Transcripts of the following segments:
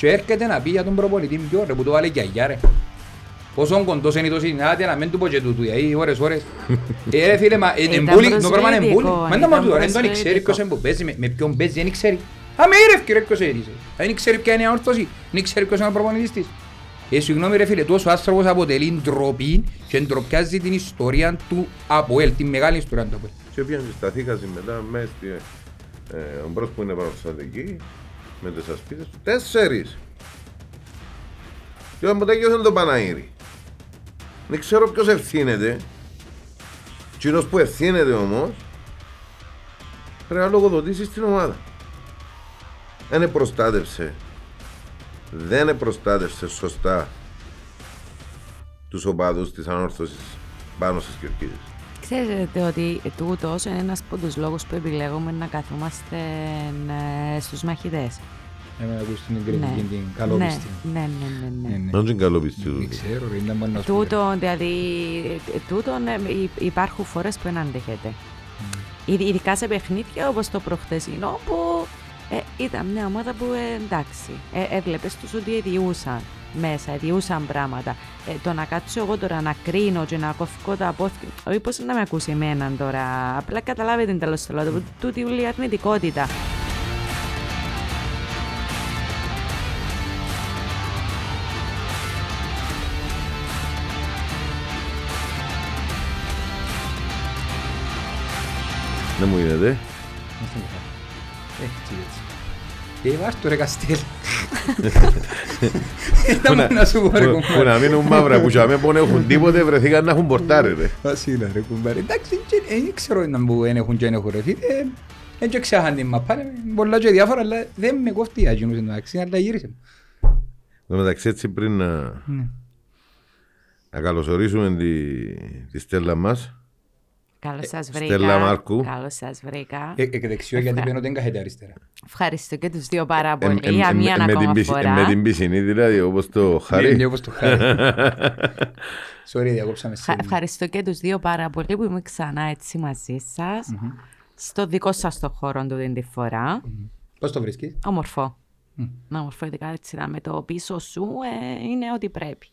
Και έρχεται να πει για τον προπονητή πιο ρε που το βάλε και αγιά ρε. Πόσο κοντός είναι το συνάδε να μην του πω και τούτου, γιατί ώρες ώρες. Ε ρε φίλε, μα Ήταν εμπούλη, το πράγμα είναι εμπούλη. προσβλητικό, Μα δεν ήταν μου δεν ξέρει προσβλητικό. ποιος είναι που παίζει, με- με ποιον παίζει, δεν ξέρει. Α, με ήρευκε ρε ποιος έρισε. Δεν ξέρει ποια είναι η αόρθωση, δεν ξέρει ποιος είναι ο προπονητής της. Ε, συγγνώμη ρε φίλε, τόσο άνθρωπος αποτελεί ντροπή και ντροπιάζει την ιστορία του ΑΠΟΕΛ, τη μεγάλη ιστορία του ΑΠΟΕΛ. Και πήγαν και σταθήκασαν μετά μέσα στη... Ε, ο μπρος που είναι παραστατική με τις ασπίδες του. Τέσσερις. Και όταν τελειώσαν το Παναήρι. Δεν ξέρω ποιος ευθύνεται. Κοινός που ευθύνεται όμως πρέπει να λογοδοτήσει στην ομάδα. Δεν προστάτευσε. Δεν προστάτευσε σωστά τους οπαδούς της ανόρθωσης πάνω στις κερκίδες. Ξέρετε ότι τούτος είναι ένας από τους λόγους που επιλέγουμε να καθόμαστε ε, στους μαχητές. Εμένα ακούς την Ναι. κριτική, την Ναι, καλόπιστη. ναι, ναι, ναι, ναι. Ναι, ναι. Δεν είναι καλοπιστή Δεν τούτο. ξέρω ρε, ήταν μόνο να σου πω. Τούτο, δηλαδή, ε, τούτον ε, υ- υπάρχουν φορές που δεν αντέχεται. Ειδ- Ειδικά σε παιχνίδια όπως το προχθεσινό που ε, ήταν μια ομάδα που ε, εντάξει, ε, έβλεπες τους ότι διούσαν μέσα, διούσαν πράγματα. Ε, το να κάτσω εγώ τώρα να κρίνω και να κοφκώ τα απόθηκη, όχι πώς να με ακούσει εμένα τώρα, απλά καταλάβετε την τέλος τέλος, τούτη όλη η αρνητικότητα. Δεν μου γίνεται. Ε, βάρ' το ρε Καστέλ. Ήταν μόνο να σου πω ρε Που- Που κουμπάρε. να μείνουν μαύρα που για που δεν έχουν τίποτε βρεθήκαν να έχουν πορτάρι ρε. Βασίλα ρε κουμπάρε. Εντάξει, και- ε, δεν ξέρω να που δεν έχουν και δεν έχουν ρε φίλε. Ε, Δεν και ξέχαν την μαπά, ρε, πολλά και διάφορα, αλλά δεν με κόφτει η αγίνους εντάξει, αλλά γύρισε. Εν τω μεταξύ έτσι πριν να, Ναι. να καλωσορίσουμε τη, τη στέλα μας. Καλώς σας βρήκα. Στέλλα Μάρκου. Καλώς σας βρήκα. Ε, Εκ δεξιό γιατί παίρνω δεν κάθεται αριστερά. Ευχαριστώ και τους δύο πάρα Εμ- πολύ εμ- για εμ- μία με την ακόμα πισι- φορά. Με την πισινή δηλαδή όπως το Ναι, ναι, χάρη. όπως το χάρη. Sorry, διακόψαμε σε... Ευχα- Ευχαριστώ και τους δύο πάρα πολύ που είμαι ξανά έτσι μαζί σας. Στο δικό σας το χώρο του την τη φορά. Πώς το βρίσκεις; Όμορφο. Να όμορφο, ειδικά έτσι να με το πίσω σου ε, είναι ό,τι πρέπει.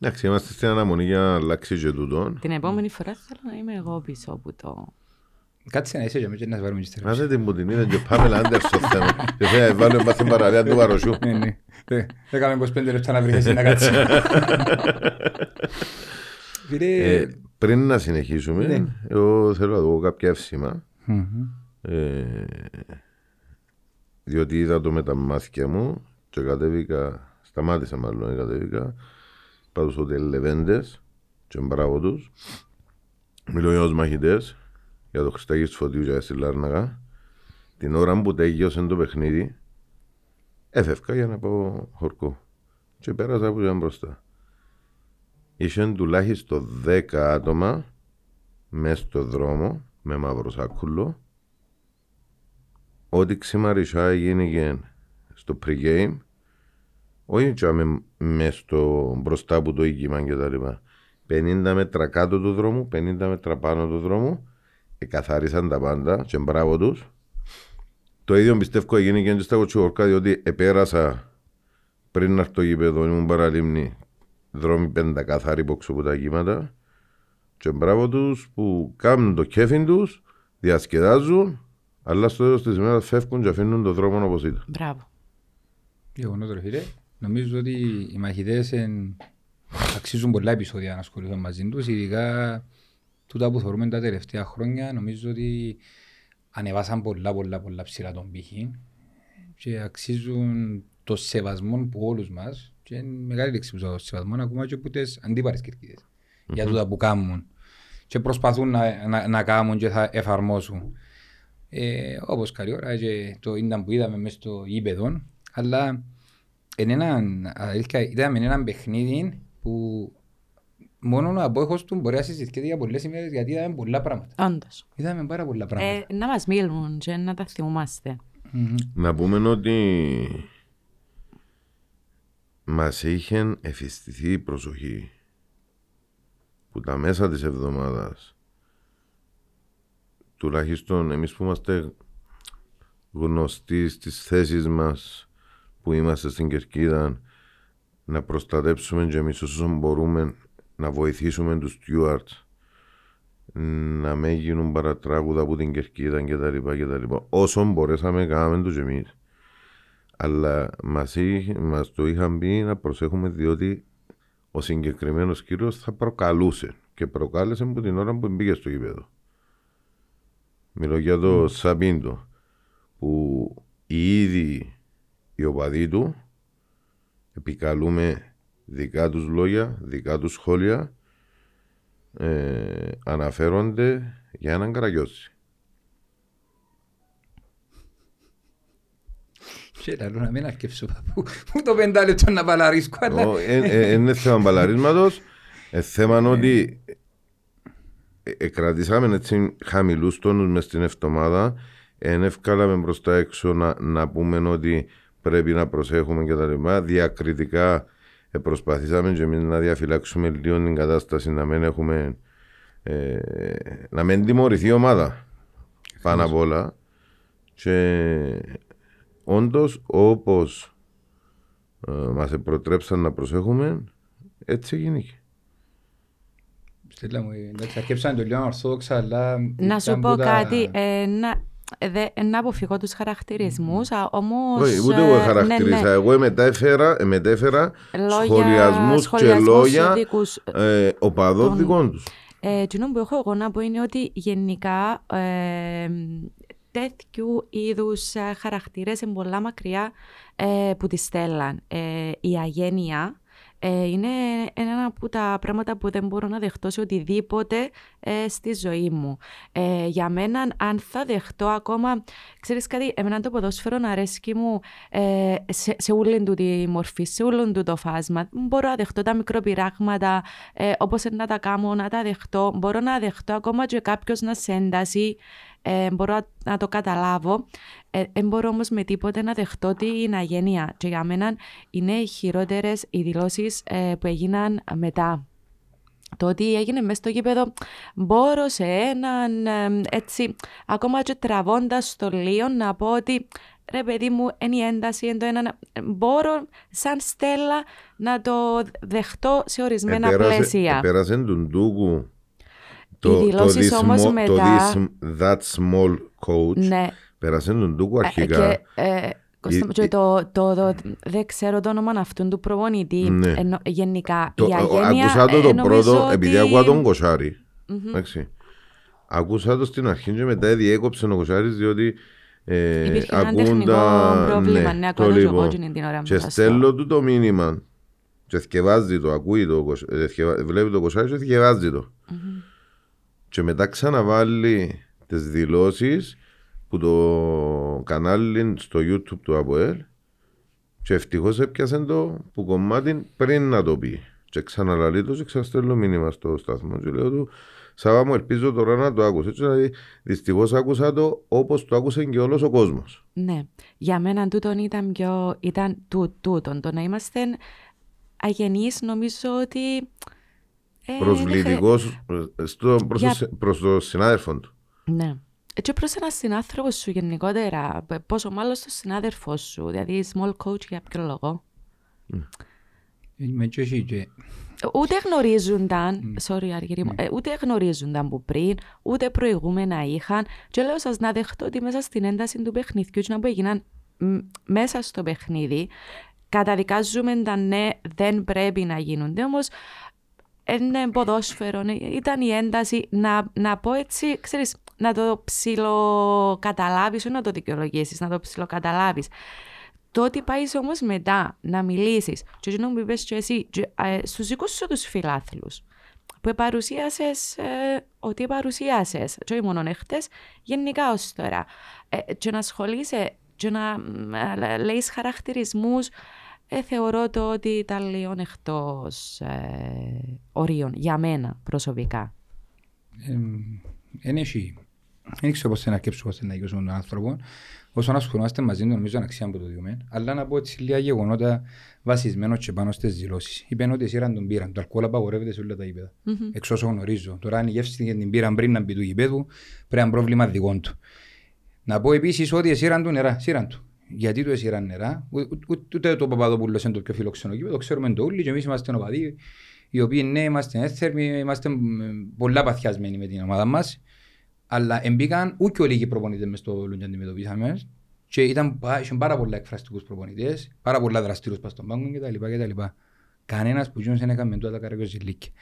Εντάξει, είμαστε στην αναμονή για να αλλάξει και τούτο. Την επόμενη φορά θέλω να είμαι εγώ πίσω από το... Κάτσε να είσαι για μένα και να σε βάλουμε και στερεό. Άσε την που την είδε και ο Πάμελ Άντερσον θέμα. Και θέλει να βάλουμε μάθει παραλία του Βαροσιού. Ναι, ναι. Ε, Έκαμε 25 λεπτά να βρει εσύ να κάτσει. Φίλε, Ε, Πριν να συνεχίσουμε, Ναι. εγώ θέλω να δω κάποια εύσημα. μμμ. Ε, διότι είδα το με τα μάτια μου και κατέβηκα, σταμάτησα μάλλον, κατέβηκα, πάω στο hotel Λεβέντες και μπράβο τους. Μιλώ για τους μαχητές, για το Χριστάκη του Φωτίου και στη Λάρναγα. Την ώρα που τέλειωσε το παιχνίδι, έφευκα για να πάω χορκό. Και πέρασα από ήταν μπροστά. Είχαν τουλάχιστον 10 άτομα μέσα στο δρόμο με μαύρο σάκουλο ό,τι ξημαρισά έγινε στο pre-game, όχι τσάμε μες στο μπροστά από το οίκημα και τα λοιπά. 50 μέτρα κάτω του δρόμου, 50 μέτρα πάνω του δρόμου, εκαθάρισαν τα πάντα και μπράβο τους. Το ίδιο πιστεύω έγινε και στα κοτσουορκά, διότι επέρασα πριν να έρθω το γήπεδο, ήμουν παραλίμνη, δρόμοι πεντακάθαροι πόξω από τα κύματα και μπράβο τους που κάνουν το κέφι τους, διασκεδάζουν αλλά στο τέλος της ημέρας φεύγουν και αφήνουν τον δρόμο όπως ήταν. Μπράβο. Γεγονός ρε φίλε. Νομίζω ότι οι μαχητές εν... αξίζουν πολλά επεισόδια να ασχοληθούν μαζί τους, ειδικά τούτα που θεωρούμε τα τελευταία χρόνια, νομίζω ότι ανεβάσαν πολλά πολλά πολλά ψηλά τον πύχη και αξίζουν το σεβασμό που όλους μας και είναι μεγάλη λέξη που το σεβασμό ακόμα και από τις αντίπαρες κερκίδες για τούτα που κάνουν και προσπαθούν να, να, να κάνουν και θα εφαρμόσουν. Ε, όπως καλή ώρα και το ήταν που είδαμε μέσα στο γήπεδο, αλλά εν έναν, αλήθεια, είδαμε έναν παιχνίδι που μόνο ο απόχος του μπορεί να συζητιέται για πολλές ημέρες γιατί είδαμε πολλά πράγματα. Όντως. Είδαμε πάρα πολλά πράγματα. Ε, να μας μίλουν και να τα θυμούμαστε. Μμμ. Να πούμε ότι μας είχε εφιστηθεί η προσοχή που τα μέσα της εβδομάδας τουλάχιστον εμείς που είμαστε γνωστοί στις θέσεις μας που είμαστε στην Κερκίδα να προστατέψουμε και εμείς όσο μπορούμε να βοηθήσουμε τους stewards να μην γίνουν παρατράγουδα από την Κερκίδα και τα λοιπά και τα λοιπά. Όσο μπορέσαμε κάναμε τους εμείς. Αλλά μας, είχε- μας το είχαν πει να προσέχουμε διότι ο συγκεκριμένος κύριος θα προκαλούσε και προκάλεσε από την ώρα που μπήκε στο γήπεδο. Μιλώ για το Σαμπίντο που οι ίδιοι οι οπαδοί του επικαλούμε δικά τους λόγια, δικά τους σχόλια ε, αναφέρονται για έναν καραγιώση. Και λαλό να μην αρκεύσω παππού. Μου το πεντάλεπτο να παλαρίσκω. αλλά- Ω, ε, ε, Είναι θέμα μπαλαρίσματος, ε, θέμα ότι ε, ε, κρατήσαμε έτσι χαμηλούς τόνους μες στην εβδομάδα, εν ευκάλαμε προς τα έξω να, να πούμε ότι πρέπει να προσέχουμε και τα λοιπά. Διακριτικά ε, προσπαθήσαμε και εμείς να διαφυλάξουμε λίγο την κατάσταση, να μην έχουμε ε, να μην τιμωρηθεί η ομάδα πάνω απ' όλα και όντως όπως ε, μας προτρέψαν να προσέχουμε έτσι γίνηκε. Στέλλα μου, εντάξει, αρκέψαν το λίγο ορθόδοξα, αλλά... Να σου ήταν πω που τα- κάτι. Ε, να, ε, δε, ε, να αποφύγω τους χαρακτηρισμούς, α, όμως... Όχι, ούτε ε, εγώ ναι, χαρακτηρίσα. ναι. Εγώ μετέφερα, ε, μετέφερα Λόγια- σχολιασμούς και σχολιασμούς λόγια δικούς. ε, οπαδών των- δικών τους. Ε, εκείνο που έχω εγώ να πω είναι ότι γενικά ε, τέτοιου είδους ε, χαρακτήρες είναι πολλά μακριά ε, που τη στέλναν. Ε, η αγένεια ε, είναι ένα από τα πράγματα που δεν μπορώ να δεχτώ σε οτιδήποτε ε, στη ζωή μου. Ε, για μένα, αν θα δεχτώ ακόμα, ξέρεις κάτι, εμένα το ποδόσφαιρο να αρέσκει μου ε, σε, σε όλη του τη μορφή, σε όλο του το φάσμα. Μπορώ να δεχτώ τα μικροπειράγματα, ε, όπως να τα κάνω, να τα δεχτώ. Μπορώ να δεχτώ ακόμα και κάποιος να σε ένταση, ε, μπορώ να, να το καταλάβω. Ε, δεν μπορώ όμως με τίποτε να δεχτώ την αγένεια. Και για μένα είναι οι χειρότερες οι δηλώσεις ε, που έγιναν μετά. Το ότι έγινε μέσα στο γήπεδο μπορώ σε έναν ε, έτσι ακόμα και τραβώντας το λίγο να πω ότι ρε παιδί μου είναι η ένταση είναι το ένα μπορώ σαν στέλα να το δεχτώ σε ορισμένα Επέρασε- πλαίσια. Επέρασε τον Τούκου δηλώσεις this όμως mo- μετά- το this, that small coach Ναι. πέρασε τον Τούκου Ε, αρχικά Και, ε, Κώστα μου, και η- το, το, το, δεν ξέρω το όνομα αυτού του προπονητή. Ναι. Ενώ, γενικά, Το- η ο- αγένεια, άκουσα το ε, το νομίζω πρώτο, ότι- επειδή άκουσα τον Κοσάρη. Μμμ. Εντάξει. Άκουσα το στην αρχή και μετά διέκοψε ο Κοσάρης διότι ε, Υπήρχε ένα ακούν τεχνικό τα- πρόβλημα, ναι, το ακούω το λοιπόν. ζωγόκινη την ώρα που Και σας στέλνω του το μήνυμα και θυκευάζει το, ακούει το, Κοσ- ε, θυκευα- βλέπει το Κοσάρη και θυκευάζει το. Μμμ. Και μετά ξαναβάλει τις δηλώσεις που το κανάλι στο YouTube του ΑΠΟΕΛ και ευτυχώς έπιασε το που κομμάτι πριν να το πει. Και ξαναλαλεί το και ξαναστέλνω μήνυμα στο σταθμό και λέω του Σάβα μου ελπίζω τώρα να το άκουσες. Έτσι, δηλαδή, δυστυχώς άκουσα το όπως το άκουσε και όλος ο κόσμος. Ναι. Για μένα τούτον ήταν πιο... ήταν τού, τούτον. Το να είμαστε αγενείς νομίζω ότι... ε, Προσβλητικός ε, στο, προς, Για- το, συ- προς το συνάδελφο του. Ναι. Και προς έναν συνάνθρωπος σου γενικότερα, π- πόσο μάλλον στο συνάδελφο σου, δηλαδή small coach για ποιο λόγο; Είμαι και εσύ και... Ούτε γνωρίζονταν, sorry Αργύρι μου, ε, ούτε γνωρίζονταν που πριν, ούτε προηγούμενα είχαν. Και λέω σας να δεχτώ ότι μέσα στην ένταση του παιχνιδιού και να που έγιναν μ, μέσα στο παιχνίδι, καταδικάζουμε τα ναι, δεν πρέπει να γίνονται. Όμως είναι ποδόσφαιρο, ναι, ήταν η ένταση να, να πω έτσι, ξέρεις, να το ψιλοκαταλάβεις, όχι να το δικαιολογήσεις, να το ψιλοκαταλάβεις. Το ότι πάεις όμως μετά να μιλήσεις, και εκείνο που είπες και εσύ, και, ε, στους δικούς σου τους φιλάθλους, που παρουσίασε ε, ότι παρουσίασε, και όχι μόνο εχθές, γενικά ως τώρα. Ε, και να ασχολείσαι, και να ε, λέει χαρακτηρισμούς, ε, θεωρώ το ότι ήταν λίγο εκτό ε, ορίων, για μένα προσωπικά. Δεν έχει... Δεν ξέρω πώς θα αρκέψω πώς θα ναγιώσουμε τον άνθρωπο. Όσον ασχολούμαστε μαζί του, νομίζω είναι αξία που το διούμε. Αλλά να πω έτσι λίγα γεγονότα βασισμένος και πάνω στις δηλώσεις. Είπαν ότι σύραν τον πήραν. Το αλκοόλ απαγορεύεται σε όλα τα γήπεδα. Μμμ. Εξ όσων γνωρίζω. Τώρα αν η γεύση την πήραν πριν να μπει του γηπέδου, πρέπει να είναι πρόβλημα δικών του. Να πω επίσης ότι σύραν του νερά. Σύραν του. Γιατί του έσυραν νερά. Ου- ου- ου- Ούτε το Παπαδόπουλος είναι το πιο φιλοξενό κήπεδο, ξέρουμε το όλοι και εμείς είμαστε οπαδοί οι οποίοι ναι, είμαστε έθερμοι, είμαστε μ, πολλά παθιασμένοι με την ομάδα μας. Αλλά εμπήκαν ούτε όλοι οι προπονητές μες στο Λούντι αντιμετωπίσαμε και ήταν, πα- είχαν πάρα πολλά εκφραστικούς προπονητές, πάρα πολλά δραστήρους πας στον πάγκο κτλ. κτλ. Κανένας που γίνος δεν έκαμε τούτα τα καρακιοζηλίκια.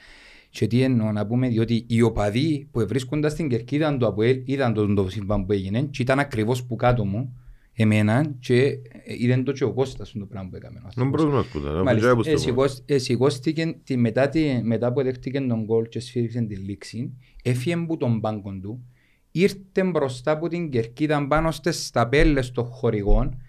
Και τι εννοώ να πούμε, διότι οι οπαδοί που βρίσκονταν στην Κερκίδα είδαν το Αποέλ, είδαν το, το σύμπαν που έγινε και ήταν ακριβώς που κάτω μου, εμένα και ε, είδαν το και ο Κώστας το πράγμα που έκαμε. ο Είναι άνθρωπος. μπρος μας που ήταν. από Μάλιστα, τζάι που στο πω. εσηκώσ- εσηκώστηκε τη- μετά, τη, μετά που δέχτηκε τον γκολ και σφύριξε τη λήξη, έφυγε από τον πάγκο του, ήρθε μπροστά από την κερκίδα πάνω στις σταπέλες των χορηγών,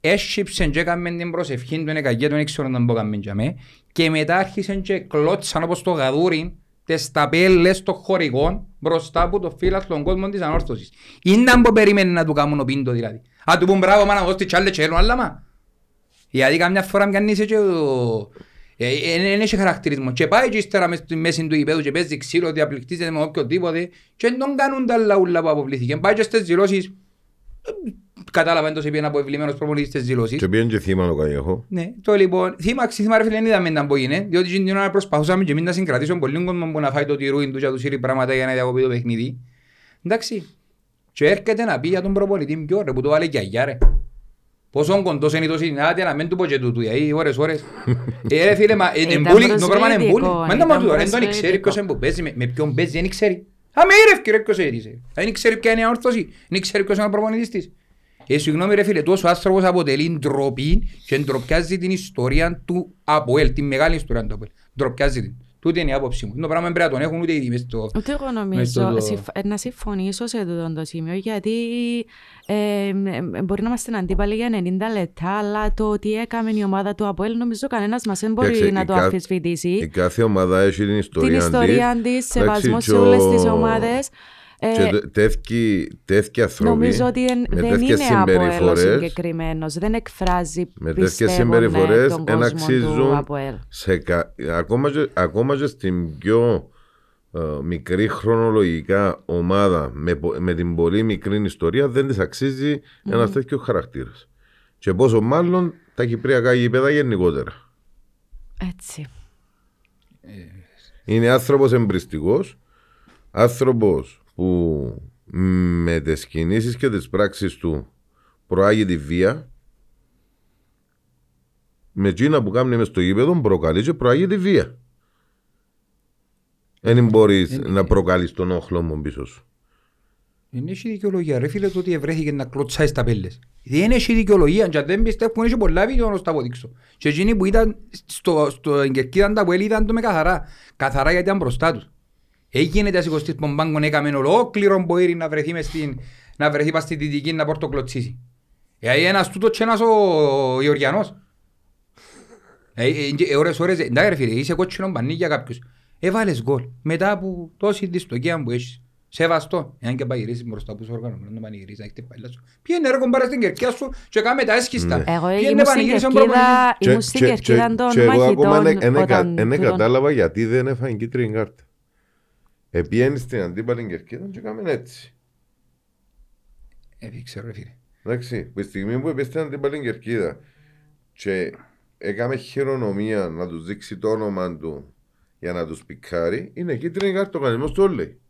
έσυψε και έκαμε την προσευχή του, είναι κακία, δεν ήξερα να μπω καμήν για με, και μετά άρχισε και κλώτσαν όπως το γαδούρι τις σταπέλες των χορηγών μπροστά από το φύλαθλο των κόσμων της ανόρθωσης. Είναι που περίμενε να του κάνουν ο πίντο δηλαδή. Α του πούν μπράβο μάνα δώσ' τη τσάλε και έλουν άλλα μα. Γιατί καμιά φορά μοιάνει και ο... Δεν έχει χαρακτηρισμός. Και πάει και ύστερα μες στη μέση του γηπέδου και παίζει ξύλο, διαπληκτίζεται με οποιοδήποτε και δεν τον κάνουν τα λαούλα που αποβληθήκαν. Πάει και στις δηλώσεις. ε, Κατάλαβα εντός επειδή είναι αποευλημένος προπονητής στις δηλώσεις. Και πήγαινε και θύμα ο Καγιαχώ. Ναι, το λοιπόν, θύμα, θύμα ρε φίλε, δεν είδαμε να μπορεί, διότι την ώρα προσπαθούσαμε και εμείς να συγκρατήσουμε πολύ κόσμο που να φάει το τυρούιν του και να τους σύρει πράγματα για να διακοπεί το παιχνίδι. Εντάξει. Και έρχεται να πει για τον προπονητή πιο ρε που το βάλε και αγιά ρε. Πόσο κοντός είναι το συνάδει να μην του πω και τούτου, γιατί ώρες ώρες. Ε ρε φίλε, μα ε, Ήταν εμπούλη, το πράγμα είναι εμπούλη. προσβλητικό, Μα δεν ήταν μου του, δεν τον ξέρει προσβλητικό. ποιος είναι που παίζει, με- με ποιον παίζει, δεν ξέρει. Α, με ήρευκε ρε ποιος έρισε. Δεν ξέρει ποια είναι η αόρθωση, δεν ξέρει ποιος είναι ο προπονητής της. Ε, συγγνώμη ρε φίλε, τόσος άνθρωπος αποτελεί ντροπή και ντροπιάζει την ιστορία του ΑΠΟΕΛ, τη μεγάλη ιστορία του ΑΠΟΕΛ. Ντροπιάζει την. Τούτη είναι η άποψη μου. Το πράγμα δεν πρέπει να τον έχουν ούτε ήδη μες στο... Ούτε εγώ μες νομίζω στο- συμφ- ε, να συμφωνήσω σε αυτό το σημείο γιατί ε, ε, ε, μπορεί να είμαστε αντίπαλοι για 90 λεπτά αλλά το ότι έκαμε η ομάδα του Αποέλ νομίζω κανένας μας δεν μπορεί Κοίταξε, να η το κα- Η αμφισβητήσει. κάθε ομάδα έχει την ιστορία Την της. ιστορία της, σεβασμός Εντάξει, σε και ο- όλες τις ομάδες. Ε, Και τέτοιοι- τέτοιοι άνθρωποι Νομίζω ότι εν- με δεν τέτοιες είναι Αποέλ ο συμπεριφορές συγκεκριμένος. Δεν εκφράζει με τέτοιες πιστεύω, ναι, συμπεριφορές τον εν κόσμο του αξίζουν Αποέλ. σε κα... ακόμα, και, ακόμα και στην πιο ε, μικρή χρονολογικά ομάδα με, πο- με την πολύ μικρή ιστορία δεν της αξίζει ένας τέτοιος χαρακτήρας. Και πόσο μάλλον τα κυπριακά γήπεδα γενικότερα. Έτσι. Είναι άνθρωπος εμπριστικός, άνθρωπος που με τις κινήσεις και τις πράξεις του προάγει τη βία με εκείνα που κάνει μες στο γήπεδο προκαλεί και προάγει τη βία. Δεν μπορείς να προκαλείς τον όχλο μου πίσω σου. Δεν έχει δικαιολογία ρε φίλε το ότι ευρέθηκε να κλωτσάει στα πέλες. Δεν έχει δικαιολογία και αν δεν πιστεύουν έχει πολλά βίντεο να σου τα αποδείξω. Και εκείνοι που ήταν στο, στο εγκερκίδαν τα που είδαν το με καθαρά. Καθαρά γιατί ήταν μπροστά τους. Έγινε τα σηκωστής πομπάγκον έκαμε ολόκληρο μποήρι να βρεθεί μες στην, να βρεθεί πας στη δυτική να πορτοκλωτσίσει. Ε, ένας τούτος και ένας ο Γεωργιανός. Ε, ε, ε, ώρες, ώρες, εντάξει ρε φίλε, είσαι κότσινο πανί για κάποιους. Έβαλες γκολ. Μετά από τόση δυστοκία που έχεις. Σεβαστό. Εάν και παγυρίσεις μπροστά που σου οργανωμένος να πανηγυρίσεις, να έχετε πάλι σου. Πήγαινε ρε κομπάρα στην κερκιά σου και κάμε τα έσχιστα. Ναι. Εγώ Πήγαινε ήμουν στην πανηγύρισε τον κερκίδα, Και- ήμουν στην και- κερκίδα και- των και εγώ ακόμα μαχητών δεν- δεν όταν δεν τούτον- κατάλαβα γιατί δεν έφαγε κίτρινη κάρτα. Επιένει στην αντίπαλη κερκίδα και κάμε έτσι. Ε, δεν ξέρω ρε φίλε. Εντάξει, που τη στιγμή που έπεσε στην αντίπαλη κερκίδα και έκαμε χειρονομία να τους δείξει το όνομα του για να τους πικάρει, είναι κίτρινη κάρτα. Ο κανονισμός το λέει.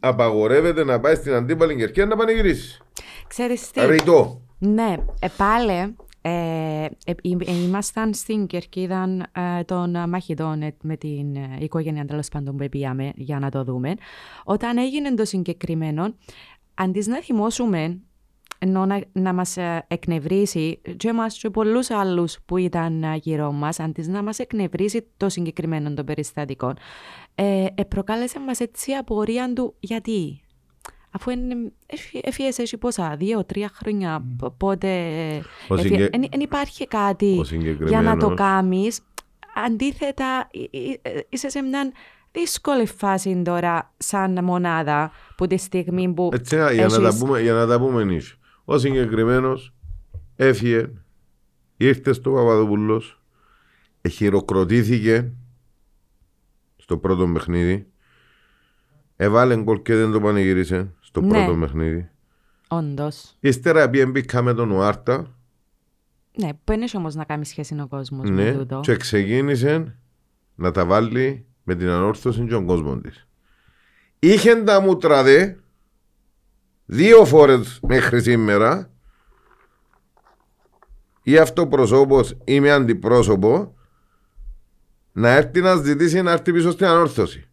Απαγορεύεται να πάει στην αντίπαλη κερκίδα να πανηγυρίσει. Ξέρεις τι, Ρητό. ναι, ε, πάλι ε, ε, ε, ήμασταν στην κερκίδα ε, των μαχητών ε, με την ε, οικογένεια τέλος πάντων που πήγαμε για να το δούμε. Όταν έγινε το συγκεκριμένο, αντί να θυμώσουμε ενώ να, να μας ε, εκνευρίσει και εμάς και πολλούς άλλους που ήταν ε, γύρω μας, αντί να μας εκνευρίσει το συγκεκριμένο των περιστατικών, ε, ε, προκάλεσε μας έτσι απορία του γιατί. Αφού έφυγες έτσι πόσα, δύο, τρία χρόνια, π- πότε Ο συγκε- δεν υπάρχει κάτι Ο για να το συγκεκριμένος. κάνεις. Αντίθετα, εί- εί- ε, είσαι σε μια δύσκολη φάση τώρα σαν μονάδα που τη στιγμή που Έτσι, για, να τα έχεις- πούμε, για να τα πούμε εμείς. Ο συγκεκριμένος έφυγε, ήρθε στο Παπαδοπούλος, χειροκροτήθηκε στο πρώτο παιχνίδι. Έβαλε γκολ και δεν το πανηγύρισε στο Ναι. πρώτο παιχνίδι. Όντως. Ύστερα πήγε μπήκα με τον Ουάρτα Ναι, που είναι όμως να κάνει σχέση ο κόσμος με ναι, τούτο. και ξεκίνησε να τα βάλει με την ανόρθωση και τον κόσμο της. Είχε τα μούτρα δε δύο φορές μέχρι σήμερα ή αυτοπροσώπος ή με αντιπρόσωπο να έρθει να ζητήσει να έρθει πίσω στην ανόρθωση.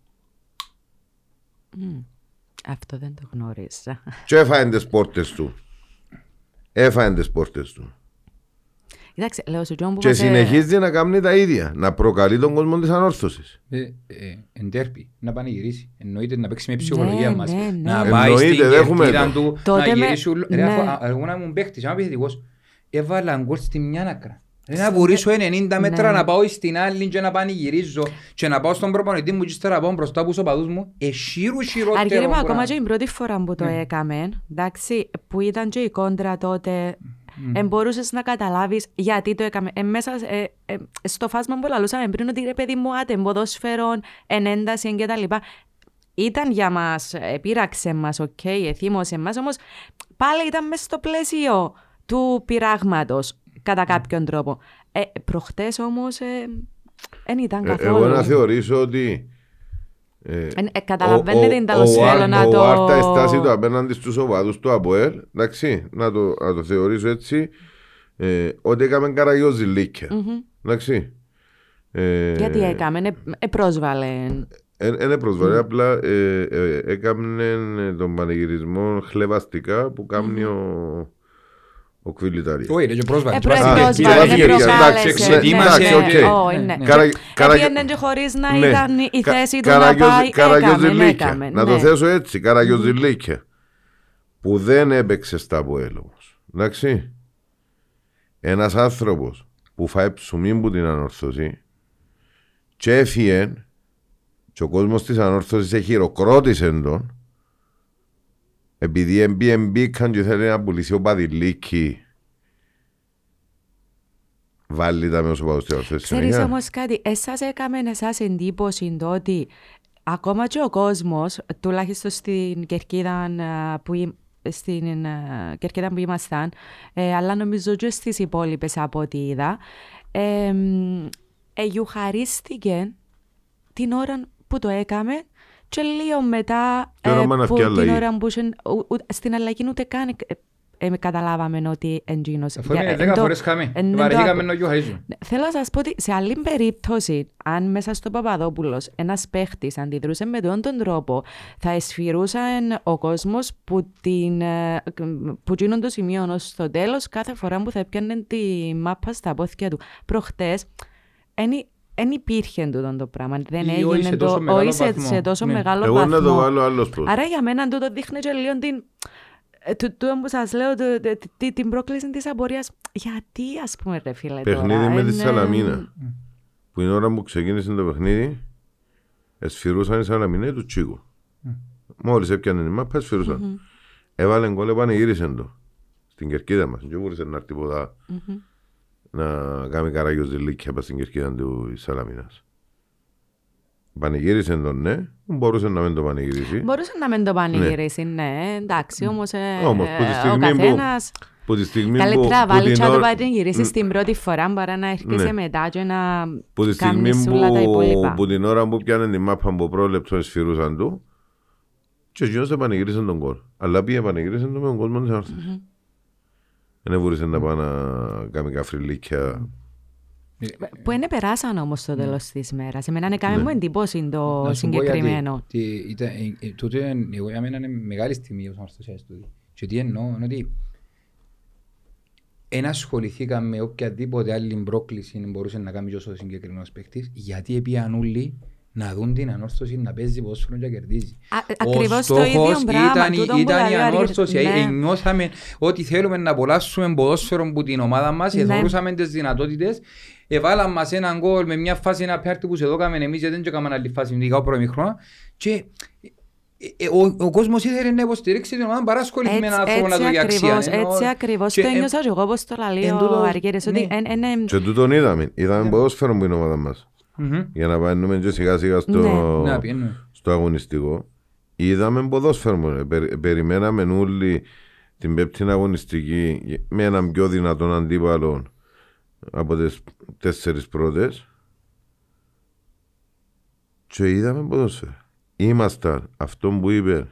Αυτό δεν το γνώριζα. Και έφαγε τις πόρτες του. Έφαγε τις πόρτες του. Κοιτάξτε, λέω σου Τζον που Και μας, ε, συνεχίζει να κάνει τα ίδια. Να προκαλεί τον κόσμο της ανόρθωσης. Ε, ε, εντέρπι, να πανηγυρίσει. Εννοείται να παίξει με η ψυχολογία Ναι, μας. ναι, ναι. Να πάει Εννοείται, στην δέχομαι κερκίδα το. του, Τότε να με- γυρίσει. ουλ- Ρε, ναι. αφού- α- Εγώ να ήμουν παίχτης, είμαι επιθετικός. Έβαλα γκολ στη μια άκρα. Ρε, να βουρήσω 90 μέτρα Ναι. να πάω στην άλλη και να πανηγυρίζω και να πάω στον προπονητή μου και ύστερα να πάω μπροστά από τους οπαδούς μου. Εσύρου χειρότερο Αργύρι μου, ακόμα πράγμα. και την πρώτη φορά που το Ναι. έκαμε, εντάξει, που ήταν και η κόντρα τότε, ε, μπορούσες να καταλάβεις γιατί το έκαμε. Ε, μέσα ε, ε, στο φάσμα που λαλούσαμε πριν ότι ρε παιδί μου, άτε, ποδόσφαιρον, εν ένταση και τα λοιπά. Ήταν για μας, ε, πείραξε μας, οκ, εθύμωσε μας, όμως πάλι ήταν μέσα στο πλαίσιο του πειράγματος, κατά κάποιον τρόπο. Ε, προχτές όμως, δεν ήταν Ε, καθόλου. Εγώ να θεωρήσω ότι ε, Ε, ε, καταλαβαίνετε ο- την ο- τέλος ο- θέλω να ο το... Άρτα η στάση του απέναντι στους οπαδούς του ΑΠΟΕΛ, εντάξει, να το, να το θεωρήσω έτσι, ε, ότι έκαμε καραγιόζη λίκια. Εντάξει. Ε, Γιατί έκαμε, ε, ε, πρόσβαλε. Είναι προσβολή, απλά ε, ε, έκαμε τον πανηγυρισμό χλεβαστικά που κάνει ο, ο Κβιλιτάρης. Όχι, ρε, και πρόσβαλε. Ε, Και πάει πρέ- στην πρόσβαλε, κερκίδα, ναι, πήγε προκάλεσε, και εντάξει, εξετοίμασε εντάξει, και- οκ. όχι, ναι, ναι. ναι. Καρα- καρα- Έπιανε και χωρίς να Ναι. ήταν η Κα- θέση του να καραγιόζη- πάει, καραγιόζηλίκια. έκαμε, έκαμε. Να το ναι. θέσω έτσι, καραγιόζηλίκια. Που δεν έπαιξε στα ΑΠΟΕΛ όμως. Εντάξει. Ένας άνθρωπος που φάει ψουμί που την ανορθώσει και έφυγε και ο κόσμος της ανόρθωσης χειροκρότησε τον επειδή εμπί μπήκαν και θέλει να πουλήσει ο Παδηλίκη βάλει τα με όσο πάω στη ορθέση Ξέρεις όμως κάτι, εσάς έκαμε εσάς εντύπωση το ότι ακόμα και ο κόσμος, τουλάχιστον στην κερκίδα α, που, εί- στην α, κερκίδα που ήμασταν, ε, αλλά νομίζω και στις υπόλοιπες από ό,τι είδα, ε, μ, εγιουχαρίστηκε την ώρα που το έκαμε και λίγο μετά Την ώρα που να που, φκεί αλλαγή. την ώρα που είχε- ου- ου- στην αλλαγή ούτε καν ε, ε, καταλάβαμε ότι εντζήνος. Αφού έμεινε δέκα φορές χάμε. Βαρεθήκαμε να γιοχαρίζουμε. Ναι, Θέλω να σας πω ότι σε άλλη περίπτωση, αν μέσα στο Παπαδόπουλος ένας παίχτης αντιδρούσε με τον τον τρόπο, θα εσφυρούσαν ο κόσμος που, την, ε, που γίνον το σημείο ω στο τέλος κάθε φορά που θα έπιανε τη μάπα στα πόθηκια του. Προχτές, δεν υπήρχε τούτο το πράγμα. Δεν Ή όχι έγινε σε το. τόσο μεγάλο όχι σε, βαθμό. σε τόσο Ναι. μεγάλο Εγώ βαθμό. να το βάλω άλλος πώς. Άρα για μένα τούτο δείχνει και λίγο την. ε, του- Τούτο που σας λέω, το- το- τη- την πρόκληση της απορίας. Γιατί, ας πούμε, ρε φίλε, Παιχνίδι τώρα. με τη είναι- Σαλαμίνα. Που την ώρα που ξεκίνησε το παιχνίδι, εσφυρούσαν οι Σαλαμίνες τους Τσίκου. Μόλις έπιανε τη μάπα, εσφυρούσαν. Έβαλε γκολ, πανηγύρισε το. Στην κερκίδα μας. Δεν μπορούσε να έρθει ποτά να κάνει καράγιος δηλίκια πας στην κερκίδα του Σαλαμίνας. Πανηγύρισε τον, ναι. Μπορούσε να μην το πανηγυρίσει. Μπορούσε να μην το πανηγυρίσει, ναι, εντάξει, όμως, ε, Όμως, που τη ε, ο στιγμή που- καθένας... Που τη στιγμή που, Καλύτερα που βάλει την και να το ώρα- πανηγυρίσει στην πρώτη φορά παρά να έρχεσαι Ναι. μετά και να Που τη στιγμή κάνεις όλα τα που, υπόλοιπα. που την ώρα που πιάνε τη μάπα από πρόλεπτο εσφυρούσαν του και εκείνος δεν πανηγύρισαν τον κόλ. Αλλά πήγε πανηγύρισαν το με τον κόσμο της άρθρας. Δεν μπορούσε να πάει να κάνει καφριλίκια. Που είναι περάσαν όμως το τέλος της μέρας. Εμένα έκανε Ναι. μου εντύπωση το Να σου πω γιατί. συγκεκριμένο. Τι ήταν- ε, ε, Τούτο είναι- εγώ για μένα είναι μεγάλη στιγμή ως ορθωσίας τούτη. Και τι εννοώ, είναι ότι εν ασχοληθήκαμε με οποιαδήποτε άλλη πρόκληση μπορούσε να κάνει τόσο συγκεκριμένος παίκτης, γιατί επίαν όλοι να δουν την ανόρθωση να παίζει ποδόσφαιρο και να κερδίζει. Α, Ο ακριβώς το στόχος ίδιο πράγμα, Ήταν, τούτο που ήταν η λέει ο Αργύρης. ανόρθωση. Ναι. Ε, Νιώσαμε ότι θέλουμε να απολαύσουμε ποδόσφαιρο που την ομάδα μας, Ναι. εθωρούσαμε τις δυνατότητες. Εβάλαμε μας έναν γκολ με μια φάση ένα πέρτη που σε δώκαμε εμείς γιατί δεν έκαναμε άλλη φάση με ο πρώην χρόνο. Και ε, ε, ο, ο κόσμος ήθελε να υποστηρίξει την ομάδα παρά ασχοληθεί με έναν Έτσι, άνθρωπο να έτσι το για αξία. ακριβώς, Ενώ- έτσι ακριβώς. και, Το ε, ένιωσα και εγώ όπως το λέει εν ο τούτο- Αργύρης, ότι ναι. εν- εν- Και τούτον είδαμε. Είδαμε ποδόσφαιρο που είναι η ομάδα μας. Μμμ. Για να πάμε και σιγά σιγά στο, Ναι. Να πιένουμε. στο αγωνιστικό. Είδαμε ποδόσφαιρο. ρε. Περι- περιμέναμε όλοι την πέπτη αγωνιστική με έναν πιο δυνατόν αντίπαλο από τις τέσσερις πρώτες και είδαμε ποδόσφαιρο. Ήμασταν αυτό που είπε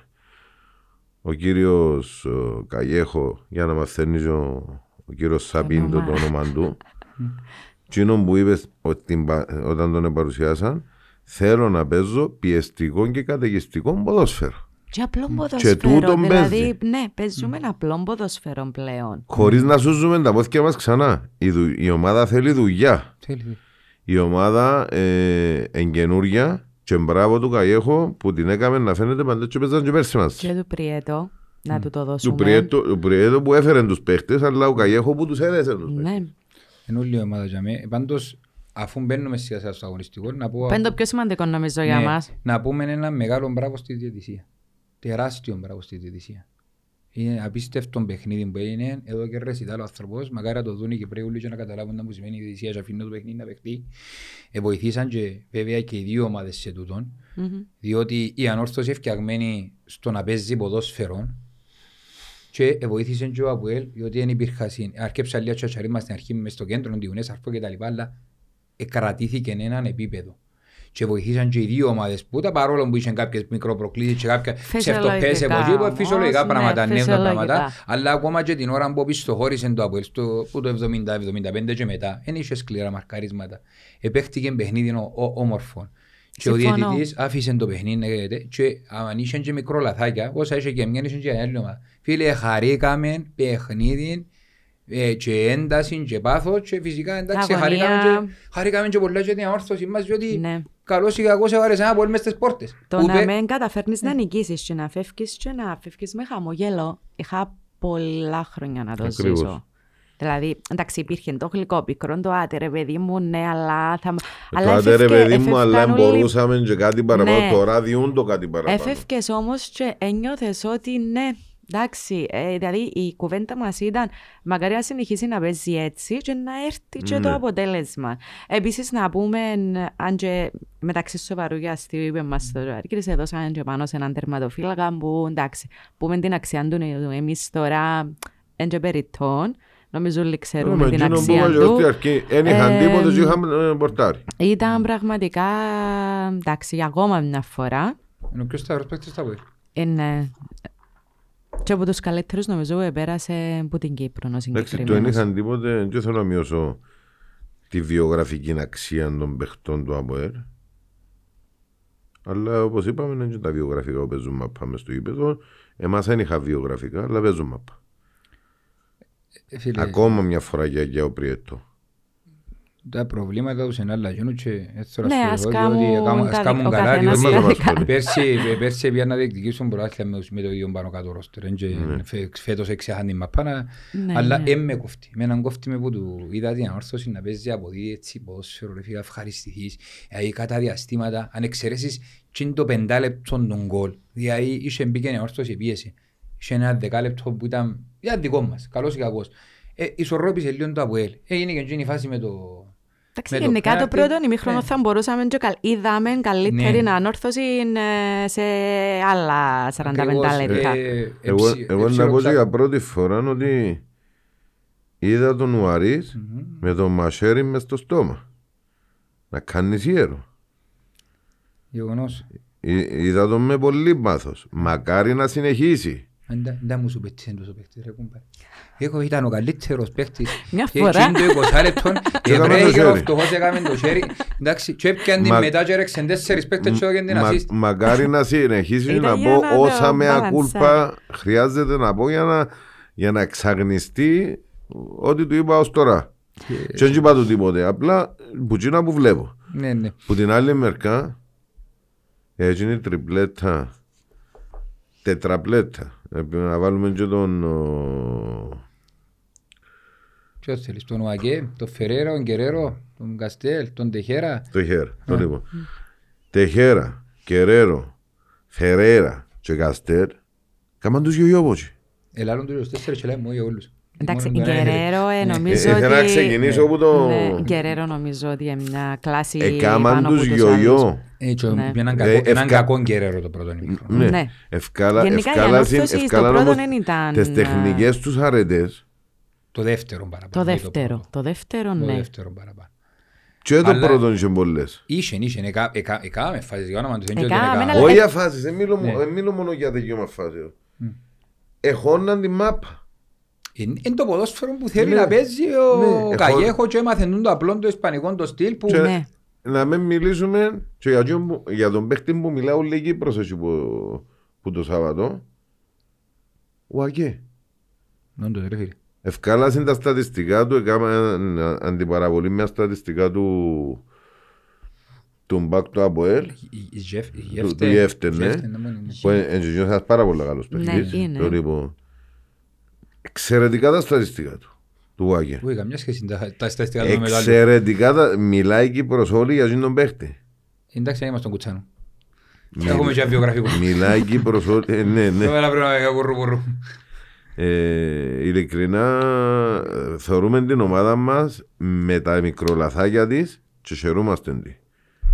ο κύριος ο, Καγέχο για να μαθαίνει ο, ο κύριος Σαπίντο το όνομα του Εκείνο που είπες ότι, όταν τον παρουσιάσαν θέλω να παίζω πιεστικό και καταιγιστικό ποδόσφαιρο. Και απλό ποδοσφαίρο. Και τούτο δηλαδή, παίζει. ναι, παίζουμε ένα απλό ποδοσφαίρο πλέον. Χωρίς να σούζουμε τα πόθηκια μας ξανά. Η, δου- η ομάδα θέλει δουλειά. Θέλει. Η ομάδα ε, εν καινούρια και μπράβο του Καγέχο που την έκαμε να φαίνεται παντέ και παίζαν και πέρσι μας. Και του Πριέτο, να του το Του δώσουμε. Πριέτο, του Πριέτο που έφερε τους παίχτες αλλά ο Καγέχο που τους έδεσε τους παίχτες. Ναι. Είναι όλη η ομάδα για μέ. Πάντως, αφού μπαίνουμε σιγά σιγά στο αγωνιστικό, να πω... Που είναι το πιο σημαντικό νομίζω για Ναι, μας. Να πούμε ένα μεγάλο μπράβο στη διαιτησία. Τεράστιο μπράβο στη διαιτησία. Είναι απίστευτο παιχνίδι που είναι. Εδώ και ρεσιτάλ ο άνθρωπος. Μακάρι να το δουν οι Κυπρέοι όλοι και να καταλάβουν τι που σημαίνει η διαιτησία και αφήνουν το παιχνίδι να παιχτεί. Ε, βοηθήσαν και βέβαια και οι δύο ομάδες σε τούτον. Μμμ. Διότι η ανόρθωση φτιαγμένη στο να παίζει ποδόσφαιρο και βοήθησε και ο Αποέλ, διότι δεν υπήρχαν συν- αρκέψαν λίγα τσατσαρίσμα στην αρχή μες στο κέντρο, διουνές, αρφό και τα λοιπά, αλλά κρατήθηκε έναν επίπεδο. Και βοηθήσαν και οι δύο ομάδες που τα παρόλο που είχαν κάποιες μικροπροκλήσεις και κάποια Φυσιολογικά ψευτοπές από εκεί, όμως, φυσιολογικά ναι, πράγματα, νέα πράγματα, φυσιολογικά. αλλά ακόμα και την ώρα που πιστοχώρησε το Αποέλ, στο, που το 70-75 και μετά, δεν είχε σκληρά μαρκαρίσματα. Επέχτηκε παιχνίδι ο- ο- όμορφο. Και ο Συμφωνώ. διαιτητής άφησε το παιχνίδι να γίνεται και αν είχε και μικρό λαθάκια, όσα είχε και μια, είχε και άλλη ομάδα. Φίλε, χαρήκαμε παιχνίδι ε, και ένταση και πάθος και φυσικά εντάξει Αγωνία. χαρήκαμε και, χαρήκαμε και πολλά και την αμόρφωση μας διότι Ναι. καλώς ή κακώς έβαρες ένα πολύ μες στις πόρτες. Το Ούτε- να μην καταφέρνεις να νικήσεις και να φεύγεις και να φεύγεις με χαμογέλο. Είχα πολλά χρόνια να το Ακριβώς. ζήσω. Δηλαδή, εντάξει, υπήρχε το γλυκό πικρό, το άτε ρε παιδί μου, ναι, αλλά θα... αλλά Τότε ρε έφευκε- παιδί μου αλλά έφευκαν όλοι- μπορούσαμε και κάτι παραπάνω. Ναι. Τώρα διούν το κάτι παραπάνω. Έφευκες όμως και ένιωθες ότι ναι, εντάξει, ε, δηλαδή η κουβέντα μας ήταν μακάρι να συνεχίσει να παίζει έτσι και να έρθει και το Ναι. αποτέλεσμα. Επίσης να πούμε, αν και μεταξύ σοβαρού και αστείου είπε μας το Άρκυρης, έδωσαν και πάνω σε έναν τερματοφύλακα που εντάξει, πούμε την αξία του εμείς τώρα εν και περιττών. Νομίζω όλοι ξέρουμε Με την εκείνον που αξία είπα και στην του. αρχή, δεν είχαν Ε, τίποτε και είχαμε ε, πορτάρι. Ήταν πραγματικά, εντάξει, για ακόμα μια φορά. Είναι ο πιο σταυρός παίκτης στα Αποέλ. Είναι και από τους καλύτερους νομίζω που πέρασε από την Κύπρο ο Εντάξει, το δεν συγκεκριμένος. είχαν τίποτε, δεν θέλω να μειώσω τη βιογραφική αξία των παιχτών του ΑΠΟΕΡ. Αλλά όπως είπαμε, είναι και τα βιογραφικά που παίζουν μαπά μες στο γήπεδο. Εμάς δεν είχα βιογραφικά, αλλά παίζουν μαπά. Ε, Φίλε, Ακόμα μια φορά για για ο Πριέτο. τα προβλήματα τους είναι άλλα γίνουν και έτσι θέλω Ναι, να ας σου πω, κάνουν διότι έκαμε- τα ας κάνουν δι- ο καλά, καθένας διότι τα δικά διάδικα. του. πέρσι, πέρσι πήγαν να διεκδικήσουν προάθλια με, με το ίδιο πάνω κάτω ρόστερ. Εν και φε- Φέτος έξεχαν την μαπά, να- Ναι, αλλά ναι. εν με κόφτει. Με έναν κόφτει με που του είδα την ανόρθωση να παίζει από δει έτσι ποδόσφαιρο, ρε φίλε, ευχαριστηθείς. Δηλαδή κατά διαστήματα, αν εξαιρέσεις και είναι το πεντάλεπτο των γκολ, δηλαδή είχε μπήκε η ανόρθωση πίεση. Είχε ένα δεκάλεπτο που ήταν για δικό μας, καλός ή κακός. Ε, ισορρόπησε λίγο το Αποέλ. Έγινε και εκείνη η φάση με το... Εντάξει, με το γενικά το πέναλτι. πρώτο ημίχρονο Ναι. θα μπορούσαμε και καλ... είδαμε καλύτερη Ναι. ανόρθωση ε, σε άλλα 45 Ακριβώς, λεπτά. ε, Εγώ, εψι- εγώ να πω και εψιλοξα- για πρώτη φορά ότι είδα τον Ουαρίς με τον μασέρι μες στο στόμα. Να κάνεις ιέρο. Γεγονός. Εί- Είδα τον με πολύ πάθος. Μακάρι να συνεχίσει. Δεν δεν μου σου πέτυχε τόσο παίχτης ρε κουμπάρε. Εγώ ήταν ο καλύτερος παίχτης. Μια Και φορά. εκείνο το 20 λεπτόν Έκαμε το ευρέθηκε ο χέρι. φτωχός έκαμε το χέρι. Εντάξει, και έπιαν την Μα- μετά και έρεξαν τέσσερις παίχτες και έδωκαν την Μα- assist. μακάρι να συνεχίσει Ήταν να για πω να το όσα με μπαλανσάρει. ακούλπα χρειάζεται να πω για να, για να εξαγνιστεί ό,τι του είπα ως τώρα. Και δεν είπα του τίποτε. Απλά που εκείνα που βλέπω. Ναι, ναι. Που την άλλη μερικά έγινε η τριπλέτα, τετραπλέτα. Ε, Να βάλουμε και τον ο, Ποιος θέλεις, τον Ουακέ, τον Φεραίρο, τον Κεραίρο, τον Καστέλ, τον Τεχέρα; το χέρ. Το λοιπόν. Τεχέρα, Κεραίρο, Φερέρα και Καστέρ. Κάμαν τους γιογιόποτσι. Ελάλλον τους 24 και λέμε όλοι όλους. Εντάξει, Μόνο το ένα Γκερέρο ε, Ναι. νομίζω Ε, ότι... ήθελα να ξεκινήσω από το... Ναι, Γκερέρο νομίζω ότι είναι μια κλάση Εκάμαν πάνω τους από τους γιογιό. άλλους. Έτσι, Ναι. έναν Ε, κακό- έναν ευκα- κακό γκερέρο το πρώτο ημίχρονο. Ναι. Ναι. Ευκάλα, Γενικά η ευκάλασαν- ανόρθωση στο ευκάλαν πρώτο όμως δεν ήταν, Τις ε, τεχνικές τους αρετές Το δεύτερο Το παραπάνω. όχι δεύτερο. πρώτο. Το δεύτερο, Το ναι. δεύτερο παραπάνω. και το Αλλά- πρώτο είχε πολλές. Είχε, είχε, εκα- εκα- εκάμε φάσεις για όνομα του, δεν είναι Εκάμε, ότι αλλά- έκαμε. Όχι για φάσεις, δεν μιλώ Ναι. μο- δεν μιλώ μόνο για δικαίωμα φάσεων. Εχώναν τη μάπα. Είναι είναι το ποδόσφαιρο που θέλει Ναι. να παίζει Ναι, ο έχω- Καγέχο και έμαθε το απλό το ισπανικό το στυλ που... Και- Ναι. Να μην μιλήσουμε και για, τον που- για τον παίχτη που μιλάω λίγη πρόσεχη που, που το Σάββατο. Ο Αγγέ. Non το ρε φίλε. Ευκάλασαν τα στατιστικά του, έκαμε αντιπαραβολή μια στατιστικά του του μπακ του ΑΠΟΕΛ Η- η Γεφ- η του- Γεφτε- του Γεφτε, ναι. Γεφτε, ναι, μόνο είναι. που είναι ένας πάρα πολύ καλός Ναι, παίχτης. Είναι. Το λοιπόν, εξαιρετικά τα στατιστικά του, του Άγγε. Ui, καμιά σχέση τα- τα στατιστικά του με το άλλο. Εξαιρετικά τα, μιλάει η Κύπρος όλοι για αυτόν τον παίχτη. Εντάξει, να είμαστε στον κουτσάνο. Μι- Έχουμε και ένα βιογραφικό. Μιλάει η Κύπρος όλοι, ε, ναι, ναι. Τώρα πρέπει να κάνω βουρρου βουρρου. Ε, ειλικρινά ε, θεωρούμε την ομάδα μας με τα μικρολαθάκια της και χαιρούμαστε τη.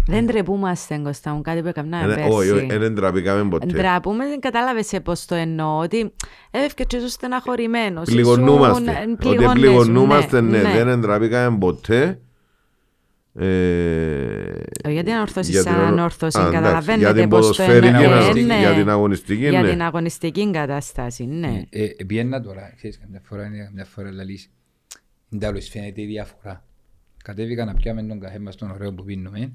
Δεν τρεπούμαστε, Κώστα μου, κάτι που έκανα Ε, Όχι, όχι, πέρσι. δεν τραπήκαμε ποτέ. Ντραπούμε, δεν κατάλαβες πώς το εννοώ, ότι έφευκε και ήσουν στεναχωρημένος. Πληγωνούμαστε. ήσουν- Ότι πληγώνεσαι, πληγωνούμαστε, ναι, ναι. δεν τραπήκαμε ποτέ. Ε, Ε, Για την ανόρθωση για σαν την ανο- ανόρθωση, Α, εντάξει, καταλαβαίνετε Για την πώς το ποδοσφαιρική, εννοώ. να- Ε, ναι. για την αγωνιστική, Για ναι. την αγωνιστική κατάσταση, ναι. Ε, ε, Πιέννα τώρα, ξέρεις, καμιά φορά είναι καμιά φορά λαλείς. Είναι τέλος, φαίνεται η διαφορά. Κατέβηκα να πιάμε τον καφέ μας τον ωραίο που πίνουμε.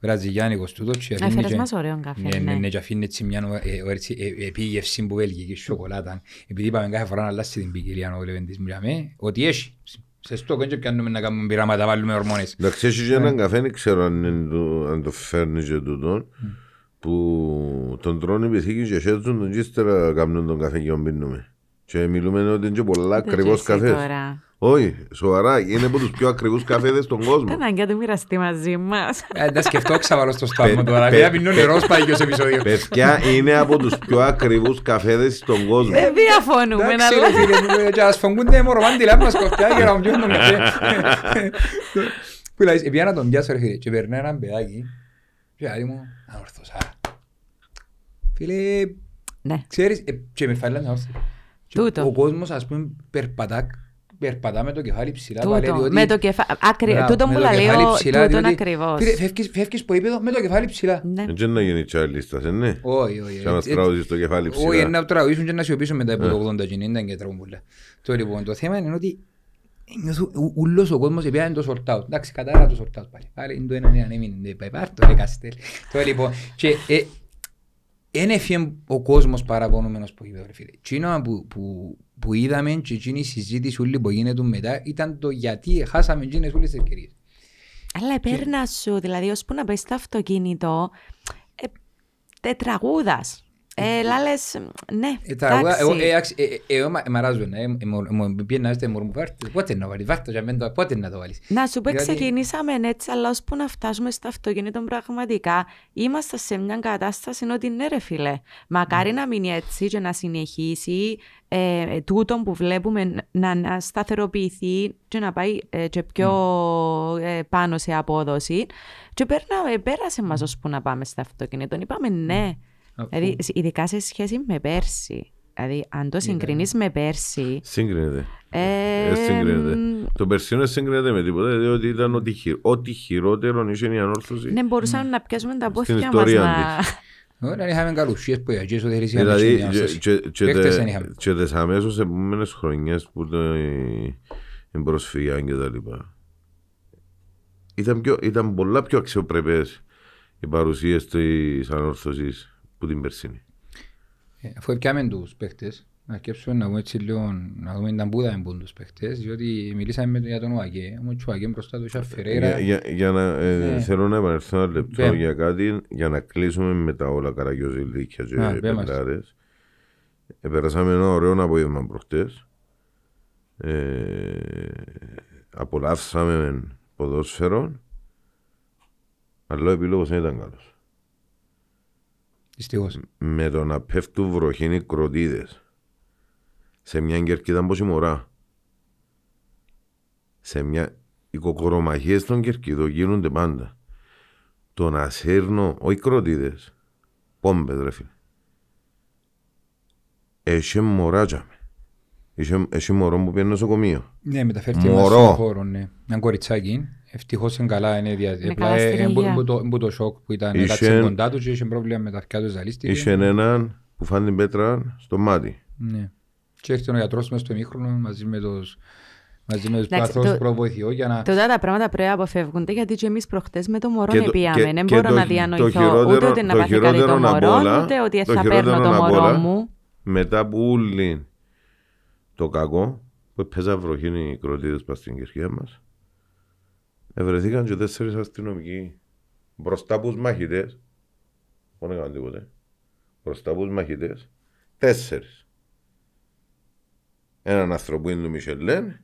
Βραζιλιάνικος τούτος και αφήνει Έφερες και- μας ωραίο καφέ, Ναι, ναι, ναι. ναι, και αφήνει έτσι μια ε, ε, έτσι, ε, επίγευση που βέλγικη σοκολάτα. Επειδή είπαμε κάθε φορά να αλλάξει την ποικιλία να βλέπουμε τις μιλάμε, ότι έχει. Σε στόκο και πιάνουμε να κάνουμε πειράματα, βάλουμε ορμόνες. Εντάξει, έχει και έναν καφέ, δεν ξέρω αν, είναι το, αν το φέρνεις και τούτον, που τον τρώνε οι πυθίκοι και χέζουν τον και ύστερα κάνουν τον καφέ και τον πίνουμε. Και μιλούμε ότι είναι και πολλά Δεν ακριβώς και εσύ καφές. τώρα. Όχι, σοβαρά, είναι από τους πιο ακριβούς καφέδες στον κόσμο. Δεν αναγκαία του μοιραστεί μαζί μας. Ε, Τα σκεφτώ ξαβαλώ στο στόμα Πε- τώρα. πε- Βέβαια πίνω νερό σπάει και ως επεισόδιο. Παιδιά, είναι από τους πιο ακριβούς καφέδες στον κόσμο. Δεν διαφωνούμε, Εντάξει αλλά... ρε φίλε, μου, και ας φωνκούνται μορομάντιλα μας κοφτιά και να μου πιούν τον καφέ. Που λέει, επειδή να τον πιάσω ρε φίλε και περνάει έναν παιδάκι και λέει μου, αόρθωσα. Φίλε, Ναι. ξέρεις, ε, και με φάει λένε αόρθω. Και Τούτο. Ο κόσμος ας πούμε περπατά, περπατά με το κεφάλι ψηλά. πάλι, Τούτο, διότι- με το κεφάλι. Άκρη, Μπράβο, τούτο με που το λέει κεφάλι ο ψηλά, τούτον διότι- ακριβώς. Φίλε, φεύγεις- Φεύγεις από ύπεδο με το κεφάλι ψηλά. Ναι. Έτσι να γίνει τσάλιστας, ε, ναι. Όχι, όχι. Σαν να έτσι- στραβώσεις το κεφάλι Όχι, ψηλά. να τραγουδήσουν και να σιωπήσουν μετά από το 80 και 90 και τραγούν πολλά. Το λοιπόν, το θέμα είναι ότι νιώθω ου- ούλος ο κόσμος επειδή το sort out. Εντάξει, κατάρα το sort out πάλι. Πάλι είναι το ένα νέα έμεινε, δεν πάει πάρ' το ρε Καστέλ. Το λοιπόν, και ε, εν έφυγε ο κόσμος παραπονούμενος που είπε ρε φίλε. Εκείνο που, που, που είδαμε και εκείνη η συζήτηση όλη που γίνεται μετά ήταν το γιατί χάσαμε εκείνες όλες τις ευκαιρίες. Αλλά επέρνα σου, δηλαδή, ώσπου να πες στο αυτοκίνητο, ε, τε τραγούδας. Ε, λάλες, ναι, Ε, τραγούδα, εγώ, εντάξει. ε, άξι, ε, ε, εγώ μα- μαράζω, ε, ε, μου- μου πιένει να είστε μου μου βάρτε, πότε να βάλεις, βάρτε για μένα, πότε να το βάλεις. Να σου πω, Γιατί- ξεκινήσαμε έτσι, αλλά ώσπου να φτάσουμε στο αυτοκίνητο πραγματικά, είμαστε σε μια κατάσταση ότι ναι ρε φίλε, μακάρι να μείνει έτσι και να συνεχίσει ε, ε, τούτο που βλέπουμε να, να σταθεροποιηθεί και να πάει ε, και πιο ε, πάνω σε απόδοση. Και πέρνα, ε, πέρασε μας ώσπου να πάμε στο αυτοκίνητο. Είπαμε ναι. Αφού- Δηλαδή, ειδικά σε σχέση με πέρσι. Δηλαδή, αν το συγκρινείς με πέρσι, Σύγκρινεται. ε, Ε, σύγκρινεται. μ, Το περσίνο δεν σύγκρινεται με τίποτα, διότι ήταν ό,τι, χει- ό,τι χειρότερο είχε η ανόρθωση. Ναι, μπορούσαμε να πιάσουμε τα πόθηκια μας ιστορία να... Όταν είχαμε καλουσίες που έτσι εσωτερικές Δηλαδή, είχαμε και- και και- και Παίχτες τε- δεν είχαμε. και τις αμέσως επόμενες χρονιές που το- η- η προσφυγιά και τα λοιπά. Ήταν, πιο, ήταν πολλά πιο αξιοπρεπές οι παρουσίες της ανόρθωσης που την περσίνη. Ε, Αφού έπιαμε τους παίχτες, να σκέψουμε να δούμε έτσι λίγο, να δούμε τα μπούδα εμπούν τους παίχτες, διότι μιλήσαμε με τον- για τον ΟΑΚΕ, όμως ο ΟΑΚΕ μπροστά του είχε Φεραίρα. Για, για, για να, ε, Ναι. Θέλω να επανέλθω ένα λεπτό Πέ. για κάτι, για να κλείσουμε με τα όλα καραγιοζηλίκια και Α, πέ μας. πεντάρες. Ε, περάσαμε ένα ωραίο απόγευμα προχτές. Ε, απολαύσαμε ποδόσφαιρο, αλλά ο επίλογος δεν ήταν καλός. Δυστυχώς. Με το να πέφτουν βροχήν οι κροτίδες σε μια κερκίδα πόση μωρά σε μια. Οι κοκορομαχίες στον Κερκίδο γίνονται πάντα. Το να σέρνω, όχι κροτίδες, πόμπες ρε φίλε. Έχει μωρά τζάμε. Είχε- Έχει μωρό που πήγαινε νοσοκομείο. Ναι, μεταφέρθηκε Μωρό. μας στον χώρο, ναι. Ένα κοριτσάκι. Ευτυχώς είναι καλά, είναι δια... Είναι Απλά καλά στην ε, εμπο- υγεία. εμπο- το- εμπο το σοκ που ήταν Είχε- κάτσε κοντά τους και είχε πρόβλημα με τα αυτιά τους ζαλίστηκε. Είχε έναν που φάνε την πέτρα στο μάτι. Ναι. Και έρχεται ο γιατρός μες στο ημίχρονο μαζί με τους μαζί με τους Εντάξει, ανθρώπους το- προβοηθειό για να... Τότε τα πράγματα πρέπει να αποφεύγονται γιατί και εμείς προχτές με το μωρό Και το- επίαμε. και- Δεν και μπορώ το- να το διανοηθώ χειρότερο- ούτε ότι να το πάθει κάτι το χειρότερο απ' μωρό, όλα- ούτε ότι το θα παίρνω χειρότερο το απ' μωρό όλα- μου. Μετά που ούλοι το κακό που παίζα βροχή οι κροτίδες πας στην κερκία μας ευρεθήκαν και τέσσερις αστυνομικοί μπροστά από τους μαχητές δεν έκαναν τίποτε μπροστά από τους μαχητές τέσσερις έναν άνθρωπο που είναι του Μισελέν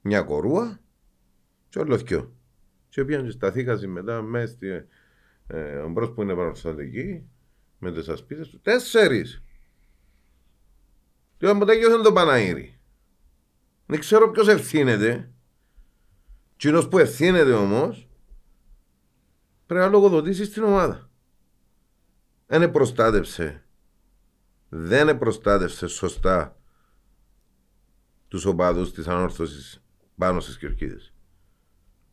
μια κορούα και όλο δυο και πήγαν και σταθήκαν μετά μέσα στη ε, ο μπρος που είναι παραστατική με τις ασπίδες του τέσσερις και όταν τελειώσαν το Παναήρι. Δεν ξέρω ποιος ευθύνεται. Κοινός που ευθύνεται όμως πρέπει να λογοδοτήσεις στην ομάδα. Δεν προστάτευσε. Δεν προστάτευσε σωστά τους οπαδούς της ανόρθωσης πάνω στις κερκίδες.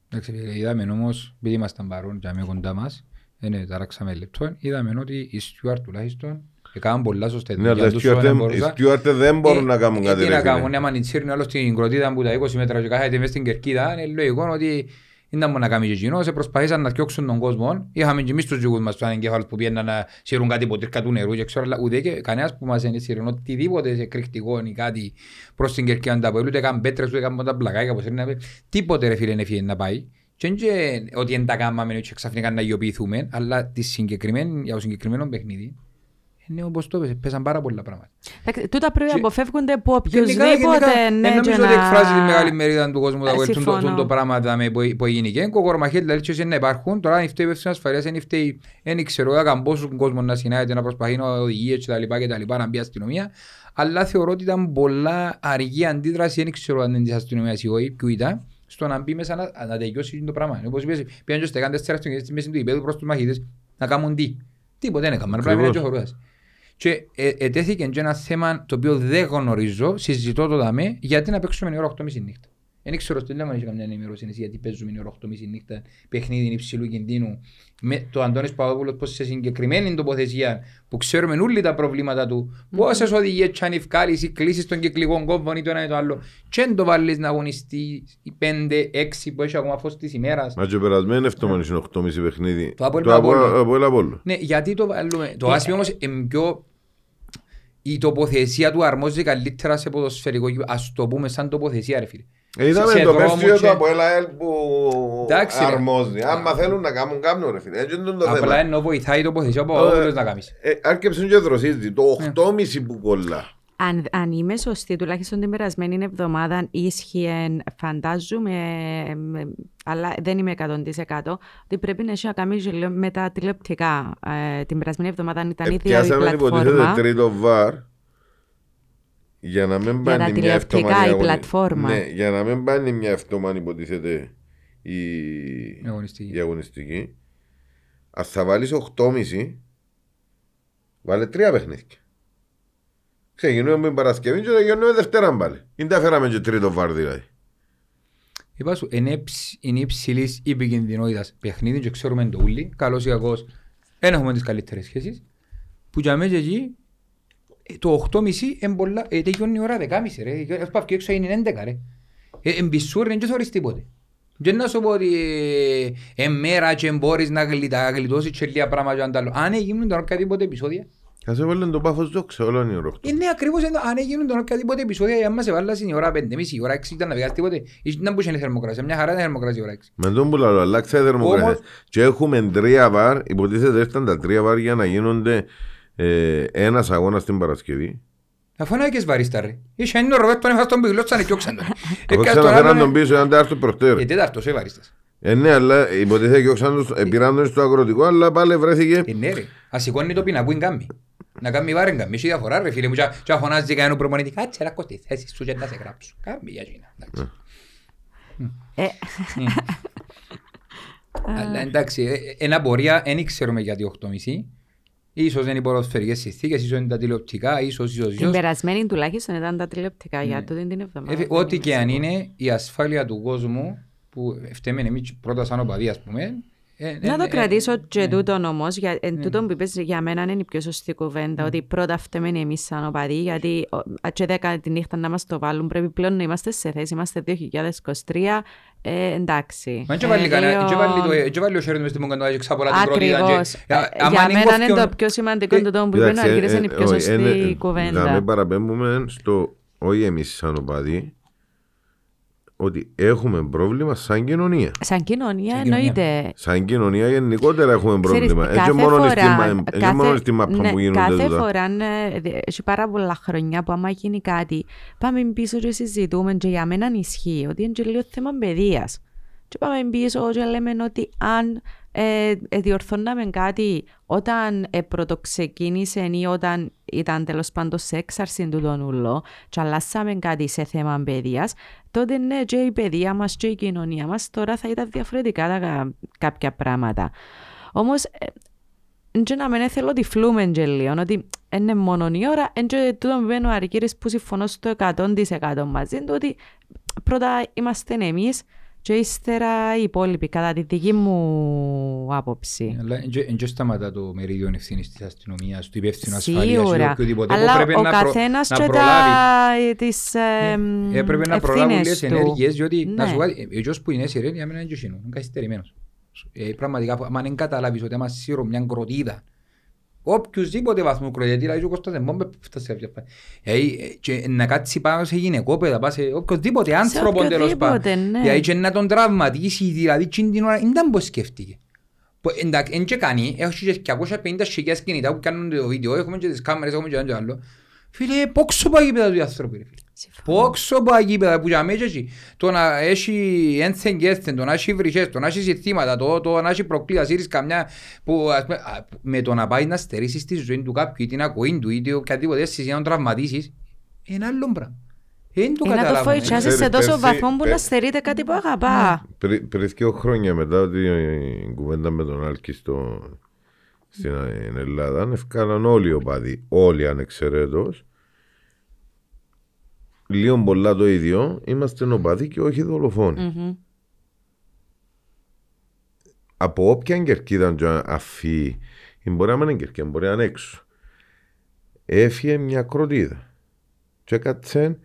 Εντάξει, είδαμε όμως, επειδή ήμασταν παρόν και αμέ κοντά μας, δεν ταράξαμε λεπτό, είδαμε ότι οι Στιούαρτ τουλάχιστον έκαναν πολλά σωστά Ναι, αλλά δουλειά οι τους, όσο δεν Στιούαρτ- οι μπορούσαν. Στιούαρτ δεν μπορούν Ε, να κάνουν ε, κάτι. Τι ρε να φίλε. κάνουν, άμα νητσίρουν άλλος στην κροτίδα που τα 20 μέτρα και κάθεται μέσα στην κερκίδα, είναι λογικό ότι δεν ήταν να κάνει και εκείνος, σε προσπαθήσαν να διώξουν τον κόσμο. Είχαμε και εμείς τους δικούς μας τους ανεγκέφαλους που πήγαιναν να σύρουν κάτι ποτήρκα του νερού και ξέρω, αλλά ούτε και κανένας που μας ενίσχυρε οτιδήποτε σε κρυκτικό ή κάτι προς την κερκίδα τα ούτε καν πέτρες, ούτε καν τα πλακάκια, πως είναι, τίποτε ρε φίλε είναι φύγει να πάει. Και δεν και ότι δεν τα κάναμε και ξαφνικά να γιοποιηθούμε, αλλά τη συγκεκριμένη, για το συγκεκριμένο παιχνίδι, είναι όπως το είπες, πέσαν πάρα πολλά πράγματα. Εντάξει, Τούτα πρέπει να Και- αποφεύγονται από Γενικά, οποιοδήποτε γενικά, ναι, δεν και νομίζω ότι εκφράζει τη να... μεγάλη μερίδα του κόσμου Ε, τα το, συμφωνώ. το, το πράγμα δάμε που, που έγινε. Και κοκορομαχία δηλαδή και να υπάρχουν. Τώρα αν φταίει η υπεύθυνη ασφαλείας, δεν φταίει, δεν ξέρω, έκαν πόσους κόσμος να συνάγεται, να προσπαθεί να οδηγεί και τα λοιπά και τα λοιπά, να μπει αστυνομία. Αλλά θεωρώ ότι ήταν πολλά αργή αντίδραση, δεν ξέρω αν είναι της αστυνομίας ή όχι, ποιο ήταν, στο να μπει μέσα να, να τελειώσει το πράγμα. Όπως είπες, πήγαν και στεκάν τέσσερα αστυνομίες στη μέση του υπέδου προς τους μαχητές να κάνουν τι. Τίποτε δεν έκαναν, απλά πήγαν και Ακριβώς. χωρούδας. Και ε, ετέθηκε και ένα θέμα το οποίο δεν γνωρίζω, συζητώ το δαμέ, γιατί να παίξουμε η ώρα 8.30 νύχτα. Δεν ξέρω στο λέμε αν έχει καμιά ενημέρωση εσύ γιατί παίζουμε η ώρα 8.30 νύχτα παιχνίδι υψηλού κινδύνου. Με το Αντώνης Παπαδόπουλος πως σε συγκεκριμένη τοποθεσία που ξέρουμε όλοι τα προβλήματα του, πόσες οδηγίες και αν ευκάλεις ή κλείσεις των κυκλικών κόμβων ή το ένα ή το άλλο και δεν το βάλεις να αγωνιστεί οι 5-6 που έχει ακόμα φως της ημέρας. Μα και περασμένη εβδομάδα είναι 8.30 παιχνίδι. Το Απόλλη Το Απο- Απόλλων. Απόλλη Απόλλων. Ναι, γιατί το βάλουμε. Το άσπι όμως είναι πιο... Η τοποθεσία του αρμόζει καλύτερα σε ποδοσφαιρικό γήπεδο. Ας το πούμε σαν τοποθεσία ρε φίλε. Ε, Είδαμε σε το δρόμο πέστιο και- του από ΕΛΑΕΛ που Εντάξει, ρε. αρμόζει. Άμα θέλουν να κάνουν, κάνουν ρε φίλε. Έτσι είναι το Απλά θέμα. ενώ βοηθάει η τοποθεσία από όλους να κάνεις. Ε, Άρκεψε και δροσίζεις. Το Ναι. 8.30 που κολλά. Αν, αν είμαι σωστή, τουλάχιστον την περασμένη εβδομάδα ίσχυε, φαντάζομαι, ε, αλλά δεν είμαι 100% ότι πρέπει να έχει να κάνει και λίγο με τα τηλεοπτικά. Ε, την περασμένη εβδομάδα ήταν η ίδια η Πιάσαμε υποτίθεται πλατφόρμα. τρίτο βαρ για να μην τα πάνε μια τηλεοπτικά, εβδομάδα η αγωνι- πλατφόρμα. Ναι, για να μην πάνε μια εβδομάδα υποτίθεται η, Η αγωνιστική. η αγωνιστική. Αν θα βάλεις 8.30 βάλε τρία παιχνίδια. Ξεκινούμε με την Παρασκευή και τελειώνουμε Δευτέρα πάλι. Δεν τα φέραμε και τρίτο βαρ δηλαδή. Είπα σου, είναι υψ- είναι υψηλής επικινδυνότητας παιχνίδι και ξέρουμε το ούλι, καλός ή κακός, δεν έχουμε τις καλύτερες σχέσεις, που για μέσα εκεί ε, το 8.30 είναι πολλά, ε, τελειώνει η ώρα 10.30 ρε, ε, πάω και έξω είναι 11 ρε. Ε, Εμπισούρ δεν και θωρείς τίποτε. Και να σου πω ότι ε, ε, μέρα και μπορείς να γλυτα- γλιτώσεις και λίγα πράγματα και αν τα άλλο. Αν έγινουν τον οποιαδήποτε επεισόδια, Ας έβαλαν το πάφος δόξα όλο είναι η ώρα. είναι ακριβώς ενώ αν έγινουν τον οποιαδήποτε επεισόδια, αν μας έβαλασαν η ώρα 5.30, η ώρα 6 ήταν να βγάλεις τίποτε, ήταν που είχε θερμοκρασία, μια χαρά ήταν θερμοκρασία η ώρα 6. Με τον που λαλό, αλλάξα η θερμοκρασία. Όμως- Και έχουμε τρία βαρ, υποτίθεται ήρθαν τα τρία βαρ για να γίνονται ε, ένας αγώνας την Παρασκευή. Αφού είναι και σβαρίστα ρε. Είχε ένα Ροβέρτο έφασε τον πυγλό σαν εκιόξαν τον. Εγώ Έκας τον ξαναφέραν άλλον, τον πίσω, αν τα έρθουν προχτέρ. Ε, τέταρτος, ε, βαρίστας. Ε, ναι, αλλά υποτίθεται και όξαν τους, ε, πήραν τον στο αγροτικό, αλλά πάλι βρέθηκε. Ε, ναι ρε. Ας σηκώνει το πινακούιν κάμει. Να κάνει βάρεν κάμει. Έχει διαφορά ρε φίλε μου. Και φωνάζει κανέναν προπονητή. Κάτσε ρε κοστί θέση σου και να σε γράψω. Κάμει για εκείνα. εντάξει. Ε, Αλλά εντάξει, ε, ε, ένα πορεία δεν ξέρουμε γιατί 8,5. Ίσως είναι οι ποδοσφαιρικές συνθήκες, ίσως είναι τα τηλεοπτικά, ίσως, ίσως, την ίσως. περασμένη τουλάχιστον ήταν τα τηλεοπτικά Ναι. για τούτη την εβδομάδα. Ε, δεν Ό,τι είμαι και αν σίγουρη. είναι, η ασφάλεια του κόσμου, που φταίμε εμείς πρώτα σαν οπαδοί, ας πούμε, ε, Να ε, το ε, κρατήσω και ναι. τούτον όμως. Για, εν τούτον που είπες, για μένα είναι η πιο σωστή κουβέντα. Ότι πρώτα φταίμε εμείς σαν οπαδοί, γιατί ο, και δέκα τη νύχτα να μας το βάλουν, πρέπει πλέον να είμαστε σε θέση. Είμαστε 2023. Ε, εντάξει. Μα δεν βάλει Ε, κανένα, λίγο- δεν βάλει το- δεν βάλει ο Σέρι μες στην μούγκα και ξαπολά την τροτίδα και- Ακριβώς. Ε, Ε, άμα Για είναι μένα είναι κόφκιον- το πιο σημαντικό Ε, τούτο που είπε ο Κοίταξε, Αργύρης, ε, είναι η πιο όχι, σωστή είναι- Να μην κουβέντα. παραπέμπουμε στο όχι εμείς σαν οπαδοί ότι έχουμε πρόβλημα σαν κοινωνία. Σαν κοινωνία Σαν κοινωνία. εννοείται. Σαν κοινωνία γενικότερα έχουμε Ξέρεις, πρόβλημα. Έτσι κάθε μόνο φορά- στη μα- έτσι κάθε- μόνο στη μάπα ναι, που γίνονται Κάθε τούτα. φορά, ναι, δε- έχει πάρα πολλά χρόνια που άμα γίνει κάτι, πάμε πίσω και συζητούμε και για μένα ισχύει ότι είναι και λίγο θέμα παιδείας. Και πάμε πίσω και λέμε ότι αν ε, ε, διορθώναμε κάτι όταν ε, πρωτοξεκίνησε ή όταν ήταν τέλος πάντων σε έξαρση του τον ούλο και αλλάσαμε κάτι σε θέμα παιδείας, τότε ναι και η παιδεία μας και η κοινωνία μας τώρα θα ήταν διαφορετικά τα κα- κάποια πράγματα. Όμως ε, και να μην θέλω ότι φλούμε και λίγο, ότι είναι μόνο η ώρα, εν και τούτο που είπε ο Αρκύρης που συμφωνώ στο 100% μαζί του, ότι πρώτα είμαστε εμείς και ύστερα οι υπόλοιποι, κατά τη δική μου άποψη. Αλλά δεν και σταματά το μερίδιο ευθύνης της αστυνομίας, του υπεύθυνου ασφαλείας ή Σίγουρα. οποιοδήποτε. Αλλά Πρέπει ο να προ- καθένας να και προλάβει. τα, τις ε, Ε, Έπρεπε να προλάβουν ευθύνες τις του. ενέργειες, διότι να Ναι. σου πω, ε, ο που είναι σιρένη, για μένα είναι και εκείνο, είναι καθυστερημένος. Ε, Πραγματικά, αν δεν καταλάβεις ότι άμα σύρω μια κροτίδα, οποιουσδήποτε βαθμό κροτίδα, δηλαδή ο Κώστας δεν μπορεί να φτάσει σε αυτά. Ε, ε, και να κάτσει πάνω σε γυναικόπαιδα, πάει σε οποιοδήποτε άνθρωπο τέλος πάντων. οποιοδήποτε, ναι. Δηλαδή και να τον τραυματίσει, δηλαδή εκείνη την ώρα, δεν ήταν πώς σκέφτηκε. Που, Εντάξει, εν και κάνει, έχω και 250 χιλιάδες κινητά που κάνουν το βίντεο, έχουμε και τις κάμερες, έχουμε και ένα και άλλο. Φίλε, πόξο πάει γήπεδα του άνθρωποι, ρε φίλε. Συμφωνώ. Πόξο πάει γήπεδα που για μέσα εκεί. Το να έχει ένθεν και ένθεν, το να έχει βρυχές, το να έχει συστήματα, το, το να έχει προκλήτα, σύρεις καμιά που ας πούμε, α, με το να πάει να στερήσεις τη ζωή του κάποιου ή την ακοή του ή οποιαδήποτε αίσθηση να τον τραυματίσεις, είναι άλλο πράγμα. Δεν το Ή να το καταλάβουμε. φοητσιάσεις σε Ξέρεις, τόσο πέρσι- βαθμό που να πέ- στερείται κάτι που αγαπά. Πρι- Πριν δύο χρόνια μετά την κουβέντα με τον Άλκη στο, στην Ελλάδα, ευκάλαν όλοι οι οπαδοί, όλοι ανεξαιρέτως. Λίγο πολλά το ίδιο, είμαστε οπαδοί και όχι δολοφόνοι. Μμμ. Από όποια κερκίδα και αφή, ή μπορεί να μην είναι κερκίδα, μπορεί να είναι έξω. Έφυγε μια κροτίδα. Και έκατσε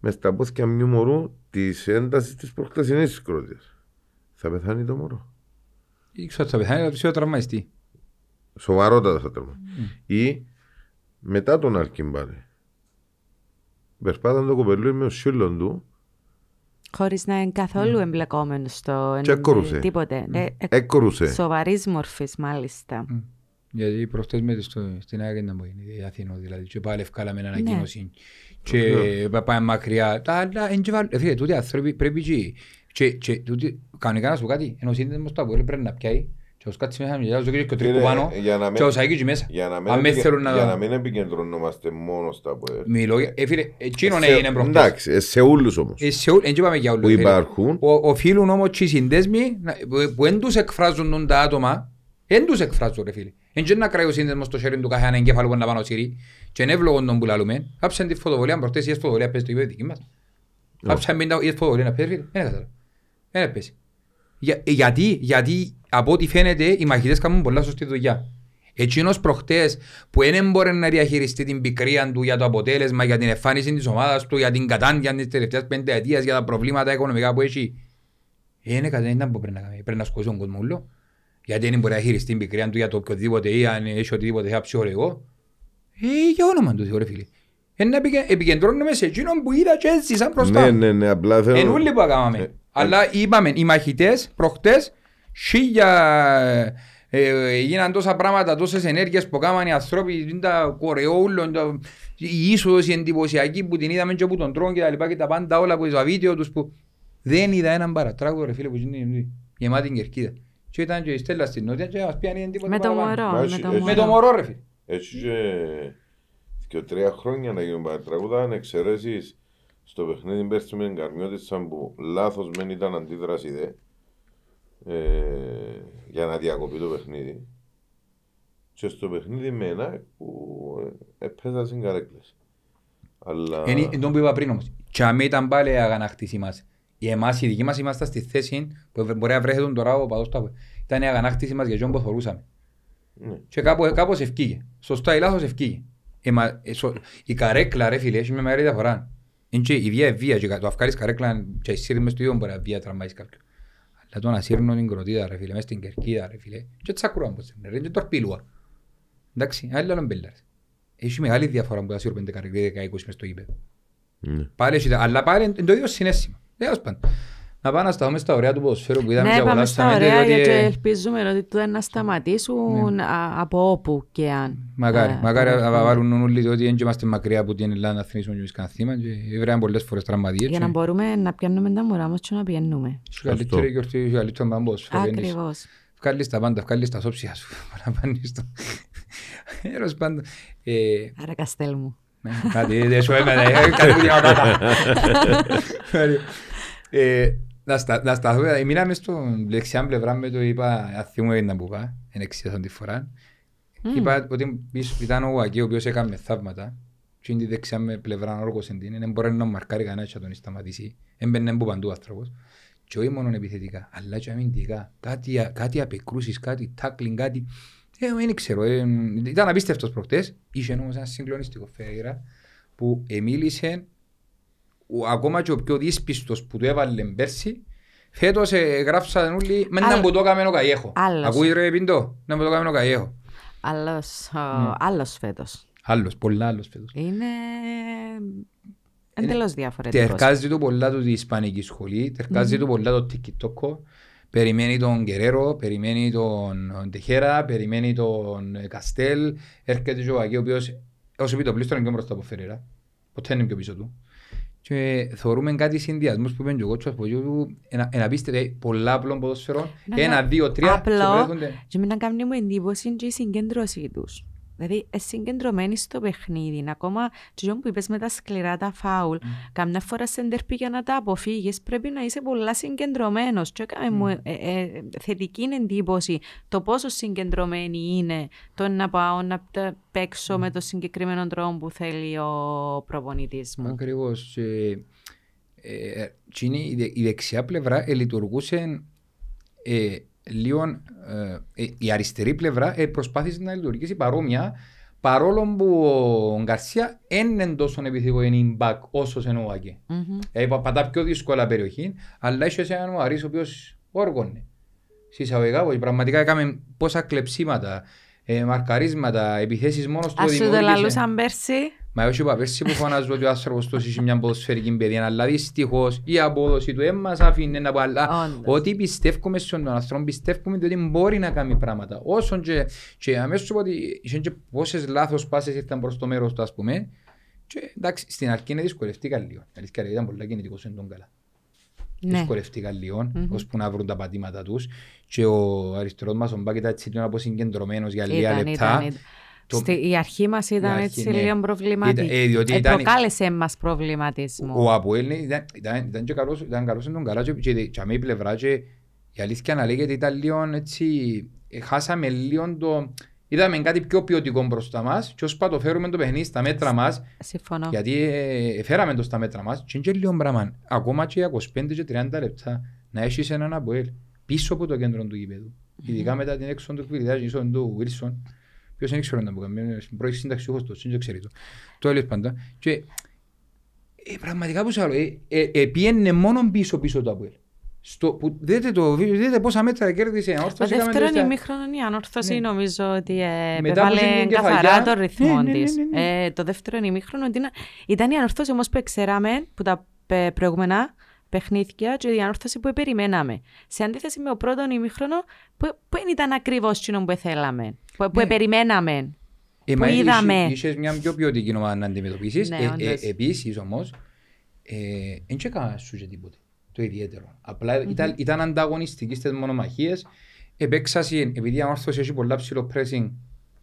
μες στα πόθηκια μιου μωρού της έντασης της προχτασινή της κροτίδα. Θα πεθάνει το μωρό. Ήξερα ότι θα πεθάνει, αλλά θα τραυματιστεί. Σοβαρότατα θα τρώμε. Ή μετά τον Αλκιμπάρη. Περπάταν το κοπελούι με ο σύλλον του, Χωρίς να είναι καθόλου εμπλεκόμενος στο Και έκορουσε. τίποτε. Ε, ε, έκρουσε. Σοβαρής μορφής μάλιστα. Γιατί προχτές με στο, στην Άγεντα μου είναι η Αθήνα δηλαδή και πάλι ευκάλαμε Ναι. ένα ανακοίνωση και πάμε μακριά. Τα άλλα, εν και βάλ- ε, φίλε, τούτοι άνθρωποι πρέπει και, και, και τούτοι, κανονικά να σου πω κάτι, ενώ ο σύνδεσμος του Αποέλ πρέπει να πιάει και ως κάτσει μέσα και ο και τρίκου Είναι, πάνω για να μην- και ο Σαϊκή και μέσα. Για να μην, Αν μες επικε- θέλουν για να να... μην επικεντρωνόμαστε μόνο στα που Μιλώ, για- ε, φίλε, εκείνον Σε- έγινε προχτές. Εντάξει, ε, σε όλους όμως Ε, σε ό- εν και πάμε για όλους. που φίλε. υπάρχουν. Ο- Οφείλουν όμως και οι συνδέσμοι να- που- που δεν τους εκφράζουν τον τα άτομα, δεν τους εκφράζουν ρε φίλε. Εν και να κράει ο σύνδεσμος στο χέρι του κάθε ένα εγκέφαλο που να πάνω σύρει και είναι εύλογο τον που λαλούμε. Κάψαν τη φωτοβολία, προχτές η φωτοβολία πες το είπε δική μας. Κάψαν μην τα η φωτοβολία να πες φίλε, δεν κατάλαβα. Δεν έπαιζε. Για, γιατί, γιατί από ό,τι φαίνεται οι μαχητές κάνουν πολλά σωστή δουλειά. Εκείνος προχτές που δεν μπορεί να διαχειριστεί την πικρία του για το αποτέλεσμα, για την εμφάνιση της ομάδας του, για την κατάντια της τελευταίας πενταετίας, για τα προβλήματα οικονομικά που έχει. Ε, Είναι κάτι δεν ήταν που πρέπει να κάνει. Πρέπει να σκοτώσει τον κόσμο όλο. Γιατί δεν μπορεί να χειριστεί την πικρία του για το οποιοδήποτε ή αν έχει οτιδήποτε θα ψυχολογικό. Ε, για όνομα του Θεού ρε φίλε. Ε, να επικε- επικεντρώνουμε σε εκείνον που είδα και έτσι σαν μπροστά. Ναι, ναι, ναι, απλά θέλω... Εν ούλοι που έκαναμε. Ε, Αλλά είπαμε, οι μαχητές προχτές, χίλια ε, γίναν τόσα πράγματα, τόσες ενέργειες που έκαναν οι άνθρωποι, είναι τα κορεόλο, τα- η είσοδος η εντυπωσιακή που την είδαμε και που τον τρώνε και τα λοιπά και τα πάντα όλα που το βίντεο τους που δεν είδα έναν παρατράγο ρε φίλε που είναι γεμάτη την κερκίδα. Και ήταν και η Στέλλα στην Νότια και μας πιάνει τίποτα Με το παραπάνω. μωρό. Μα Με έτσι- το έτσι- Με το μωρό. μωρό ρε φίλε. Έτσι και και τρία χρόνια να γίνουν τραγούδα αν εξαιρέσεις στο παιχνίδι πέρσι με την Καρμιώτησα που λάθος μεν ήταν αντίδραση δε ε, για να διακοπεί το παιχνίδι και στο παιχνίδι με ένα που ε, επέζασαν καρέκλες. Αλλά... Είναι το που είπα πριν όμως. Και αν ήταν πάλι αγανάκτηση μας. Οι εμάς, οι δικοί μας είμαστε στη θέση που μπορεί να βρέχει τώρα ο παδός του Αποέλ. Ήταν η αγανάκτηση μας για ποιον που θωρούσαμε. Ναι. Και κάπου, κάπως ευκήγε. Σωστά ή λάθος ευκήγε. Ε, μα, ε, σο, η καρέκλα ρε φίλε έχει με μεγάλη διαφορά. Είναι και η βία είναι βία και το αυκάλεις καρέκλα και εσύ μες στο ίδιο μπορεί να βία τραμπάεις κάποιον. Αλλά το να σύρνω την κροτίδα ρε φίλε, μες στην κερκίδα ρε φίλε. Και τσακρούαν πως είναι ρε, και τορπίλουα. Εντάξει, άλλοι άλλον μπέλαρες. Έχει μεγάλη διαφορά που θα σύρω πέντε καρέκλα 10-20 μες στο γήπεδο. Ναι. Πάλι έχει, αλλά πάλι είναι το ίδιο συνέστημα. Τέλος πάντων. Να πάμε να σταθούμε στα ωραία του ποδοσφαίρου που είδαμε Ναι, και πάμε στα απολαύσαμε, ωραία διότι, γιατί ε, ελπίζουμε ότι δεν να σταματήσουν α- από όπου και αν. Μακάρι, Ε, μακάρι ε, να βάλουν όλοι διότι δεν είμαστε μακριά από την Ελλάδα να θυμίσουμε και εμείς κανένα θύμα και βρέαν πολλές φορές τραυματίες. Για να μπορούμε να πιάνουμε τα μωρά μας και να πιένουμε. Σου καλύτερη γιορτή, σου καλύτερο μπαμπός. Ακριβώς. Βγάλεις τα πάντα, βγάλεις τα σώψια σου. Παραπάνεις το. Τέλος πάντων. ε, Άρα Καστέλ μου. Ναι, Κάτι δεν σου έμενε, ε, κάτι που διαβάτα. Ε, Να στα- να σταθούμε, μείναμε στον δεξιά πλευρά με το είπα, αν θυμούμαι να που είπα, εν εξήγησαν τη φορά. Είπα ότι πίσω ήταν ο Γουακί, ο οποίος έκανε θαύματα και είναι τη δεξιά με πλευρά όργος εν την, δεν μπορεί να μαρκάρει κανένα και να τον σταματήσει. Έμπαινε που παντού ο άνθρωπος. Και όχι μόνο επιθετικά, αλλά και αμυντικά. Κάτι, α- κάτι απεκρούσεις, κάτι tackling, κάτι... Ε, δεν ξέρω, ε, ήταν απίστευτος προχτές. Είχε όμως ένα συγκλονιστικό Φεραίρα που εμίλησε ο, ακόμα και ο πιο δύσπιστος που του έβαλε πέρσι Φέτος ε, γράψαν όλοι με να Άλλ- που το έκαμε ο Καϊέχο. Άλλος. Ακούει ρε Πιντό, να που το έκαμε ο Καϊέχο. Άλλος, Ναι. ο- άλλος φέτος. Άλλος, πολλά άλλος φέτος. Είναι εντελώς διαφορετικός. Τερκάζει του πολλά του τη Ισπανική σχολή, τερκάζει του πολλά το TikTok, περιμένει τον Γκερέρο, περιμένει τον Τεχέρα, περιμένει τον ε, Καστέλ, έρχεται και ο Βαγγί, ο οποίος όσο πει το πλήστο είναι πιο μπροστά από Φερέρα, ποτέ είναι πιο πίσω του. Και θεωρούμε κάτι συνδυασμούς που είπε και ο κότσος από γύρω του, ένα, ένα πίστευε ε, πολλά απλών ποδοσφαιρών, Ναι, ένα, ναι. δύο, τρία, και Απλό. βρέθονται. Και με να κάνει μου εντύπωση και η συγκέντρωσή τους. Δηλαδή, ες, συγκεντρωμένοι στο παιχνίδι. Ακόμα και αυτό που είπες με τα σκληρά τα φάουλ. Καμιά φορά σε ντερπή για να τα αποφύγεις πρέπει να είσαι πολλά συγκεντρωμένος. Και έκαμε μου ε, ε, θετική εντύπωση το πόσο συγκεντρωμένοι είναι το να πάω να τα παίξω με το συγκεκριμένο τρόπο που θέλει ο προπονητής μου. Ακριβώς. Και, ε, και είναι η, δε- η δεξιά πλευρά ε, λειτουργούσε ε, λίγο, ε, ε, η αριστερή πλευρά ε, προσπάθησε να λειτουργήσει παρόμοια παρόλο που ο Γκαρσία δεν είναι τόσο επιθυμικό είναι back όσο σε νουάκι. Μμμ. Ε, πα- πατά πιο δύσκολα περιοχή, αλλά είχε έναν Αρής ο οποίος όργωνε. Συσσαγωγικά, που πραγματικά έκαμε πόσα κλεψίματα, ε, μαρκαρίσματα, επιθέσεις μόνος του Ας σου το δημιούργησε. λαλούσαν πέρσι. Μα εγώ είπα πέρσι που φωνάζω ότι ο άνθρωπος τόσο έχει μια ποδοσφαιρική παιδεία, αλλά δυστυχώς η απόδοση του δεν μας αφήνει να πω, αλλά Όντως. ότι πιστεύουμε στον άνθρωπο, πιστεύουμε ότι μπορεί να κάνει πράγματα. Όσον και, και αμέσως σου πω ότι είχε και πόσες λάθος πάσες ήρθαν προς το μέρος του, ας πούμε, και εντάξει, στην αρχή είναι δυσκολευτήκα λίγο. Η Αλήθεια, ήταν πολύ κινητικός εν τον καλά. Ναι. Δυσκολευτήκα λίγο, ώσπου να βρουν τα πατήματα τους. Και ο αριστερός μας, ο Μπάκ, ήταν έτσι λίγο αποσυγκεντρωμένος για λίγα Ήταν, λεπτά. ήταν, ήταν. Το- Στη, η αρχή μας ήταν αρχή, έτσι ναι. λίγο προβληματική. Ήταν- ε, διότι Ε, ήταν- προκάλεσε μας προβληματισμό. Ο Αποέλ ήταν, ήταν, ήταν, και καλός, ήταν καλός εν τον καλά και, και, και αμέ η πλευρά και η αλήθεια να λέγεται ήταν λίγο έτσι, ε, χάσαμε λίγο το... Είδαμε κάτι πιο ποιοτικό μπροστά μας και ώσπα το φέρουμε το παιχνίδι στα μέτρα μας Συμφωνώ. γιατί ε, φέραμε το στα μέτρα μας και είναι και λίγο πράγμα. Ακόμα και 25 και 30 λεπτά να έχεις έναν Αποέλ πίσω από το κέντρο του γηπέδου. Ειδικά μετά την έξω του Κβιλιτάζ, ίσον του Βίλσον, ποιος δεν ξέρω να πω καμία, πρώην συνταξιούχος του, δεν ξέρει το. Το έλεγες πάντα. Και ε, πραγματικά που σε άλλο, ε, ε, ε, πήγαινε μόνο πίσω πίσω το Αποέλ. Στο, που, δείτε, το, βίντεο, δείτε πόσα μέτρα κέρδισε. Το όρθωση, δεύτερο είχαμε τέσσερα- ημίχρονο η ανόρθωση Ναι. νομίζω ότι ε, Μετά που επέβαλε έγινε η καθαρά κεφαλιά. το ρυθμό Ναι, ναι, ναι, της. ναι, ναι. Ε, Το δεύτερο ημίχρονο ήταν, ήταν η ανόρθωση όμως που ξέραμε που τα πε- προηγούμενα παιχνίδια και η ανόρθωση που περιμέναμε. Σε αντίθεση με ο πρώτο ημίχρονο που, που δεν ήταν ακριβώς εκείνο που θέλαμε, που, που Ναι. περιμέναμε. Ε, που μα είχε- είδαμε. Είχες μια πιο ποιοτική ομάδα να αντιμετωπίσεις. Ναι, Ε, ε, όντως. επίσης όμως, δεν ε, έκανα σου και τίποτε το ιδιαίτερο. Απλά ήταν, ήταν ανταγωνιστικής στις μονομαχίες. Επέξαση, επειδή η ανόρθωση έχει πολλά ψηλό pressing,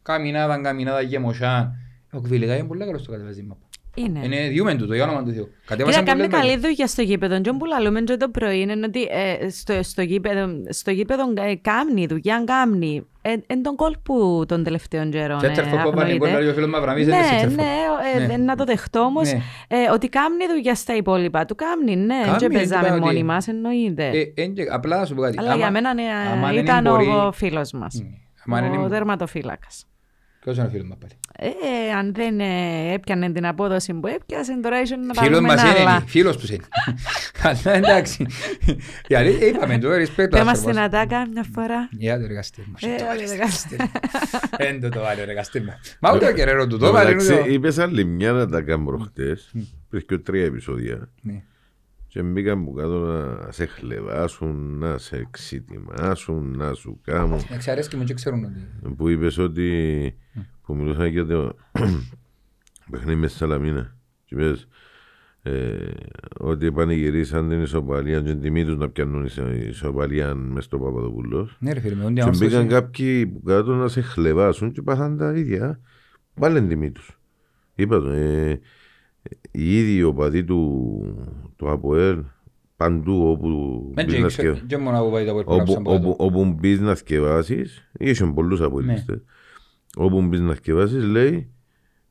καμινάδα, καμινάδα, γεμοσάν. Ο Κβιλικά είναι πολύ καλός στο κατεβάζει μάπα. Είναι. Είναι διούμεν του το για όνομα του Θεού. Κοίτα, Κατέβασαν κάνει πολλές καλή μέρες. δουλειά στο γήπεδο. Και που λαλούμε και το πρωί είναι ότι ε, στο, στο γήπεδο, στο γήπεδο ε, κάμνει, δουλειά κάμνει. Εν τον κόλ που των τελευταίων καιρών. Center for Copa, αγνοείται. Νικόλα, ο φίλος Μαυραβής, Ναι, είναι center for. ναι, ε, Ναι. να το δεχτώ όμως. Ναι. Ε, ότι κάμνει δουλειά στα υπόλοιπα του. Κάμνει, ναι. Κάμνει, Δεν δεν παίζαμε είπα ότι- μόνοι μας, εννοείται. Ε, εν και- Απλά να σου πω κάτι. Αλλά Άμα- για μένα ναι, άμα δεν ήταν μπορεί- ο φίλος μας. Ναι. Άμα δεν Ο είναι- δερματοφύλακας. Ποιος είναι ο φίλος μας πάλι. Ε, αν δεν ε, έπιανε την απόδοση που έπιασε, τώρα ίσως να Φίλος βάλουμε μας ένα είναι, άλλα. φίλος τους είναι. Αλλά εντάξει. Η αλήθεια είπαμε το respect. Πέμα στην ατάκα μια φορά. Για το εργαστήρι μας. Ε, Το το βάλεις εργαστήρι. εργαστήρι. Εν το το βάλει ο εργαστήρι μας. Μα ούτε ο κεραίρο του το βάλει. Εντάξει, ούτε ο- είπες άλλη μια να τα κάνω προχτές, πριν και τρία επεισόδια. Ναι. Και μπήκαν που κάτω να σε χλεβάσουν, να σε εξετοιμάσουν, να σου κάνουν. Εξαρέσκει μου και ξέρουν ότι... Που είπες ότι, που μιλούσαν για το παιχνίδι με στη Σαλαμίνα. Και είπες ε, ότι πανηγυρίσαν την ισοπαλία και την τιμή τους να πιάνουν η ισοπαλία μες στο Παπαδοπούλος. Ναι ρε φίλε, με Και όντια μπήκαν κάποιοι που κάτω να σε χλεβάσουν και πάθαν τα ίδια. Βάλεν τιμή τους. Είπα το, ε, οι ίδιοι οπαδοί του, του ΑΠΟΕΛ παντού όπου Δεν μπεις να και- σκε- και μόνο από πάει τα όπου, πορπονάψαν από όπου, κάτω. όπου μπεις να θκευάσεις, είχε πολλούς αποελίστες, όπου μπεις να θκευάσεις λέει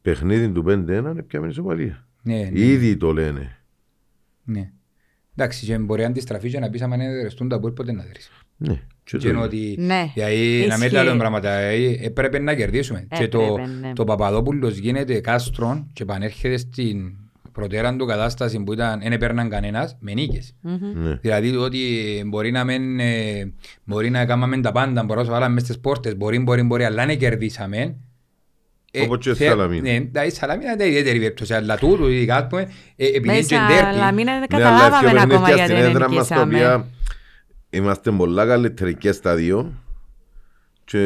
παιχνίδι του 5-1 είναι πια με ισοπαλία. Ναι, ναι, Ήδη το λένε. ναι. Εντάξει, και μπορεί να αντιστραφείς και να πεις άμα είναι δερεστούν τα μπορεί ποτέ να δερείς. Ναι. Και Και το- είναι ότι Ναι. δηλαδή, να μην Ισχύει. λέμε πράγματα, ε, ε, πρέπει να κερδίσουμε. Και το, Έπρεπε, ναι. το Παπαδόπουλος γίνεται κάστρον και επανέρχεται στην προτέρα του κατάσταση που ήταν δεν έπαιρναν κανένας με νίκες. ναι. Δηλαδή ότι μπορεί να, μεν, ε, μπορεί να κάνουμε τα πάντα, μπορεί να σου βάλαμε μες στις πόρτες, μπορεί, μπορεί, μπορεί, αλλά να κερδίσαμε. Ε, Όπως και θε- Σαλαμίνα. Ναι, δηλαδή Σαλαμίνα ήταν ιδιαίτερη περίπτωση, αλλά τούτου ειδικά, ας πούμε, ε, επειδή είναι και Μέσα, ντέρπι, αλλά μην δεν Ναι, αλλά καταλάβαμε έφυγε ακόμα παιχνίδια γιατί στην δεν έδρα μας τα νικήσαμε. Οποία είμαστε πολλά καλύτεροι και στα δύο. Και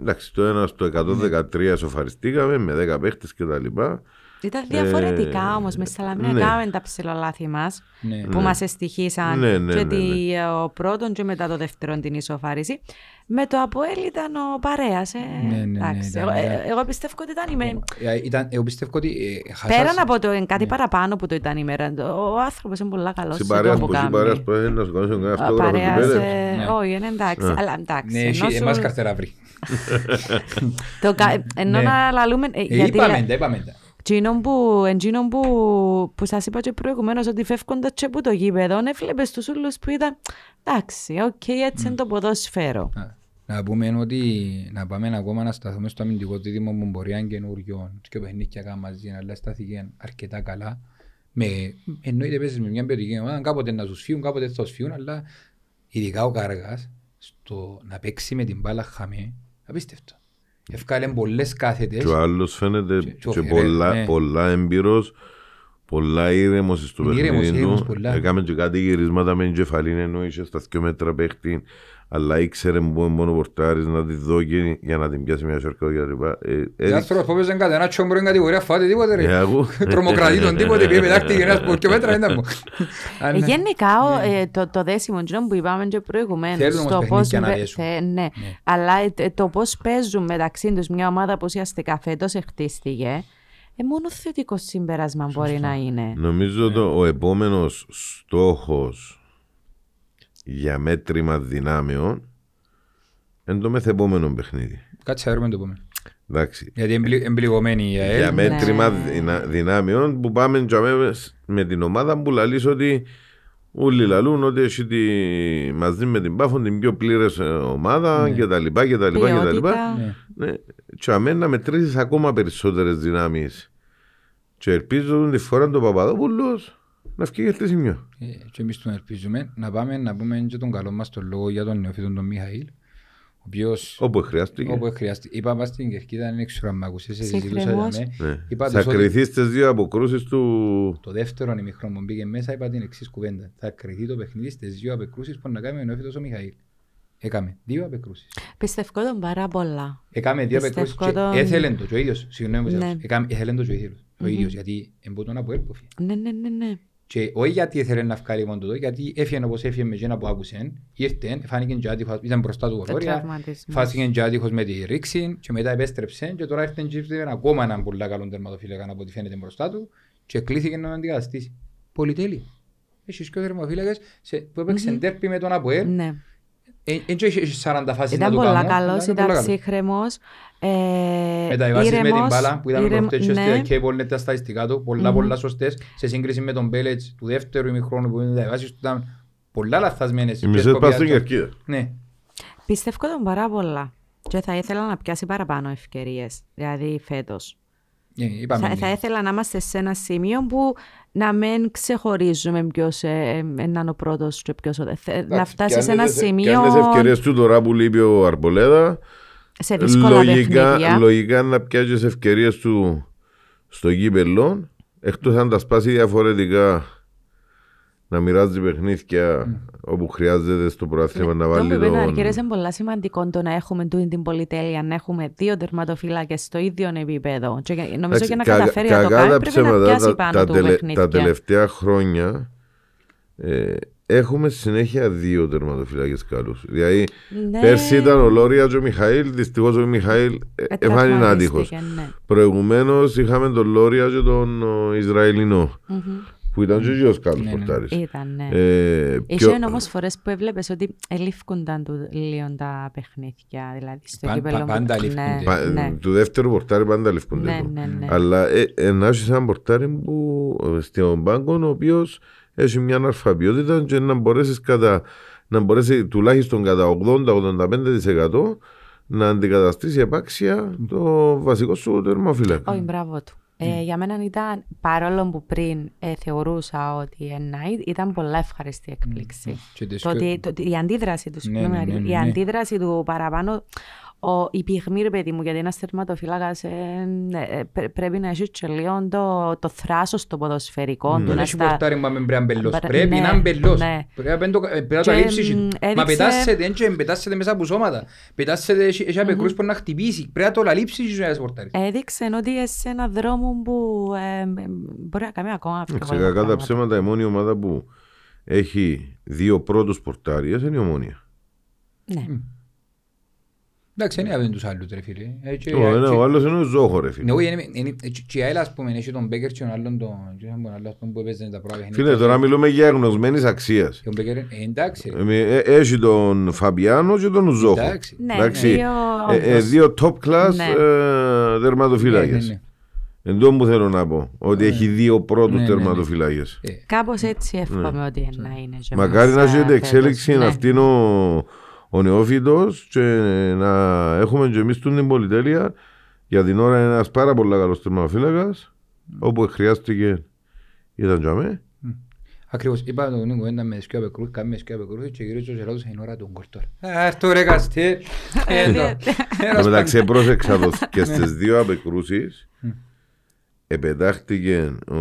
εντάξει, το ένα στο 113 σοφαριστήκαμε με 10 παίχτες και τα λοιπά. Ήταν διαφορετικά Ε, όμως μες Σαλαμίνα ναι. κάναμε τα ψηλολάθη μας Ναι. που μας εστυχήσαν Ναι, ναι, και ναι, τη- ο πρώτον και μετά το δεύτερον την ισοφάριση. Με το Αποέλ ήταν ο παρέας. ε, Ναι, ναι, ναι, εντάξει. ήταν- εγώ, ε, ήταν- εγώ πιστεύω ότι ήταν η Ε, ήταν, εγώ πιστεύω ότι ε, χασάς- Πέραν από το ε, κάτι Ναι. παραπάνω που το ήταν η μέρα, ο άνθρωπος είναι πολύ καλός. Στην σε παρέα το που που στην κάνει. παρέα που έχει να σου κάνει ένα Ο αυτόγραφο του παρέας, Πέρες. ε, Ναι. όχι, είναι εντάξει. Ναι. Αλλά εντάξει. Ναι, ενώ έχει- σου- εμάς καρτερά βρει. το κα- Ενώ Ναι. να λαλούμε... ε, Ε, γιατί Είπαμε λέ- τα, είπαμε τα. Εκείνον που, εκείνον που, που σας είπα και προηγουμένως ότι φεύγοντας και από το γήπεδο, έβλεπες τους ούλους που ήταν εντάξει, οκ, έτσι είναι το ποδόσφαιρο. Α, Να πούμε ότι να πάμε ακόμα να σταθούμε στο αμυντικό δίδυμο που μπορεί να είναι καινούριος και παιχνίδια κάνουμε μαζί, αλλά στάθηκε αρκετά καλά. Με, εννοείται παίζεις με μια ποιοτική ομάδα, κάποτε να σου φύγουν, κάποτε θα σου φύγουν, αλλά ειδικά ο Κάργας στο να παίξει με την μπάλα χαμέ, απίστευτο. Ευκάλε πολλές κάθετες. Και ο άλλος φαίνεται Και- και ο και Φερέ, πολλά, ναι. πολλά έμπειρος, πολλά ήρεμος στο Είναι ήρεμος, παιχνίδι ήρεμος του. πολλά. Έκαμε και κάτι γυρίσματα με εγκεφαλή ενώ είχε στα δυο μέτρα παίχτη, αλλά ήξερε που είναι μόνο πορτάρις να τη δώσει για να την πιάσει μια σέρκα και τα λοιπά. Ε, Ο έδειξε- άνθρωπος που έπαιζε κάτι, ένα τσόμπρο είναι κατηγορία, φάτε τίποτε Ε, ρε. ακού. Τρομοκρατεί τον τίποτε, πήγε πετάχτηκε ένας από δυο μέτρα, δεν ήταν μου. Ε, Αν- Γενικά ο- ε, το, το δέσιμο εκείνο που είπαμε και προηγουμένως Θέλουν όμως το πώς παιχνίδια να με- δέσουν. θε- ναι. αλλά ε, τε- το πώς παίζουν μεταξύ τους μια ομάδα που ουσιαστικά φέτος εχτίστηκε ε, μόνο θετικό συμπέρασμα μπορεί να είναι. Νομίζω το, ο επόμενος στόχος για μέτρημα δυνάμεων είναι το μεθεπόμενο παιχνίδι. Κάτσε να βρούμε το επόμενο. Εντάξει. Γιατί εμπλη- εμπληγωμένη η ΑΕΛ. για μέτρημα Ναι. δυνα- δυνάμεων που πάμε για με- με την ομάδα που λαλείς ότι όλοι λαλούν ότι έχει τη, μαζί με την Πάφον την πιο πλήρες ε, ομάδα και τα λοιπά και τα λοιπά και τα λοιπά. Ποιότητα. Ναι. Ναι. Και αμένα να μετρήσεις ακόμα περισσότερες δυνάμεις. Και ελπίζω ότι τη φορά το Παπαδόπουλος να φύγει στη σημείο. Ε, Και εμείς τον ελπίζουμε να πάμε να πούμε και τον καλό μας τον λόγο για τον νεοφύτο τον Μιχαήλ ο οποίος Όπου χρειάστηκε. όπου χρειάζεται. Είπα μας στην Κερκίδα, δεν ξέρω αν μ' ακούσες, σε συζητούσα Συγχρεμός. για με. Ναι. Είπα Θα τους ότι κρυθείς στις δύο αποκρούσεις του... το δεύτερο ημιχρόν που μπήκε μέσα είπα την εξής κουβέντα. Θα κρυθεί το παιχνίδι στις δύο απεκρούσεις που να κάνει ο νεοφύτος ο Μιχαήλ. Έκαμε δύο απεκρούσεις. Πιστεύω τον πάρα πολλά. Έκαμε δύο Πιστεύω απεκρούσεις και τον- έθελε το και ο ίδιος. Συγγνώμη που σε Ναι. άκουσα. Έκαμε- Έθελε το και ο ίδιος. Ο ίδιος γιατί εμπούτον από έλποφη. Ναι, ναι, ναι, ναι. Και όχι γιατί ήθελε να βγάλει μόνο τούτο, γιατί έφυγε όπως έφυγε με εκείνα που άκουσε, ήρθε, φάνηκε και άτυχος, ήταν μπροστά του Το γορόρια, τραυματισμός. φάνηκε και άτυχος με τη ρήξη και μετά επέστρεψε και τώρα ήρθε και ήρθε ακόμα έναν πολύ καλό τερματοφύλακα από ό,τι φαίνεται μπροστά του και κλείθηκε να τον αντικαταστήσει. Πολυτέλεια. Έχεις και ο τερματοφύλακας σε- που έπαιξε Μμμ. ντέρπι με τον ΑΠΟΕΛ, Ναι. Δεν έχει 40 φάσεις να Ήταν το πολλά κάνω, καλός, αλλά ήταν πολύ καλός. ψύχρεμο. Ε, Με τα βάσεις με την ήρεμος, μπάλα που είδαμε ήρεμ- προχτές και ναι. στη Κέιπολ τα στατιστικά του, πολλά Μμμ. πολλά σωστές σε σύγκριση με τον Μπέλετς του δεύτερου ημιχρόνου που είναι τα βάσεις του ήταν πολλά λαθασμένες. Οι και μισές σκοπιά πας στην του. κερκίδα. Ναι. Πιστεύω τον πάρα πολλά. Και θα ήθελα να πιάσει παραπάνω ευκαιρίες. Δηλαδή φέτος. Ε, είπαμε, Θα, ναι. θα ήθελα να είμαστε σε ένα σημείο που να μην ξεχωρίζουμε ποιος είναι ο πρώτος και ποιος ο δεύτερο. Να φτάσεις σε ένα σημείο Και αν τις ευκαιρίες του τώρα που λείπει ο Αρμπολέδα, σε δύσκολα λογικά, παιχνίδια. λογικά να πιάσεις τις ευκαιρίες του στο γήπεδο, εκτός αν τα σπάσει διαφορετικά να μοιράζει παιχνίδια όπου χρειάζεται στο πρωτάθλημα να Το βάλει που είπε ο τον... Αργύρης είναι πολύ σημαντικό το να έχουμε τούτη την πολυτέλεια, να έχουμε δύο τερματοφύλακες στο ίδιο επίπεδο. Και νομίζω Εντάξει, για να κα- καταφέρει να το κακά κάνει τα πρέπει να ψέματα, πιάσει τα- πάνω τα του τελε- παιχνίδια. Τα τελευταία χρόνια ε, έχουμε συνέχεια δύο τερματοφυλάκες καλούς. Δηλαδή Ναι. πέρσι ήταν ο Λόριας και ο Μιχαήλ, δυστυχώς ο Μιχαήλ ε, Ε, έφανε άτυχος. τραυματίστηκε, ναι. Προηγουμένως είχαμε τον Λόρια και τον ο, Ισραηλινό Μμμ. Που ήταν και ο καλός Ναι, ναι. πορτάρης. Ήταν, ναι. Ε, πιο- Είχε όμως φορές που έβλεπες ότι ελήφκονταν του λίγο τα παιχνίδια. Δηλαδή στο Πα- κύπελλο. πα- πάντα που- λήφκονται. ναι, Πα- ναι. Του δεύτερου πορτάρι πάντα λευκούνται Ναι, του. ναι, ναι. Αλλά ε, ε, να έχεις έναν πορτάρι που ε, στον πάγκο ο οποίος έχει μια αναλφαβιότητα και να μπορέσεις κατά να μπορέσεις τουλάχιστον κατά 80-85% να αντικαταστήσει επάξια το βασικό σου τερμαφύλακα. Όχι, μπράβο του. Ε, για μένα ήταν, παρόλο που πριν ε, θεωρούσα ότι ένα, ήταν πολλά ευχαριστή έκπληξη. Και τις Το πιο- ότι, το, ότι η αντίδραση του, Ναι, συγγνώμη, ναι, ναι, ναι, η ναι. αντίδραση του παραπάνω, ο, η πυγμή, ρε παιδί μου, γιατί ένας τερματοφύλακα πρέπει να έχει και λίγο το, το θράσος στο ποδοσφαιρικό του. Δεν να έχει στα- πορτάρι μα μην πρέπει να είναι μπελός. Μπαρα- Πρέπει ναι, να είναι μπελός. ναι. Πρέπει να το- ε, πρέπει να το Και, αλείψεις. μ, Μα έδειξε- πετάσσεται, δεν και πετάσσεται μέσα από σώματα. Πετάσσεται, έχει έχει απεκρούς που να χτυπήσει. Πρέπει να το αλείψεις και να πορτάρεις. Έδειξε ότι είσαι σε έναν δρόμο που ε, ε, μπορεί να κάνει ακόμα πιο Σε πολλά κακά τα πράγματα. ψέματα η μόνη ομάδα που έχει δύο πρώτους πορτάριες είναι η ομόνια. Ναι. Εντάξει, δεν είναι τους άλλους ρε φίλε. Ε, και- Ο, ένα- και- ο άλλος είναι ο Ζόχο ρε φίλε. Ναι, όχι, είναι- είναι- ε, και η ΑΕΛ ας πούμε έχει τον Μπέκερ και τον άλλον τον και τον άλλον αυτόν που έπαιζε τα πρώτα παιχνίδια. Φίλε, τώρα μιλούμε για γνωσμένης αξίας. Και ο Μπέκερ, ε, εντάξει ρε. Ε, με- ε, Έχει τον Φαμπιάνο και τον Ζόχο. Εντάξει. Ναι, Εντάξει. δύο, Ε, ε, όντως. δύο top class Ναι. ε, Ναι, ναι, τερματοφύλακες. ναι. Εν τω που θέλω να πω, ότι έχει δύο πρώτους Ναι, ναι, ναι. τερματοφύλακες. Ε, Κάπως έτσι εύχομαι ότι να είναι. και Ναι. Μακάρι μας, να ε, έχετε φέτος. εξέλιξη Ναι. αυτήν ο, ο νεόφυτος και να έχουμε και εμείς την πολυτέλεια για την ώρα είναι ένας πάρα πολύ καλός τερματοφύλακας όπου χρειάστηκε ήταν για μέ. Ακριβώς, είπα τον Νίκο, ήταν με σκιο απεκρούς, κάνουμε σκιο απεκρούς και γυρίζω και ρώτησα είναι ώρα του γκολ τώρα. Α, αυτό ρε καστέ. Ε, το- ε, Εν τω μεταξύ πρόσεξα το και στις δύο απεκρούσεις επετάχτηκε ο,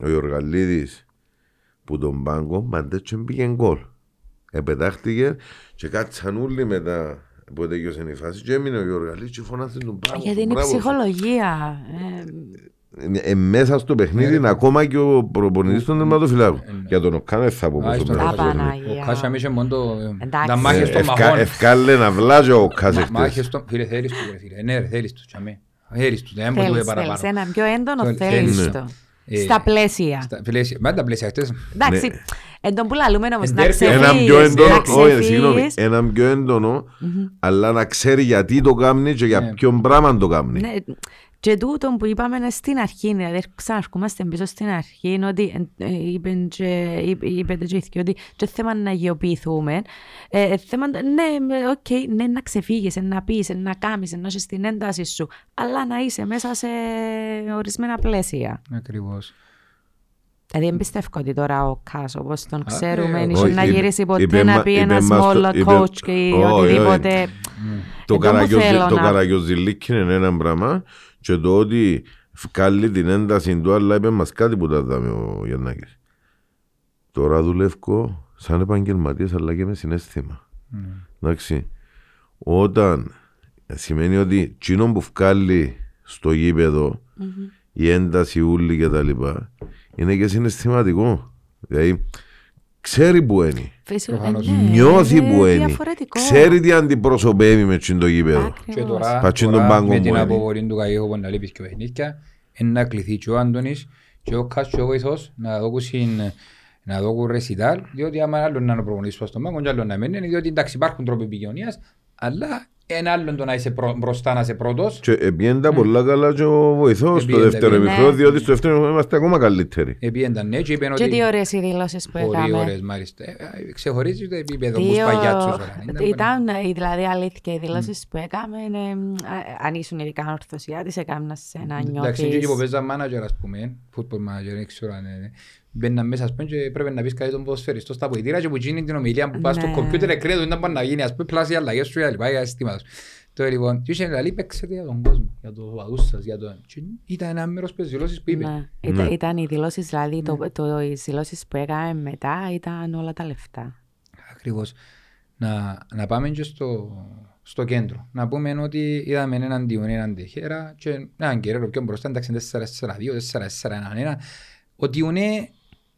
ο Ιωργαλίδης που τον πάγκο μαντέτσο πήγε γκολ. Επετάχτηκε και κάτσαν όλοι μετά που τέλειωσε η φάση και έμεινε ο Ιωργαλίδης και φωνάσε τον μπράβο Γιατί σου, είναι η μπράβο σου. ψυχολογία. ε, Ε, μέσα στο παιχνίδι είναι ακόμα και ο προπονητής των τερματοφυλάκων. Ε, ναι. Για τον Οκάνε θα πω Α, πόσο στον μεγάλο Απανά. είναι. Παναγία. Ο Κάσια είχε μόνο το... Εντάξει. Τα μάχες των Ευκα- μαχών. Ευκάλε να βλάζει ο Κάζε Μα- χτες. Μάχες των... Φίλε, θέλεις του ρε φίλε. Ναι ρε, θέλεις του. τσαμέ. Θέλεις του, δεν μπορεί Θέλεις, να θέλεις. παραπάνω. Ένα πιο έντονο Θέλ- θέλεις θέλεις. Το. Ε, Στα πλαίσια. Στα πλαίσια, μα τα πλαίσια χτες. Εντάξει, Ναι. εν τον που λαλούμε όμως να Εντέρφει, ξεφύγεις. Έναν πιο έντονο, να όχι, συγγνώμη, ξεφύγεις. έναν πιο έντονο, αλλά να ξέρει γιατί το κάνει και για Ναι. ποιον πράγμα το κάνει. Ναι, και τούτο που είπαμε στην αρχή, δηλαδή ξαναρχόμαστε πίσω στην αρχή, είναι ότι ε, ε, είπεν και, είπε- είπετε και οι δυο ότι και θέμα να αγιοποιηθούμε, ε, ε, θέμα, ναι, ε, οκ, ναι, να ξεφύγεις, ε, να πεις, ε, να κάνεις, ε, να είσαι στην ένταση σου, αλλά να είσαι μέσα σε ορισμένα πλαίσια. Ακριβώς. Δηλαδή, δεν πιστεύω ότι τώρα ο Κάς, όπως τον Α, ξέρουμε, ε, είχε όχι, να είπε- γυρίσει ποτέ είπε να μα- πει είπε ένα μας το- small είπε- coach και Όχι, όχι. οτιδήποτε. Το, Εδώ που καραγιοζι- θέλω το να- καραγιοζηλίκι είναι ένα πράγμα και το ότι βγάλει την ένταση του, αλλά είπε μας κάτι που τα δάμε ο Γιαννάκης. Τώρα δουλεύω σαν επαγγελματίας αλλά και με συνέστημα. Εντάξει. Όταν σημαίνει ότι εκείνο που βγάλει στο γήπεδο η ένταση ούλη και τα λοιπά είναι και συναισθηματικό. Δηλαδή, ξέρει που είναι. Φυσικά, Προφανώς. ναι, Νιώθει είναι που είναι. διαφορετικό. Ξέρει τι αντιπροσωπεύει με τσιν το γήπεδο. Ακριβώς. Και τώρα, Πατσίν τώρα τον πάγκο με που την είναι. αποβολή του Καγίχου που να λείπεις και ο παιχνίδια είναι να κληθεί και ο Άντωνης και ο Κάς και ο βοηθός να δώκουν να δώκουν ρεσιτάλ διότι άμα άλλο να είναι ο προπονητής στον πάγκο και άλλο να μένει διότι εντάξει υπάρχουν τρόποι επικοινωνίας αλλά ένα άλλο το να είσαι πρω- μπροστά να είσαι πρώτος Και επιέντα πολλά καλά και ο βοηθός στο Επιέντα, δεύτερο ναι. ημιχρόνο, διότι στο δεύτερο ημιχρόνο είμαστε ακόμα καλύτεροι. επίενταν ναι και είπαν Και ότι τι ωραίες οι δηλώσεις που πολύ έκαμε. ωραίες μάλιστα Ε, ε, ξεχωρίζεις το επίπεδο μου Δύο... σπαγιάτσος τώρα. Ήταν, ε, δηλαδή αλήθεια, οι δηλώσεις που έκαμε, είναι, ε, αν ήσουν ειδικά ορθωσιάτης, έκαναν σε να Εντάξει, νιώθεις... και που παίζα manager, ας πούμε, football manager, δεν ξέρω αν είναι. Μπαίναν μέσα, ας πούμε, και πρέπει να πεις κάτι τον ποδοσφαιριστό στα ποητήρα και που γίνει την ομιλία που πας στο Ναι. κομπιούτερ εκρέτω, ήταν πάνω να γίνει, ας πούμε, πλάσει οι αλλαγές σου, για λοιπά, για συστήματα σου. Τώρα λοιπόν, και είχε λέει, παίξετε για τον κόσμο, για το παδούς σας, για τον... Και ήταν ένα μέρος που δηλώσεις που είπε. Ναι. Ήταν, Ναι. ήταν οι δηλώσεις, δηλαδή, το, το, οι δηλώσεις που έκαμε μετά ήταν όλα τα λεφτά. Ακριβώς. Να, να πάμε και στο, στο κέντρο. Να πούμε ότι είδαμε έναν Διονέ, έναν Τεχέρα και έναν Κεραίρο πιο μπροστά, εντάξει 4-4-2, 4-4-1-1. Ο Διονέ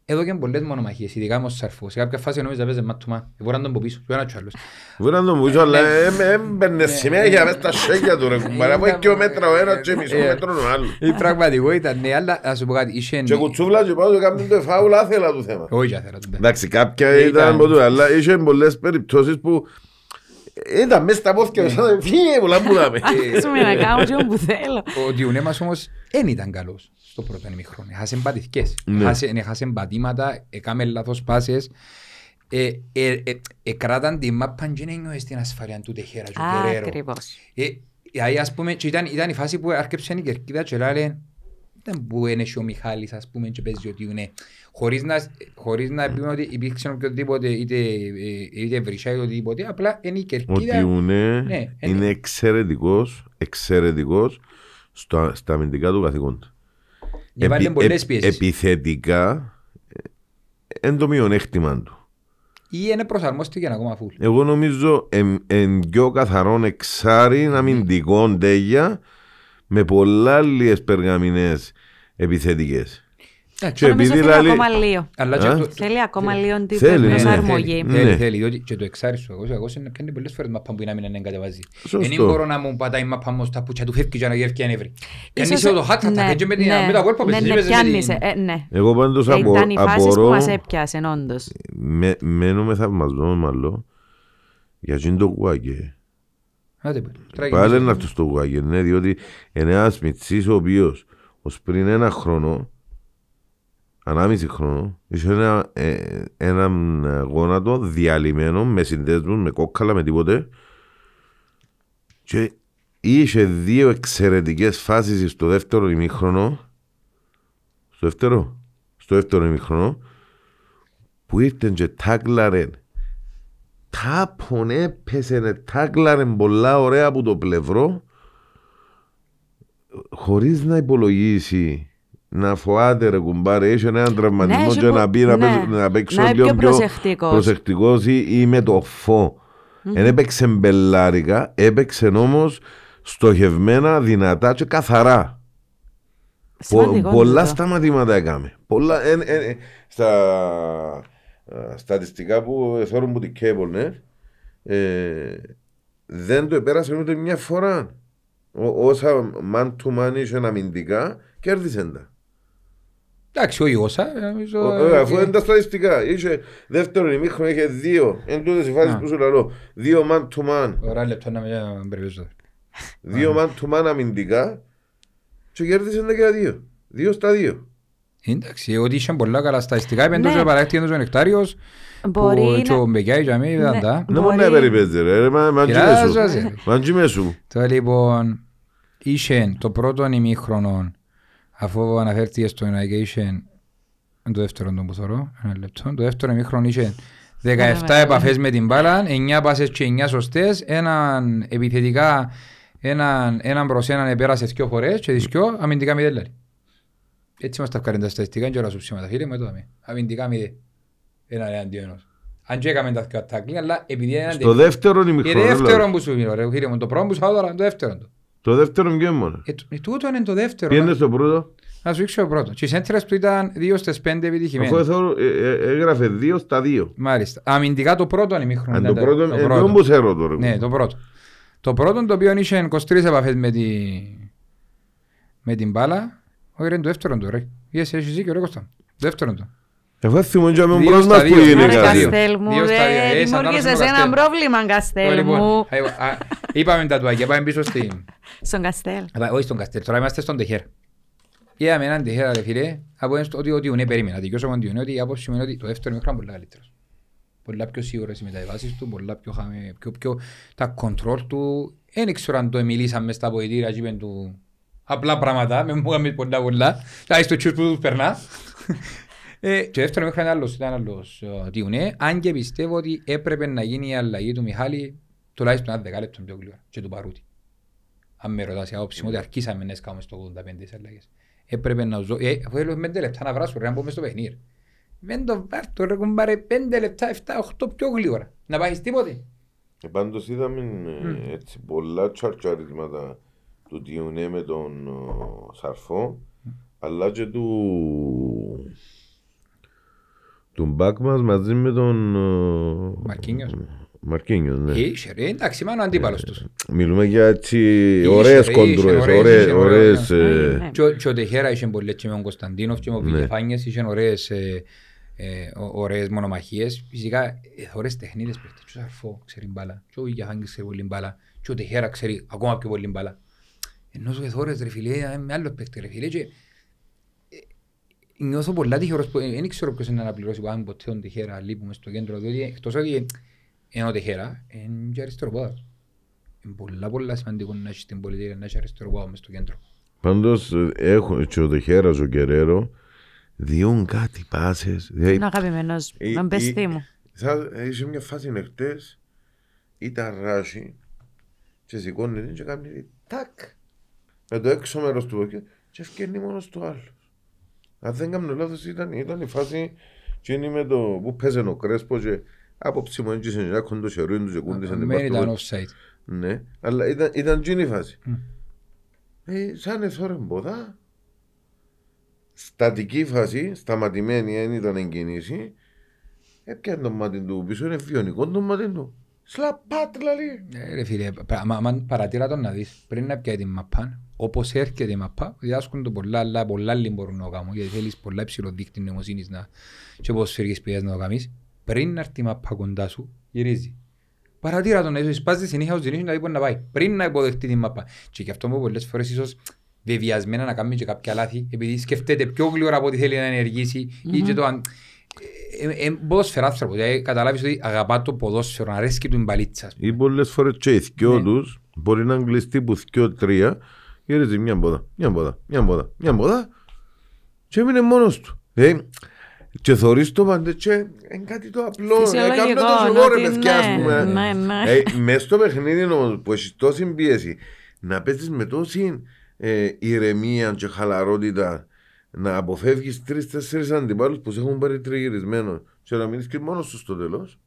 εδώ και πολλές μονομαχίες, ειδικά με ο Σαρφό. Σε κάποια φάση νόμιζα παίζε μάτουμα, μπορεί να τον πω πίσω, και ο ένας και ο άλλος. Μπορεί να το μου πεις, αλλά έμπαιρνε συνέχεια μες στα σέγγια του ρε κουμπάρα, από δύο μέτρα ο ένας και μισό Ε. μέτρος ο άλλος. Η πραγματικότητα, ναι, αλλά να σου πω κάτι, είχε... Και κουτσούβλα και πάω και κάνουν το φάουλ άθελα του θέμα. Όχι, άθερα τον Εντάξει, κάποια Ε, ήταν ήταν- από το, αλλά είχε πολλές περιπτώσεις που ήταν μέσα στα πόθηκια του, σαν φύγε πολλά που δάμε. Αφήσουμε να κάνω και όπου θέλω. Ο Διουνέ μας όμως δεν ήταν καλός στο πρώτο ημιχρόνο. Έχασες πατηθικές. Ναι. Έχασε, έχασες πατήματα, έκαμε λάθος πάσες. Ε, ε, ε, ε, κράταν τη μάπα και δεν ένιωες την ασφαλεία του Τεχέρα και του Κεραίρο. Ακριβώς. Ε, δηλαδή, ας πούμε, και ήταν, ήταν η φάση που άρκεψε η κερκίδα και λένε δεν που είναι και ο Μιχάλης ας πούμε και παίζει ο Διουνέ. Χωρίς να, χωρίς να πούμε ότι υπήρξε οποιοδήποτε είτε, ε, είτε βρυσιά είτε οτιδήποτε, απλά είναι η Ο κερκίδα. Τιουνέ Ναι, είναι εξαιρετικός, εξαιρετικός στο- στα αμυντικά του καθηγόντα. Έβαλε Επι- πολλές επ- πιέσεις. Επιθετικά, είναι το μειονέκτημα του. Ή είναι προσαρμόστηκε ακόμα φουλ. Εγώ νομίζω εν, εν πιο καθαρόν εξάρι αμυντικών τέγια με πολλά άλλες περγαμηνές επιθετικές. Εντάξει, Και Νομίζω επειδή θέλει λαλεί- ακόμα λίγο. Αλλά και Α; το- Θέλει ακόμα λίγο την Θέλει, ναι, προσαρμογή. ναι. Θέλει, θέλει, διότι και το εξάρι σου, εγώ, εγώ είναι πιάνει πολλές φορές μαπά που να μην εγκατεβάζει. Σωστό. Δεν μπορώ να μου πατάει μαπά μου στα πουτσιά του φεύγει και να γεύει και ανέβρι. Ίσως- Πιάνεις το χάτσα, ναι, τα και με την- ναι, με τα κόλπα ναι, πες, ναι, εσύ παίζεις με πιάνεις, την- ε, ναι. Εγώ πάντως Ε, απο, Ήταν οι φάσεις που απορώ, μας έπιασαν όντως. με, μένω με θαυμασμός μάλλον, για εκείνο το κουάκε. Άντε, πάλι, τραγική Πάλι μουσική. να αυτό το κουάκε, ναι, διότι είναι ένας μητσής ο οποίος ως πριν ένα χρόνο, ανάμιση χρόνο, είχε ένα, ε, έναν γόνατο διαλυμένο με συνδέσμους, με κόκκαλα, με τίποτε. Και είχε δύο εξαιρετικές φάσεις στο δεύτερο ημίχρονο στο δεύτερο στο δεύτερο ημίχρονο που ήρθαν και τάκλαρεν. Τάπον έπεσε τάκλαρεν πολλά ωραία από το πλευρό χωρίς να υπολογίσει να φοάται ρε κουμπάρε, έχει έναν τραυματισμό Ναι, και έχει να που- πει να, ναι. παίξω- να παίξω Να είναι λίγο πιο πιο προσεκτικός. προσεκτικός ή, ή με το φω. Δεν έπαιξε μπελάρικα, έπαιξε όμως στοχευμένα, δυνατά και καθαρά. Πο- Σημαντικό πολλά τούτο. σταματήματα έκαμε. Πολλά, εν, εν, εν, στα α, στατιστικά που θεωρούν που την Cable, ναι, ε, δεν το επέρασε ούτε μια φορά. Ό, όσα man to man είχε αμυντικά, κέρδισαν τα. Εντάξει, όχι όσα, νομίζω... Ο- ε, Αφού ε, είναι τα στατιστικά. Είχε δεύτερο ημίχρονο, είχε δύο. Εν τούτες οι φάσεις Α. που σου λαλώ. Δύο man to man. Ωραία λεπτό να με μπερβίζω. Δύο man to man αμυντικά και κέρδισαν τα και τα δύο. Δύο στα δύο. Εντάξει, ότι είχε πολλά καλά στατιστικά, είπαν Ναι. τόσο παράκτη ο Νεκτάριος, Μπορεί που και ο να... Μπεκιάη για μένα είδαν Ναι. τα. Να μπορεί να Μπορεί- περιπέζει ρε, ρε, μα- μαντζί Κοιτάς, με σου. βάζει. Μαντζί με σου. Τώρα λοιπόν, είχε το πρώτο ημίχρονο, αφού αναφέρθηκε στο United, είχε το δεύτερο τον που θωρώ, ένα λεπτό, το δεύτερο ημίχρονο είχε 17 Ωραία. επαφές με την μπάλα, 9 πάσες και 9 σωστές, έναν επιθετικά, έναν, έναν προς έναν επέρασε δυο φορές και τις δυο αμυντικά μηδέν λάρι. Έτσι μας τα βγάλουν τα στατιστικά και όλα σου ψήματα, φίλε μου, εδώ δάμε. Αμυντικά μηδέν. Έναν εναντίον ενός. Αν και έκαμε τα δυο ατάκλη, αλλά επειδή είναι Στο δεύτερο και ημιχρόνο. δεύτερο που σου μιλώ ρε φίλε μου, το πρώτο που σου φάω τώρα, το δεύτερο του. Το δεύτερο ποιο είναι μόνο. Ε, τ- τούτο είναι το δεύτερο. Πήγαινε Να- στο πρώτο; Να σου δείξω το πρώτο. Και οι σέντρες του ήταν 2 στις 5 Αφού επιτυχημένοι. θεωρώ, ε, ε, έγραφε δύο στα δύο. Μάλιστα. Αμυντικά το πρώτο είναι ημίχρονο. Αν ήταν το πρώτο, το ε, πρώτο. δεν μου ξέρω τώρα. Ναι, το πρώτο. Το πρώτο το οποίο είχε 23 επαφές με, τη... με την μπάλα, όχι ρε, είναι το δεύτερο του ρε. Yes, έχεις δίκιο ρε Κώστα. Το δεύτερο του. Εγώ θυμώ και με Δύο μπρος στα μας που δύο. είναι Άρα Άρα, κάτι. Καστέλ. Καστέλ μου, Δύο στα δύο. Ε, ρε, σαν δημιούργησες να ένα Καστέλ. πρόβλημα, Καστέλ Λοιπόν, μου. α, α, Είπαμε τα τουάκια, πάμε πίσω στη... Στον Καστέλ. Α, Όχι στον Καστέλ, τώρα είμαστε στον Τεχέρα. Είδαμε έναν Τεχέρα ρε φίλε, από ένα στο ότι ότι ουνέ περίμενα. Δικαιώσω με ότι ότι η άποψη μου είναι ότι το δεύτερο μικρό είναι πολύ καλύτερος. Πολλά πιο σίγουρες οι μεταβάσεις του, πολλά πιο, χαμε, πιο, πιο τα κοντρόλ του. Δεν ξέρω αν το μιλήσαμε στα ποητήρια και είπαν του απλά πράγματα, με μου έκαμε πολλά πολλά. Θα στο τσιούς που τους περνά. Ε, και το δεύτερος μέχρι ήταν άλλος, ήταν άλλος ε, Τιουνέ, αν και πιστεύω ότι έπρεπε να γίνει η αλλαγή του Μιχάλη τουλάχιστον ένα δεκάλεπτο πιο γλυόρα και του Παρούτη. Αν με ρωτάς η άποψη μου ότι αρχίσαμε να σκάμε στο 85 τις αλλαγές. Έπρεπε να ζω, ε, αφού έλειπε πέντε λεπτά να βράσω ρε, να μπω μες στο παιχνίδι. Μεν το βάρτο ρε κουμπάρε πέντε λεπτά, 7-8 πιο γλυόρα. Να πάεις τίποτε. Ε, Πάντως είδαμε ε, έτσι πολλά τσαρτσαρίσματα του Τιουνέ με τον ε, Σαρφό αλλά και του του μπακ μας μαζί με τον ε, Μαρκίνιος. Μαρκίνιος, ναι. Είχε ρε, εντάξει, μάλλον ο αντίπαλος τους. Μιλούμε για έτσι Είχε, ωραίες ρε, κοντρούες, είχε, ωραίες, ωραίες, είχε, ωραίες, ωραίες. ε, Ναι. Και ο- Και ο Τεχέρα είχε πολλές και με τον Κωνσταντίνοφ και με τον Ναι. Βιλιφάνιες είχε ωραίες, ε, ε, ω- ωραίες μονομαχίες. Φυσικά ε, ωραίες τεχνίδες παίχτες. Και ο Σαρφό ξέρει μπάλα. Και ο Βιλιφάνιες ξέρει πολύ μπάλα. Και ο Τεχέρα ξέρει ακόμα πιο πολύ μπάλα. Ενώ σου εθώρες ρε φίλε, ε, με άλλο παίχτη ρε φίλε. Και, ε, νιώθω πολλά τυχερός που ε, δεν ξέρω ποιος είναι να αναπληρώσει που αν ποτέ τον Τεχέρα λείπουμε στο κέντρο. Διότι εκτός ότι είναι ο Τεχέρα, είναι και αριστεροπόδας. Είναι πολλά πολλά σημαντικό να έχεις την πολιτεία να έχεις αριστεροπόδα μες στο κέντρο. Πάντως ε, έχουν και ο Τεχέρας, ο Κεραίρο διούν κάτι πάσες. δηλαδή, Είναι ο αγαπημένος Ε, με μπεστή ε, μου. Θα είσαι μια φάση εχθές, ήταν ράσι και σηκώνει την και κάνει τάκ με το έξω μέρος του ποκέ και ευκαιρνεί μόνος στο άλλος. Αν δεν κάνω λάθος ήταν, ήταν η φάση και είναι με το που παίζε ο Κρέσπος και άποψη μου έτσι σε ένα κοντό χερούιν του και κούντισαν την Δεν ήταν παρτούα. offside. Ναι, αλλά ήταν, ήταν και η φάση. Μμ. Ε, σαν εθώρε μποδά, στατική φάση, σταματημένη, δεν ήταν εγκινήσει, έπιανε το μάτι του πίσω, είναι βιονικό το μάτι του. Σλαπάτ, δηλαδή. Ε, Ρε φίλε, πα- μα- μα παρατήρα τον να δεις, πριν να πιάει την μαπά, όπως έρχεται η μαπά, διδάσκουν το πολλά, αλλά πολλά άλλοι μπορούν να το κάνουν, γιατί θέλεις πολλά υψηλό δείκτη νοημοσύνης να, και ποδοσφαιρικής ποιές να το κάνεις. Πριν να έρθει η μαπά κοντά σου, γυρίζει. Παρατήρα τον να είσαι σπάζει συνέχεια ως δινήσεις να δεις πού να πάει, πριν να υποδεχτεί την μαπά. Και γι' αυτό μου πολλές φορές ίσως βεβαιασμένα να κάνει και κάποια λάθη, επειδή σκέφτεται πιο γλυόρα από ό,τι θέλει να ενεργήσει ή και το αν... Ε, ε, ε, ποδόσφαιρο άνθρωπο, δηλαδή καταλάβεις ότι αγαπά το ποδόσφαιρο, αρέσκει του η μπαλίτσα. ας πούμε. Ή πολλές φορές και οι δυο Ναι. τους μπορεί να αγγλιστεί που δυο τρία, γυρίζει μια μπόδα, μια μπόδα, μια μπόδα, μια μπόδα και έμεινε μόνος του. Ε, και θωρείς το πάντα και είναι κάτι το απλό. Φυσιολογικό, Ε, κάμνε το εγώ, ρε ότι παιδιά, ας ναι, πούμε. ναι, ναι. Ε, μες στο παιχνίδι όμως που έχεις τόση πίεση να παίζεις με τόση ε, ηρεμία και χαλαρότητα να αποφεύγεις τρεις-τέσσερις αντιπάλους που σε έχουν πάρει τριγυρισμένο και να μείνεις και μόνος σου στο τέλος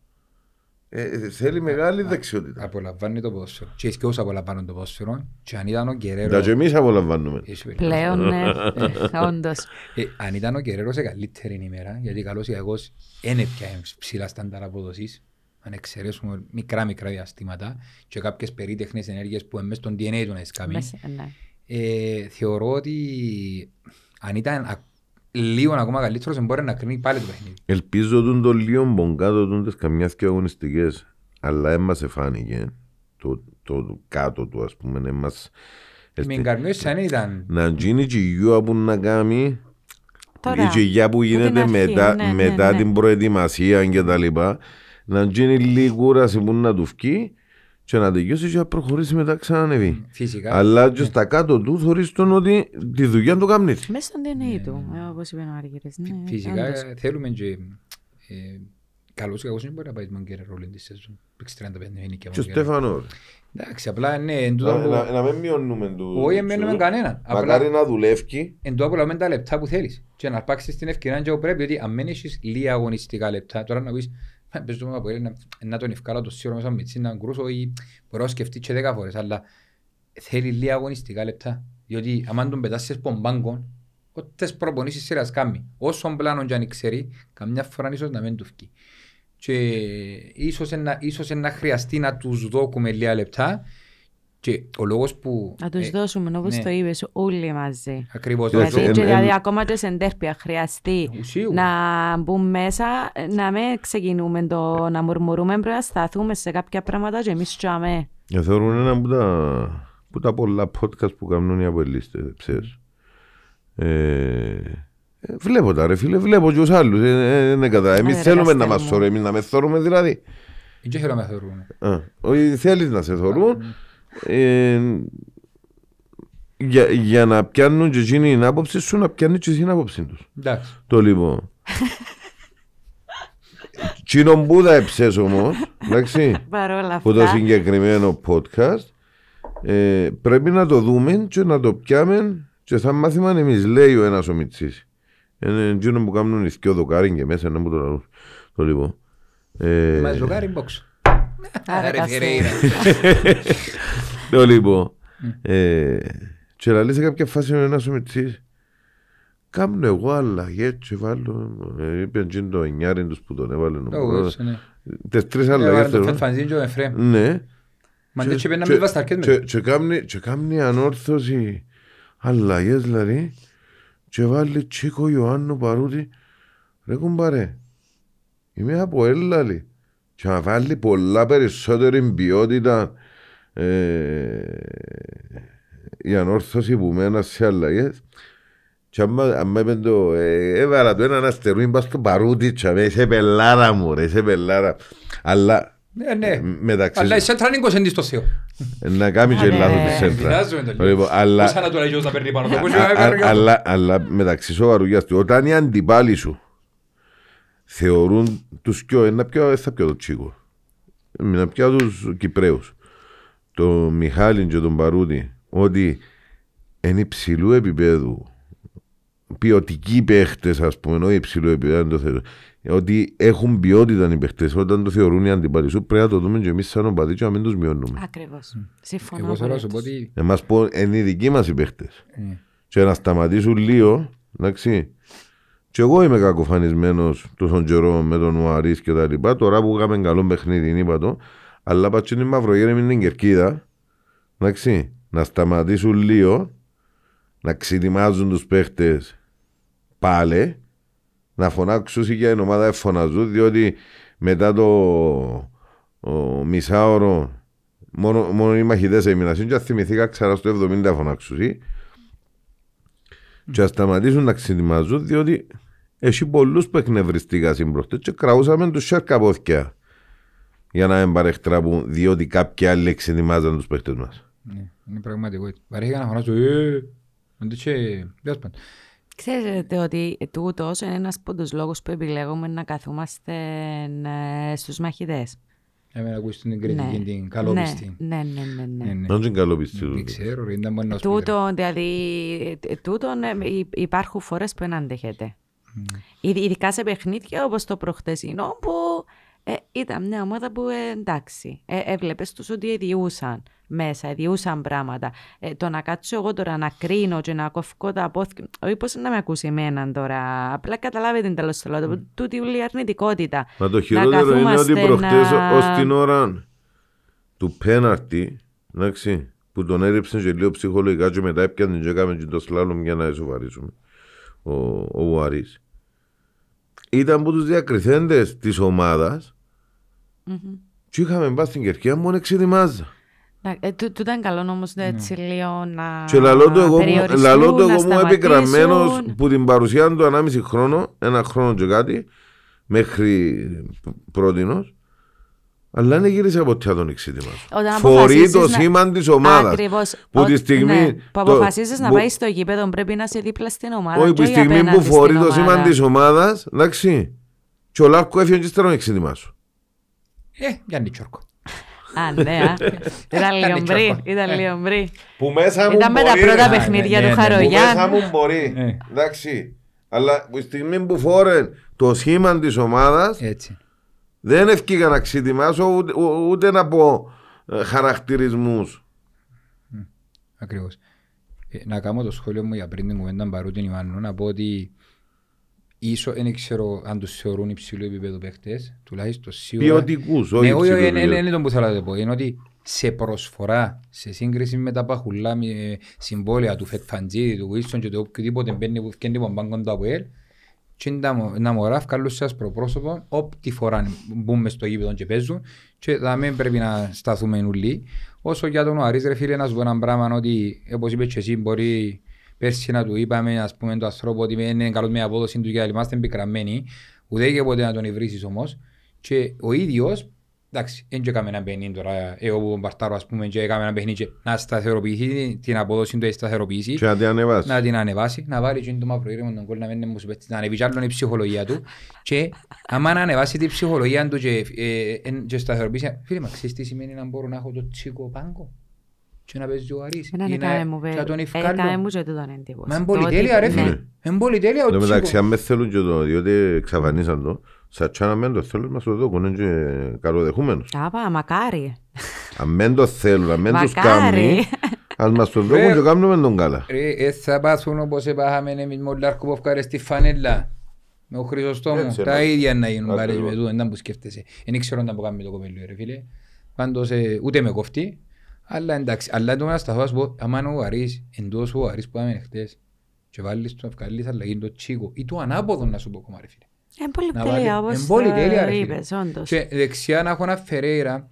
ε, ε, θέλει μεγάλη δεξιότητα. Απολαμβάνει το ποδόσφαιρο. Και οι όσοι απολαμβάνουν το ποδόσφαιρο, και αν ήταν ο Τα και Γκερέρο... εμείς απολαμβάνουμε. Έχει περίπτωση. Πλέον, ναι, όντως. Ε, αν ήταν ο Γκερέρο σε καλύτερη ημέρα, γιατί καλώς ή κακώς δεν έπιανε ψηλά στάνταρ αποδοσής, αν εξαιρέσουμε μικρά μικρά διαστήματα και κάποιες περίτεχνες ενέργειες που είναι μες στον DNA του να εσκάμει, Μέσα, ναι. ε, θεωρώ ότι αν ήταν α- λίγο ακόμα καλύτερος μπορεί να κρίνει πάλι το παιχνίδι. Ελπίζω τον το λίγο μπογκάτο του τις καμιάς και αγωνιστικές αλλά έμα σε φάνηκε το, το, κάτω του ας πούμε έμας Με εγκαρμιώσεις αν ήταν... να γίνει και η γιουά που να κάνει Τώρα, η γυγιά που γίνεται αρχή, μετά, ναι, ναι, μετά ναι. την προετοιμασία και τα λοιπά να γίνει λίγη κούραση που να του βγει και να τελειώσει και να προχωρήσει μετά ξανανεβεί. Φυσικά. Αλλά και στα κάτω του θωρείς τον ότι τη δουλειά του κάνει. Μέσα στον DNA του, ε, όπως είπε ο Άργυρης. Ναι, Φυσικά όντως. θέλουμε και ε, καλώς ή κακώς δεν μπορεί να πάει με τον Γκερέρο όλη τη σεζόν. Παίξει 35 είναι και Και ο μόνο Γκερέρο. Στέφανο. ρε. Εντάξει, απλά ναι, εν τούτο Να, που- να, να μην μειώνουμε του. Όχι, δεν μένουμε του- κανέναν. Μακάρι Απλά να δουλεύει. εν τω απολαμβάνει τα λεπτά που θέλεις. Και να αρπάξεις την ευκαιρία και όπου πρέπει, γιατί αν μην έχεις λίγα αγωνιστικά λεπτά, τώρα να πεις «Μα, παίζω με από να, να τον ευκάλα το σίγουρο μέσα με τσίνα γκρούσο ή μπορώ να σκεφτεί και δέκα φορές, αλλά θέλει λίγα αγωνιστικά λεπτά. Διότι άμα τον πετάσεις στον πάγκο, ό,τι προπονήσεις σειράς κάνει. Όσον πλάνο και αν ξέρει, καμιά φορά ίσως να μην του βγει. Και ίσως να, ίσως να χρειαστεί να τους δώκουμε λίγα λεπτά και ο λόγος που... Να τους ε, δώσουμε, όπως ναι. το είπες, όλοι μαζί. Ακριβώς. Δηλαδή, Δηλαδή, εν- και εν- δηλαδή ακόμα και σε ντέρπια χρειαστεί Σίγουρα. να μπουν μέσα, να μην ξεκινούμε το να μουρμουρούμε, πρέπει να σταθούμε σε κάποια πράγματα και εμείς τσάμε. Ε, Θεωρούν ένα από τα, που τα πολλά podcast που κάνουν οι αποελίστες, ξέρεις. Ε, ε, βλέπω τα ρε φίλε, βλέπω και τους άλλους. Ε, ε, ναι, κατά. Εμείς ρε, θέλουμε να Καστέλ μας μου. θωρούν, εμείς να με θωρούμε δηλαδή. Δεν θέλω να με θεωρούν. Α, Όχι θέλεις να σε θωρούν. Ε, για, για να πιάνουν και εκείνοι την άποψη σου, να πιάνει και εσύ την άποψη τους. Εντάξει. Το λοιπόν. Τσίνο που θα εψες όμως, εντάξει, Παρόλα από το αυτά, συγκεκριμένο podcast, ε, πρέπει να το δούμε και να το πιάμε και σαν μάθημα εμείς, λέει ο ένας ο Μιτσής. Είναι εκείνο που κάνουν οι δυο δοκάριν και μέσα, να μου το λαλούν. Το λοιπόν. Ε, Μα ζωγάρι box. Άρα, Ρε, Καστέλ. Φερέιρα. Το λοιπόν. Ε, και λαλεί σε κάποια φάση ο ένας ο Μιτσής. Κάμνω εγώ αλλαγές και βάλω, ε, είπε εκείνο το εννιάρι τους που τον έβαλε. ο Το πρόεδρος. γος, ναι. Τις τρεις Έβαλε αλλαγές. το θέλω. Φετφανζίν και ο Εφραίμ. Ναι. Μα Και- δεν και πέναμε και- τις βασταρκές και- με. Και κάμνει- και κάμνει ανόρθωση αλλαγές δηλαδή και βάλει Τσίκο Ιωάννου Παρούτη ρε κουμπάρε είμαι από έλαλη και να βάλει πολλά περισσότερη ποιότητα ε, η ανόρθωση που μένα σε αλλαγές και άμα, άμα είπε το, ε, έβαλα το έναν αστερούιν πας στο παρούτι και αμέ, είσαι πελάρα μου ρε, είσαι πελάρα. Αλλά Ναι, ναι. μεταξύ Αλλά η Σέντρα είναι 20 στο Θεό. να κάνει και Α, ναι. λάθος τη Ε, σέντρα. Πειράζομαι το λίγο. Λοιπόν, Αλλά Πώς να του λέγεις να παίρνει πάνω. α- Το πώς α- να παίρνει πάνω. αλλά- αλλά μεταξύ σοβαρού του, όταν οι αντιπάλοι σου θεωρούν τους πιο, ένα πιο, δεν θα πιω το τσίκο. Να πιω τους Κυπρέους. Το Μιχάλη και τον Παρούτη ότι είναι υψηλού επίπεδου ποιοτικοί παίχτες, ας πούμε, όχι υψηλού επίπεδου, δεν το θέλω. Ότι έχουν ποιότητα οι παίχτες, όταν το θεωρούν οι αντιπάλοι σου, πρέπει να το δούμε και εμείς σαν οπαδοί και να μην τους μειώνουμε. Ακριβώς. Συμφωνώ Εγώ θέλω να σου πω απολύτως. ότι... Εμάς πω, είναι οι δικοί μας οι παίχτες. ε, Και να σταματήσουν λίγο, εντάξει. Και εγώ είμαι κακοφανισμένος τόσο καιρό με τον Ουαρίς και τα λοιπά. Τώρα που είχαμε καλό παιχνίδι, είπα το. Αλλά πατσίνη μαυρογέρεμη είναι την κερκίδα. Εντάξει. Να σταματήσουν λίγο, να ξετοιμάζουν τους παίχτες πάλι, να φωνάξουν για την ομάδα φωναζούν, διότι μετά το ο, μισάωρο μόνο, μόνο οι μαχητές έμειναν. Και αν θυμηθήκα ξανά στο 70 φωνάξουν. Και να σταματήσουν να ξετοιμάζουν, διότι έχει πολλούς που εκνευριστήκα συμπροχτές και κραούσαμε τους σέρκα πόθηκια για να μην παρεχτραπούν, διότι κάποιοι άλλοι εξετοιμάζαν τους παίχτες μας. ναι, Είναι πραγματικότητα. Παρέχει να φωνάζω, ε, αντί και... τέλος πάντων. Ξέρετε ότι τούτος είναι ένας από τους λόγους που επιλέγουμε να καθόμαστε ε, στους μαχητές. Εμένα ακούεις την κριτική, την καλόπιστη. Ναι, ναι, ναι, ναι, ναι. Ναι, ναι. Δεν είναι καλό πιστή Δεν τούτος. ξέρω, ρε, ήταν μόνο να σου πει, ρε. Τούτο, δηλαδή, ε, τούτον ε, υ- υπάρχουν φορές που δεν αντέχεται. Ειδ- Ειδικά σε παιχνίδια όπως το προχτεσινό που ε, ήταν μια ομάδα που ε, εντάξει, ε, έβλεπες τους ότι εδιούσαν μέσα, εδιούσαν πράγματα. Ε, το να κάτσω εγώ τώρα να κρίνω και να κοφκώ τα απόθηκια, όχι πώς να με ακούσει εμένα τώρα, απλά καταλάβετε την τέλος mm. τούτη όλη η αρνητικότητα. Μα το Να χειρότερο είναι ότι καθούμαστε προχτές να- ως την ώρα του πέναρτη, εντάξει, που τον έριψε και λίγο ψυχολογικά και μετά έπιανε και έκαμε και το σλάλομ για να ισοβαρίσουμε ο, ο Βουαρής. Ήταν από τους διακριθέντες της ομάδας και είχαμε πάει στην κερκία μόνο εξετοιμάζα. Να- Ε, τού- τούτο ήταν καλό όμως έτσι λίγο να Και λαλό του εγώ, μου- περιοριστούν, λαλό του να εγώ μου επικραμμένος σταματήσουν. που την παρουσία του ανάμιση χρόνο, ένα χρόνο και κάτι, μέχρι πρότινος, αλλά δεν γύρισε ποτέ να τον εξετοιμάζω. Όταν Φορεί αποφασίζεις το να- σήμα της ομάδας. Ακριβώς. Που Ο- τη στιγμή... ναι, που το- αποφασίζεις να που- πάει στο γήπεδο πρέπει να είσαι δίπλα στην ομάδα. Όχι, και που τη στιγμή που απέναντι φορεί στην το σήμα ομάδα. της ομάδας, εντάξει, και ο Λάρκο έφυγε και στερόν εξετοιμάζω. Ε, Γιάννη Τσόρκο. Α, ναι, α. Ήταν λίγο Κάνει μπρι, τσόρκο. ήταν λίγο μπρι. Που μέσα Ήταν με τα πρώτα ρε. παιχνίδια Ναι, του ναι, ναι. Που μέσα Χαρογιάν. μου μπορεί. Ε. Εντάξει. Αλλά που τη στιγμή που φόρεν το σχήμα της ομάδας, Έτσι. Δεν ευκήγα να ξετοιμάσω ούτε, ού- ούτε να πω ε, χαρακτηρισμούς. Ακριβώς. Ε, να κάνω το σχόλιο μου για πριν την κουβέντα παρού την Ιωάννου, να πω ότι ίσο, δεν ξέρω αν τους θεωρούν υψηλού επίπεδου παίχτες, τουλάχιστον σίγουρα. Ποιοτικούς, όχι Ναι, όχι, όχι, υψηλού είναι τον που θέλω να το πω. Είναι ότι σε προσφορά, σε σύγκριση με τα παχουλά με συμβόλαια του Φετφαντζίδη, του Βίλσον και του οποιοδήποτε μπαίνει που φτιάχνει από μπάγκον του ΑΠΟΕΛ, και είναι τα- τα μωρά βγάλουν σε άσπρο πρόσωπο, όποιη φορά μπούμε στο γήπεδο και παίζουν και θα μην πρέπει να σταθούμε νουλοί. Όσο για τον Αρής ρε φίλε να σου πω ένα πράγμα ότι όπως είπες και εσύ μπορεί πέρσι να του είπαμε ας πούμε τον ανθρώπο ότι είναι καλός με απόδοση του και άλλοι είμαστε πικραμένοι ούτε και ποτέ να τον υβρήσεις όμως και ο ίδιος εντάξει, δεν και έκαμε ένα παιχνίδι τώρα, εγώ που τον Παρτάρο ας πούμε και έκαμε ένα παιχνίδι και να σταθεροποιήσει την απόδοση του, έχει σταθεροποιήσει Και να την ανεβάσει. να την ανεβάσει, να βάλει και το μαύρο ήρεμο τον κόλ να μην μου σου πέτει, να ανεβεί κι άλλον η ψυχολογία του και άμα να ανεβάσει την ψυχολογία του και, ε, ε, και σταθεροποιήσει, φίλε μα, ξέρεις τι σημαίνει να μπορώ να έχω το τσίκο πάγκο; Και να παίζει ο Αρής Έναν ή να, έκαμε μου, και να τον έκαμε ευκάλλω. μου και τούτον εντύπωση. Μα είναι Το ότι- πολυτέλεια ρε ναι. φίλε, είναι πολυτέλεια Εν ο τω μεταξύ, τσίκο. αν μες θέλουν και το, διότι εξαφανίσαν το, σαν τσάνα μεν το θέλουν, μας το δώκουν, είναι και καλοδεχούμενος. Άπα, μακάρι. Αν μεν το θέλουν, αν μεν τους Μακάρι. κάνει, ας μας το δώκουν Ρε. και κάνουμε τον καλά. Ρε, ε, θα πάθουν όπως έπαθαμε εμείς με ο Λάρκο που έφκαρε στη φανέλα με ο Χρυσοστόμου. Έτσι, Τα ναι. ίδια να γίνουν Ακριβώς. πάρες με τούτο, δεν που σκέφτεσαι. Δεν ξέρω να που κάνουμε το κοπέλιο ρε φίλε. Πάντως ε, ούτε με κοφτεί. Αλλά εντάξει, αλλά εντός να σταθώ να σου πω, άμα είναι ο Αρής, εντός ο Αρής που άμενε χτες και βάλεις τον ευκαλείς αλλαγή το τσίκο ή το ανάποδο να σου πω ακόμα ρε φίλε. Είναι πολύ Να τέλεια, βάλει- όπως είναι πολύ τέλεια, ρε ε, φίλε. είπες, όντως. Και δεξιά να έχω ένα Φερέιρα,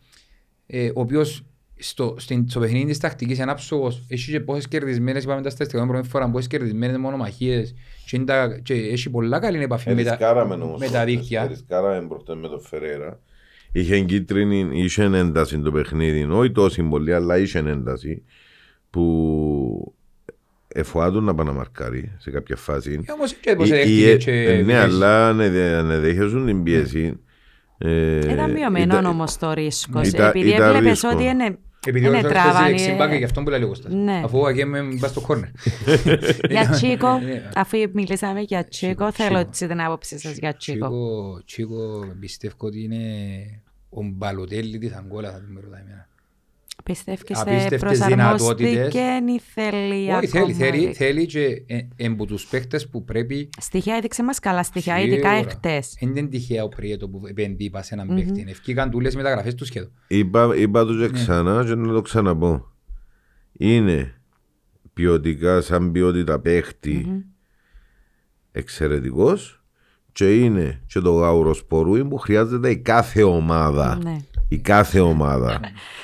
ε, ο οποίος στο, στην, στο παιχνίδι της τακτικής είναι άψογος. Έχει και πόσες κερδισμένες, είπαμε τα στατιστικά την πρώτη φορά, πόσες κερδισμένες μονομαχίες και, είναι τα- και έχει πολλά καλή επαφή με τα, Ερισκάραμε όμως με τα προχτές, δίκτυα. Ερισκάραμε προχτές με τον Φερέρα. Είχε κίτρινη, είχε ένταση το παιχνίδι, όχι τόσο πολύ, αλλά είχε ένταση που εφοάτουν να πάνε να μαρκάρει σε κάποια φάση. Ε, Όμως και πώς Ή- δέχτηκε ή- και ε, Ναι, πιέσεις. αλλά ανεδέχεσουν την πίεση. ε, Ήταν μειωμένο ήταν- όμως το ρίσκο. ήταν- Επειδή ήταν έβλεπες ρίσκο. ότι είναι Επειδή είναι ώρες παίζει τράβανη, δεξιμπάκα, ε. γι' αυτό που λέει ο Κώστας. Ναι. Αφού ο Αγέμ μπας στο κόρνερ. Για Τσίκο, Ναι. αφού μιλήσαμε για Τσίκο, θέλω Τσίκο. έτσι την άποψη σας για Τσίκο. Τσίκο, Τσίκο πιστεύω ότι είναι ο Μπαλοτέλη της Αγκόλα θα την ρωτάει εμένα. Πιστεύεις Απίστευτες προσαρμοστήκε δυνατότητες. ή θέλει Όχι, θέλει, ακόμα θέλει, δι- θέλει και ε, εμπού τους παίχτες που πρέπει Στοιχεία έδειξε μας καλά στοιχεία, Σίγουρα. ειδικά εχθές. Δεν είναι τυχαία ο Πριέτο που επενδύει πας σε έναν παίχτη. Ευκήκαν τούλες μεταγραφές του σχεδόν. Είπα, είπα το Ναι. και ξανά και να το ξαναπώ. Είναι ποιοτικά, σαν ποιότητα παίχτη, εξαιρετικός και είναι και το γαουροσπορούι που χρειάζεται η κάθε ομάδα. Ναι. Η κάθε ομάδα.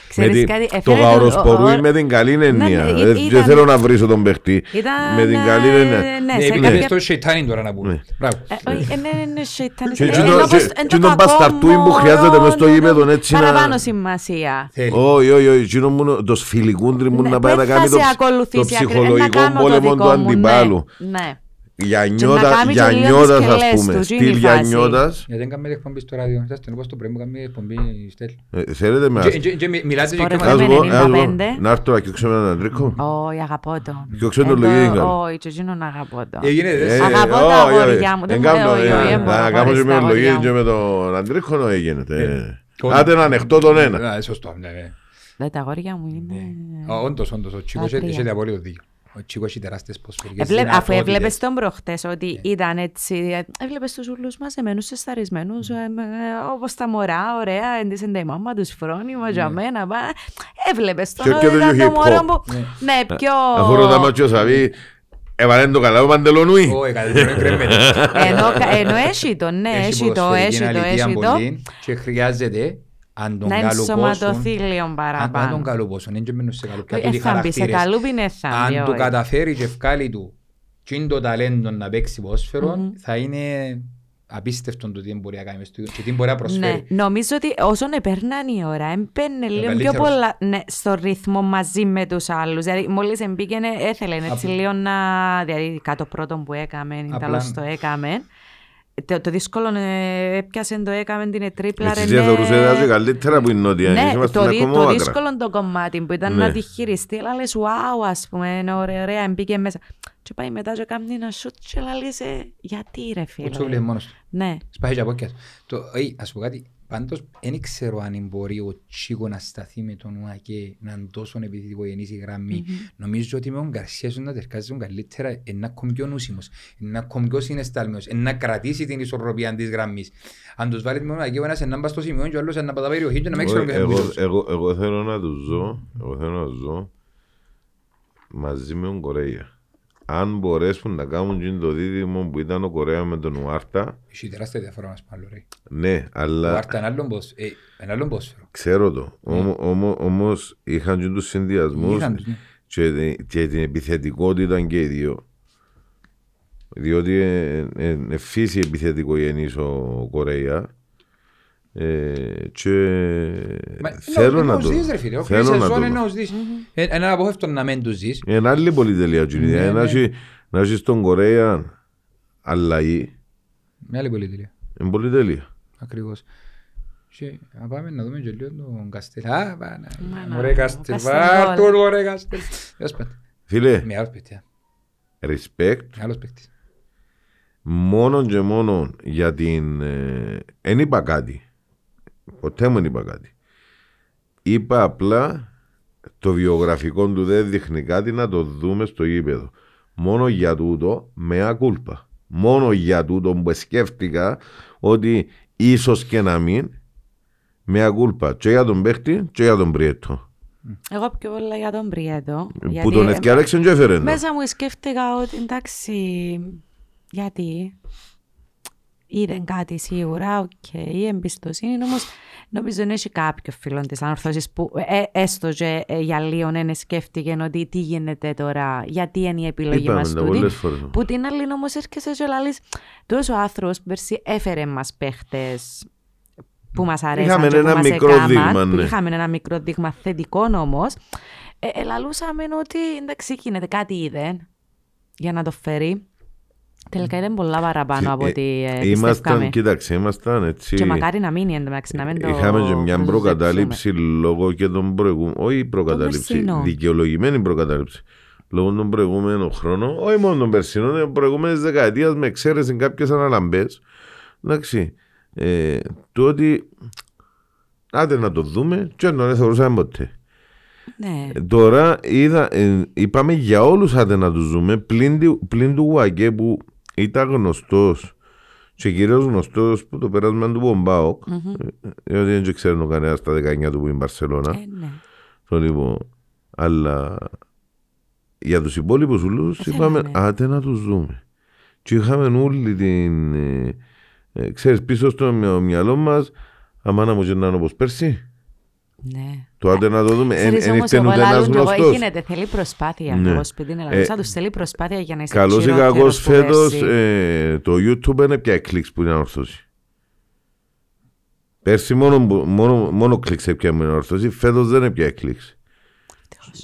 Ξέρεις Με την- κάτι, το εφαίνεται γαουροσπορούι ο- ο- με την καλή έννοια. ναι, Δεν ήταν- δεν θέλω να βρίσω τον παίχτη. Ήταν, Με την ε, καλή έννοια. ναι, Ναι, σε επειδή κάποια- στο σεϊτάνι τώρα να πούμε. Ναι. Μπράβο. Ε, όχι, ε, ναι, ναι, σεϊτάνης. Και Ε, εκείνο- ενώ πως- και- εν και το τον κακό μπασταρτούι που μόνο, χρειάζεται μες στο ναι, ναι, γήπεδο έτσι να- Παραπάνω σημασία. Θέλει. Όχι, όχι, όχι. εκείνο μου το σφιλικούντρι μου Ναι, να που πάει να δεν κάνει θα το, σε ψ- το ακολουθήσει ακρι- ε, να ψυχολογικό κάνω το πόλεμο δικό του μου, ναι. αντιπάλου. Ναι. Γιαννιώτα, κάνει και λίγο Γιαννιώτας τις ας σκελές πούμε. του, Στυλ εκείνη η φάση. Γιαννιώτας. Γιατί δεν κάνουμε εκπομπή στο ράδιο. Σας τον είπα στο πρωί μου κάνουμε εκπομπή στέλ. Ε, Θέλετε με Και- ας- και- και μι- Μιλάτε και Σπορ και FM. ας μας. πω- 95. ας πω, Να έρθω να κοιόξω έναν αντρίκο. Όχι, αγαπώ το. Κοιόξω τον Ε, το- λογίδι Όχι, και εκείνον αγαπώ το. Έγινε Ε, δε. Αγαπώ τα όχι, όχι. αγόρια μου, δεν Δεν μου- κάνω, όχι, ε, όχι, δεν μπορώ Να να κάνω και χωρίς με τα τον αγόρια λογίδι μου. και με τον αντρίκο να γίνεται. τότε. Άντε να ανεχτώ τον ένα. Α, Σωστό. ναι, ναι. Δε, τα αγόρια μου είναι... Α, Όντως, όντως. Ο Τσίκος Δάκρυα. έχει απολύτω δίκιο. Ο Τσίκος έχει τεράστιες ποσφαιρικές Εβλέ- Αφού δυνατότητες. έβλεπες τον προχτές ότι ήταν έτσι, ε, έβλεπες τους ούλους μαζεμένους, σεσταρισμένους, ε, με- ε, όπως τα μωρά, ωραία, έντυσεν τα η μάμα τους φρόνημα, για μένα, πα. Έβλεπες τον Πιο- ότι πιο ήταν τέτοιο το μωρό hip-hop. που... Ναι, πιο... Αφού ρωτάμε και ο Σαβί, έβαλε το καλά ο Παντελονούι. Όχι, κάτι δεν κρέμεται. Ενώ, ενώ έχει το, ναι, έχει το, ποδοσφαιρική έχει το, αλήθεια έχει το. πολύ Και χρειάζεται, αν τον Να καλουπώσουν, ενσωματωθεί λίγο αν- αν τον παραπάνω. καλουπώσουν, δεν και μένουν σε καλουπιά Ε, τούτοι θα μπει σε χαρακτήρες. καλούπι, ναι, θα μπει, Αν του όχι. καταφέρει και ευκάλει του και είναι το ταλέντο να παίξει ποδόσφαιρο, θα είναι απίστευτο το τι μπορεί να κάνει μες στο- και τι μπορεί να Ναι, προσφέρει. νομίζω ότι όσον επέρναν η ώρα, έμπαινε λίγο πιο καλύτερος. πολλά ναι, στο ρυθμό μαζί με τους άλλους. Δηλαδή, μόλις εμπήκαινε, έθελε έτσι Απλά- λίγο να... Δηλαδή, κάτω πρώτον που έκαμε, Απλά- τέλος το έκαμε. Το, το δύσκολο ε, έπιασε το έκαμε την τρίπλα. Έτσι ρε, ναι. διαθωρούσε τα και καλύτερα που είναι νότια. Ναι, Είμαστε το, ένα δι- το κομμάτρα. δύσκολο το κομμάτι που ήταν Ναι. να τη χειριστεί, αλλά λες wow ας πούμε, είναι ωραία, ωραία, μπήκε μέσα. Και πάει μετά και κάνει ένα σούτ και λες ε, γιατί ρε Ο φίλε; Τσόβλη είναι μόνος του. Ναι, Σπάει και από όκιας. Το, ε, ας πω κάτι, Πάντως, δεν ξέρω αν μπορεί ο Τσίκο να σταθεί με τον ΟΑΚΕ να είναι τόσο επιθετικογενής η γραμμή. Νομίζω ότι με τον Γκαρσία σου να τερκάζει καλύτερα, είναι ακόμη πιο νούσιμος, είναι ακόμη πιο συναισθάλμιος, είναι να κρατήσει την ισορροπία της γραμμής. Αν τους βάλεις με τον ΟΑΚΕ, ο ένας είναι να πάει στο σημείο και ο άλλος είναι να πάει τα περιοχή και να μην ξέρω ποιος είναι Εγώ- πίσω. εγώ- Εγώ θέλω να τους ζω, εγώ θέλω να τους ζω μαζί με τον Κορέα. Αν μπορέσουν να κάνουν και το δίδυμο που ήταν ο Κορέας με τον Ουάρτα, Έχει τεράστια διαφορά μας πάλι, ρε. ναι, Ο αλλά Άρτα είναι άλλον ποδοσ- ε, είναι άλλον ποδόσφαιρο. ξέρω το. Όμω- όμω- Όμως είχαν και τους συνδυασμούς Είχαν τους, ναι. και, τη- και την επιθετικότητα και οι δύο. Διότι είναι φύση επιθετικογενής ο Κορέα ε, και Μα, θέλω είναι να ως το δεις, ρε φίλε. Ο θέλω Κρίσες να Ζών το είναι δω. ως δεις. Ε, Είναι απόφευκτο να μην τους δεις. Είναι άλλη πολυτελεία του. Ναι, Να ναι. έχει- να έχει στον Κορέα αλλαγή Μια άλλη πολυτελεία. είναι πολυτελεία. Ακριβώς. Και να πάμε να δούμε και λίγο τον Καστέλ. Α, πάμε. Μα, να, Ωραία Καστέλ. Καστέλ, Βάρ' γκολ. το ωραία Καστέλ. Τέλος πάντων. Φίλε, Με άλλος παίκτης. respect Άλλος παίκτης. μόνο και μόνο για την. Δεν είπα κάτι. Ποτέ μου δεν είπα κάτι. Είπα απλά το βιογραφικό του δεν δείχνει κάτι να το δούμε στο γήπεδο. Μόνο για τούτο mea culpa. Μόνο για τούτο που σκέφτηκα ότι ίσως και να μην mea culpa και για τον παίχτη και για τον Πριέτο. Εγώ πιο πολλά για τον Πριέτο. Που τον ευκαιρέξαν και έφερε. το. Μέσα μου σκέφτηκα ότι εντάξει, γιατί; Είδε κάτι σίγουρα, οκ, η εμπιστοσύνη όμως νομίζω δεν έχει κάποιο φίλο της Ανόρθωσης που ε, έστω και ε, για λίγο δεν σκέφτηκε ότι τι γίνεται τώρα, γιατί είναι η επιλογή Είπαμε μας τα τούτη. πολλές φορές. Που την άλλη όμως έρχεσαι και λαλείς, τόσος άνθρωπος πέρσι έφερε μας παίχτες που μας αρέσαν Είχαμε και που ένα μας μικρό έκαμαν, δείγμα, που ναι. Είχαμε ένα μικρό δείγμα θετικό όμως. Ε, ελαλούσαμε ότι εντάξει γίνεται κάτι είδε για να το φέρει. Τελικά ήταν πολλά παραπάνω από Ε, ό,τι ε, Ήμασταν, πιστεύκαμε. κοίταξε, ήμασταν έτσι. Και μακάρι να μείνει εντωμεταξύ, να μην το Είχαμε και μια το προκατάληψη λόγω και των προηγούμενων. Όχι προκατάληψη, περσινό. δικαιολογημένη προκατάληψη. Λόγω των προηγούμενων χρόνων, όχι μόνο των περσινών, των προηγούμενη δεκαετία με εξαίρεση κάποιες αναλαμπές. Εντάξει. Ε, το ότι. Άντε να το δούμε, και να δεν θεωρούσαμε ποτέ. Ναι. Ε, Τώρα είδα, ε, είπαμε για όλους άντε να τους δούμε πλην, του- πλην του Γουακέ που ήταν γνωστός και κυρίως γνωστός που το πέρασμα του Μπομπάοκ Μμμ. διότι δεν ξέρουν κανένας στα 19 του που είναι η Μπαρσελώνα Ε, ναι. το λοιπόν, αλλά για τους υπόλοιπους ούλους Ε, είπαμε θέλαμε. άντε να τους δούμε και είχαμε όλη την ε, ε, ξέρεις πίσω στο μυα- μυαλό μας αμάνα μου και να είναι όπως πέρσι ναι. το άντε να το δούμε Ξέρεις δεν όμως ήρθε εγώ ούτε ένας λαλούν και εγώ γνωστός γίνεται, θέλει προσπάθεια. Ναι. Εγώ σπίτι είναι Ε, λαλούσα, τους θέλει προσπάθεια για να είσαι Καλός ή χειρότερος κακός που φέτος πέρσι. ε, το YouTube είναι πια κλικς που είναι ορθώσει. Πέρσι μόνο, μόνο, μόνο κλικς έπια με ορθώσει, φέτος δεν είναι πια κλικς.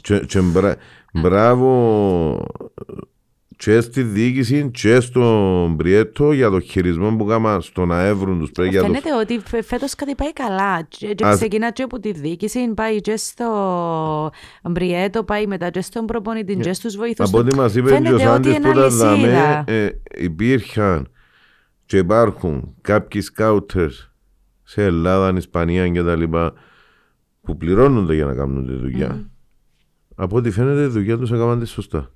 Και, και μπρα, μπράβο και στη διοίκηση και στον Πριέτο για το χειρισμό που κάμα στο να έβρουν τους πρέπει για το... Φαίνεται ότι φε- φέτος κάτι πάει καλά. Και, και Ας- ξεκινά και από τη διοίκηση, πάει και στο Μπριέτο, πάει μετά και στον προπονητή, και στους βοηθούς Από του. ό,τι μας είπε Φαίνεται και ο ότι Σάντης είναι που ήταν δαμέ, αλυσίδα. ε, υπήρχαν και υπάρχουν κάποιοι σκάουτερς σε Ελλάδα, Ισπανία και τα λοιπά που πληρώνονται για να κάνουν τη δουλειά. Από ό,τι φαίνεται η δουλειά τους έκαναν τη σωστά.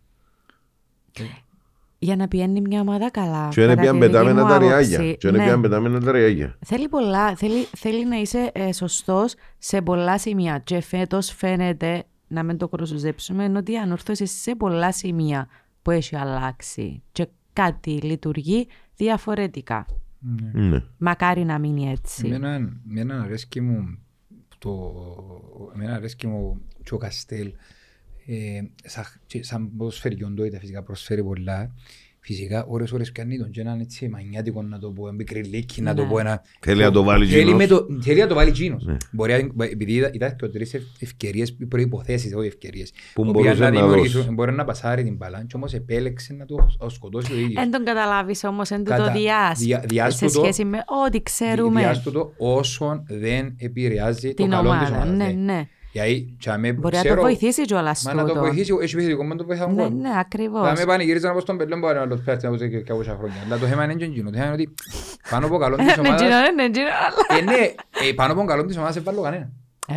Για να πιένει μια ομάδα καλά. Και είναι κατά πια τη πετάμενα δική μου τα άποψη. ριάγια. Και είναι Ναι. πια πετάμενα τα ριάγια. Θέλει πολλά, θέλει, θέλει να είσαι ε, σωστός σε πολλά σημεία. Και φέτος φαίνεται, να μην το κροσουζέψουμε, ότι η ανόρθωση σε πολλά σημεία που έχει αλλάξει και κάτι λειτουργεί διαφορετικά. Ναι. Μακάρι να μείνει έτσι. Εμένα, εμένα αρέσκει μου το, εμένα αρέσκει μου και ο Καστέλ ε, σαν, και σαν ποδοσφαιριόντοητα φυσικά προσφέρει πολλά φυσικά ώρες ώρες πιάνει τον και έναν έτσι μανιάτικο να το πω, ένα πικριλίκι να το Ναι. πω ένα Θέλει να το βάλει Θέλει, κοινός. με το, θέλει να το βάλει Τζίνος. Ναι. Μπορεί, να- επειδή είδα, είδα και τρεις ευ- ευκαιρίες, προϋποθέσεις, όχι ευκαιρίες. Που οποίες μπορούσες να δημιουργήσουν- δώσεις. Μπορεί να πασάρει την μπαλά και όμως επέλεξε να το σκοτώσει ο ίδιος. Εν τον καταλάβεις όμως, εν του Κατα- το διάς. δια- διάς σε του το- σχέση με ό,τι ξέρουμε Διάστο το όσον δεν επηρεάζει το την καλό της ομάδα. ομάδας. Ναι, ναι. Ναι. Γιατί και αμέ Μπορεί να το ξέρω- βοηθήσει κιόλας Μα να το τούτο. βοηθήσει, έχει επιθετικό, μα το βοηθά Ναι, γκολ. ναι, ακριβώς. Θα με πανηγυρίζαν όπως τον Πελόν που άρεσε να το πέφτει από και και όσα χρόνια. Αλλά το θέμα είναι και εκείνο. Το θέμα είναι ότι πάνω από καλό της Ναι, ομάδας... Τζίνο, ναι, Τζίνο, αλλά- Ε, ναι, ε, πάνω από καλό της ομάδας δεν βάλω κανένα.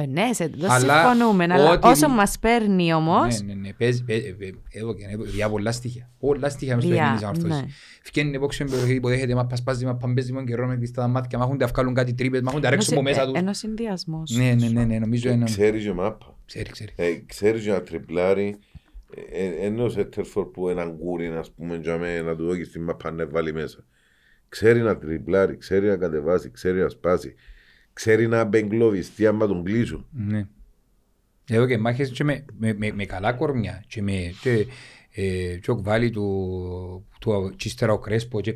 Ε, Ναι, σε το Αλλά συμφωνούμε, αλλά ό,τι όσο δι- μας παίρνει όμως, Ναι, ναι, ναι. Παίζει, παίζει, ε, ε, εδώ και εδώ, διά πολλά στοιχεία. Πολλά στοιχεία μες στο Διά, παιχνίδι της ναι. αμόρφωσης. Φκένει υπόξη περιοχή, υποδέχεται, μας πασπάζει, μας παμπέζει, μας καιρό με κλειστά τα μάτια, μα έχουν να βγάλουν κάτι τρύπες, μα έχουν να ρέξουν από μέσα τους. Ένας συνδυασμός. Ναι, ναι, ναι, ναι, νομίζω είναι... Ξέρεις και μάπα. Ξέρει, ξέρει. Ε, Ξέρεις να τριπλάρει. ε, ε, Ενώ σε τερφόρ που έναν κούρι, ας πούμε, για μέ, να του δώσει την μάπα να βάλει μέσα. Ξέρει να τριπλάρει, ξέρει να κατεβάσει, ξέρει να σπάσει. Ξέρει να μπεγκλωβιστεί άμα τον κλείσουν. Ναι. Εδώ και μάχες και με, με, με, με καλά κορμιά και με και, ε, και ο κβάλι του, του και ύστερα ο Κρέσπο και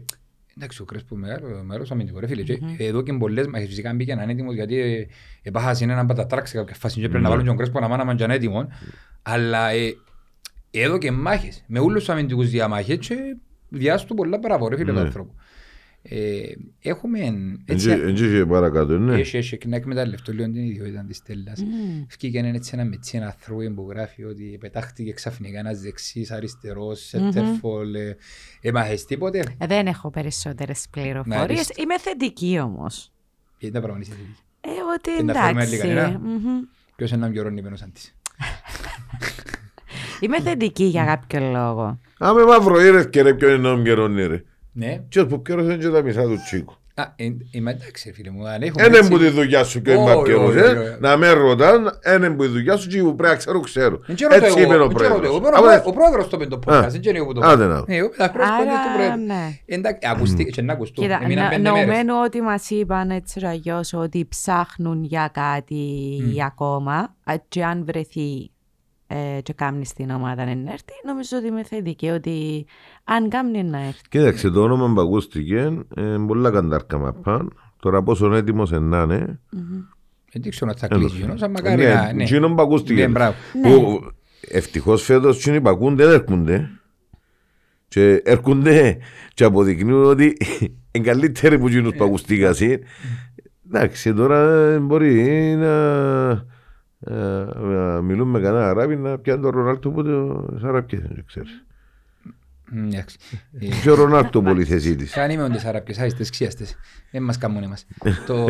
εντάξει ο Κρέσπο μεγάλο, μεγάλος αμυντικός ρε φίλε και εδώ και πολλές μάχες φυσικά μπήκε έναν έτοιμος γιατί ε, επάχασαν έναν πατατράξ σε κάποια φάση και πρέπει να βάλουν και τον Κρέσπο να μάνα μαντζαν έτοιμο αλλά ε, εδώ και μάχες με όλους τους αμυντικούς διαμάχες και διάστου πολλά παραπορ ρε φίλε του Ναι. ανθρώπου. Ε, έχουμε έτσι, Έτσι είχε παρακάτω, ναι. έχει, έχει και να εκμεταλλευτώ λίγο την ιδιότητα της Στέλλας. Μμμ. Βγήκε ένα έτσι ένα μετσί, ένα θρούι που γράφει ότι πετάχτηκε ξαφνικά ένας δεξής, αριστερός, Μμμ. σέντερφολ. ε, Έμαθες τίποτε; Ε, Δεν έχω περισσότερες πληροφορίες. Μάλιστα. Είμαι θετική όμως. Γιατί τα πράγματα είσαι θετική. Ε, ότι Ε, να φέρουμε άλλη εντάξει. κανένα. μμμ. Ποιος είναι να μοιωρώνει πένος της. Είμαι θετική για κάποιο λόγο. Άμε μαύρο ήρες και ρε ποιον είναι ο καιρόν ρε. Ναι. Και που καιρός είναι και τα μισά του τσίκου. Α, ε, είμαι εντάξει φίλε μου. αν έχουμε Ένα έτσι- που τη δουλειά σου και ο Όχι, μαπκερός, όχι, όχι. ε. Να με ρωτάν, ένα που τη δουλειά σου και που πρέπει να ξέρω, ξέρω. Δεν ξέρω το Έτσι εγώ, είπε ο δεν ξέρω το εγώ. πρόεδρος. Ο Άμα- πρό- Ο πρόεδρος το είπε το podcast, δεν ξέρω εγώ που το Άντε πω. να. Ε, εγώ τα πρόσφατα του Άρα, πρόεδρου. ναι. Εντάξει, ακουστεί και να ακουστούν. Κοίτα, Έμειναν νο- πέντε μέρες. νομμένου ότι μας είπαν έτσι ραγιώς ότι ψάχνουν για κάτι ακόμα α, και αν βρεθεί ε, και κάμνει στην ομάδα να έρθει, νομίζω ότι είμαι θετική ότι αν κάμνει να έρθει. Κοίταξε, το όνομα που ακούστηκε, ε, πολλά καντάρκα μαπάν. Τώρα πόσο έτοιμος να είναι. Δεν ξέρω αν θα κλείσει. γενός, αλλά μακάρι Ναι, να... ναι. εκείνον που ακούστηκε. Ναι, μπράβο. Που ευτυχώς φέτος εκείνοι που ακούνται δεν έρχονται. Και έρχονται και αποδεικνύουν ότι είναι καλύτεροι που εκείνους που ακουστήκαν. Εντάξει, τώρα ε, μπορεί να, ε, να μιλούν με κανένα Αράβι να πιάνουν τον Ρονάλτο που τις Αραβικές, δεν ξέρεις. Μ, εντάξει. Ε, Και ο Ρονάλτο πολύ θέση της. Κάνει με τις αραπιές, άιστες, ξίαστες. Δεν μας κάνουν εμάς. το,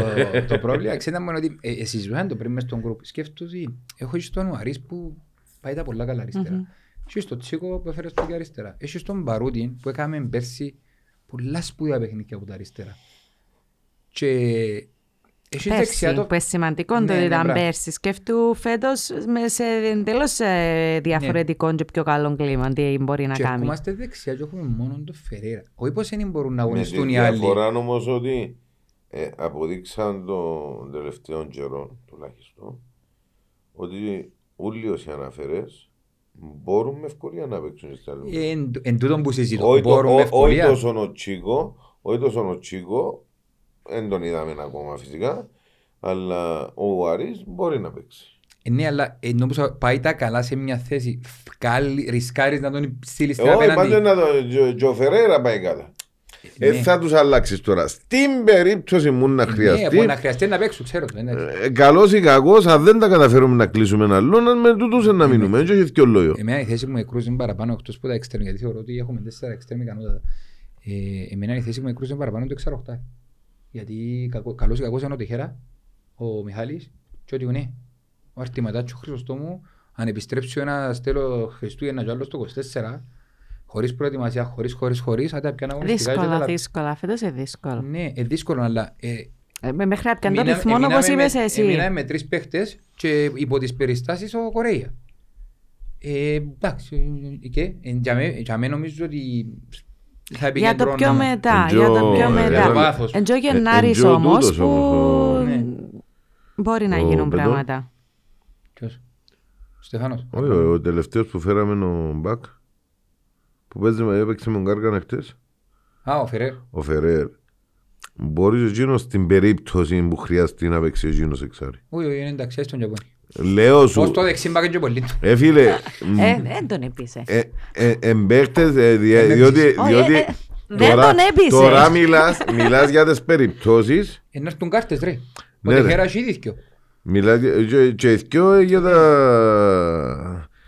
το πρόβλημα, ξέρετε μόνο ότι ε, εσείς ζούσαν το πριν μες στον γκρουπ. Σκέφτομαι ότι έχω και τον Ουαρίς που πάει τα πολλά καλά αριστερά. Έχει στο Τσίκο που έφερε στο και αριστερά. Έχει στον Μπαρούτιν που έκαμε πέρσι πολλά σπουδαία παιχνίδια από τα αριστερά. Και έχει δεξιά Πέρσι, το... που είναι σημαντικό το Ναι, ότι ναι, ήταν μπράβο. πέρσι. Σκέφτου φέτος με σε εντελώς ε, διαφορετικό και πιο καλό κλίμα τι μπορεί να Και κάνει. ερχόμαστε δεξιά και έχουμε μόνο τον Φερέρα. Όχι πως δεν μπορούν να Με τη αγωνιστούν οι άλλοι. διαφορά όμως ότι ε, αποδείξαν τον τελευταίο καιρό τουλάχιστον ότι όλοι όσοι αναφέρες μπορούν με ευκολία να παίξουν στα άλλη. Ε, Εν, εν τούτον που συζητώ, Όχι το- μπορούν με ό- όχι ευκολία. τόσο ο Τσίκο, όχι τόσο ο Τσίκο, δεν τον είδαμε ακόμα φυσικά, αλλά ο Άρης μπορεί να παίξει. Ε, Ναι, αλλά ενώ που πάει τα καλά σε μια θέση, βγάλει- ρισκάρεις να τον στείλεις στην Όχι, απέναντι. πάντως να το, Τζο- Τζο Φερέρα πάει καλά. Ναι. Ε, θα τους αλλάξεις τώρα. Στην περίπτωση μου να Ναι, χρειαστεί, μπορεί να χρειαστεί να παίξουν, ξέρω το. εντάξει. ε, καλός ή κακός, αν δεν τα καταφέρουμε να κλείσουμε ένα άλλον, με τούτους να μείνουμε. Έτσι έχει δυο λόγιο. Εμένα η θέση μου εκρούζει παραπάνω εκτός που τα εξτέρμι, γιατί θεωρώ ότι έχουμε τέσσερα εξτέρμι ικανότατα. Ε, εμένα η θέση μου εκρούζει παραπάνω το εξαροχτάρι. Γιατί κακό- καλός ή κακός είναι ο Τεχέρα, ο Μιχάλης και ότι ναι. Ο Αρτηματάτσο ο Χρυσοστόμου, αν επιστρέψει ο ένας τέλος Χριστούγεννα και ο άλλος το 24, χωρίς προετοιμασία, χωρίς, χωρίς, χωρίς, άντε πια να αγωνιστικά και Δύσκολα, τα- δύσκολα. Φέτος είναι δύσκολο. Ναι, είναι δύσκολο, αλλά ε, Ε, με- Μέχρι να πιάνει το Εμείναμε- ρυθμό όπως εμείναμε είπες με- εσύ. Εμείναμε με τρεις παίχτες και υπό τις περιστάσεις ο Κορέια. Ε, εντάξει, ε, και ε, για μέ- για μέ νομίζω ότι θα Για το πιο επικεντρώνω- μετά, Εντζο- για το πιο ε, μετά. για βάθος. Εντζο Ε, Γενάρης εντζο όμως τούτος που όμως, ναι. μπορεί να Ο γίνουν Μπεντό. πράγματα. Ποιος; Στεφάνος. Όχι, ο, ο τελευταίος που φέραμε ο Μπακ, που παίζει, με- έπαιξε με τον Κάργανα χτες, Α, ο Φερέρ. ο Φερέρ. Μπορείς ο Γίνος στην περίπτωση που χρειαστεί να παίξει ο Γίνος εξάρι. Όχι, όχι, είναι εντάξει, στον Ιαπώνι. Λέω Ως σου, το δεξί μπακ και πολύ του. ε φίλε, μ, Ε, δεν τον έπεισε. ε, ε, εμπαίχτες, ε, δι- Δεν διότι, Όχι, διότι ε, ε, δεν τώρα- τον έπεισε. Τώρα μιλάς, μιλάς για τις περιπτώσεις Ε, να έρθουν κάρτες ρε. Ο Ναι, ρε. Τεχέρα έχει δίκιο. Μιλάτε και- και ηθκιό για τα...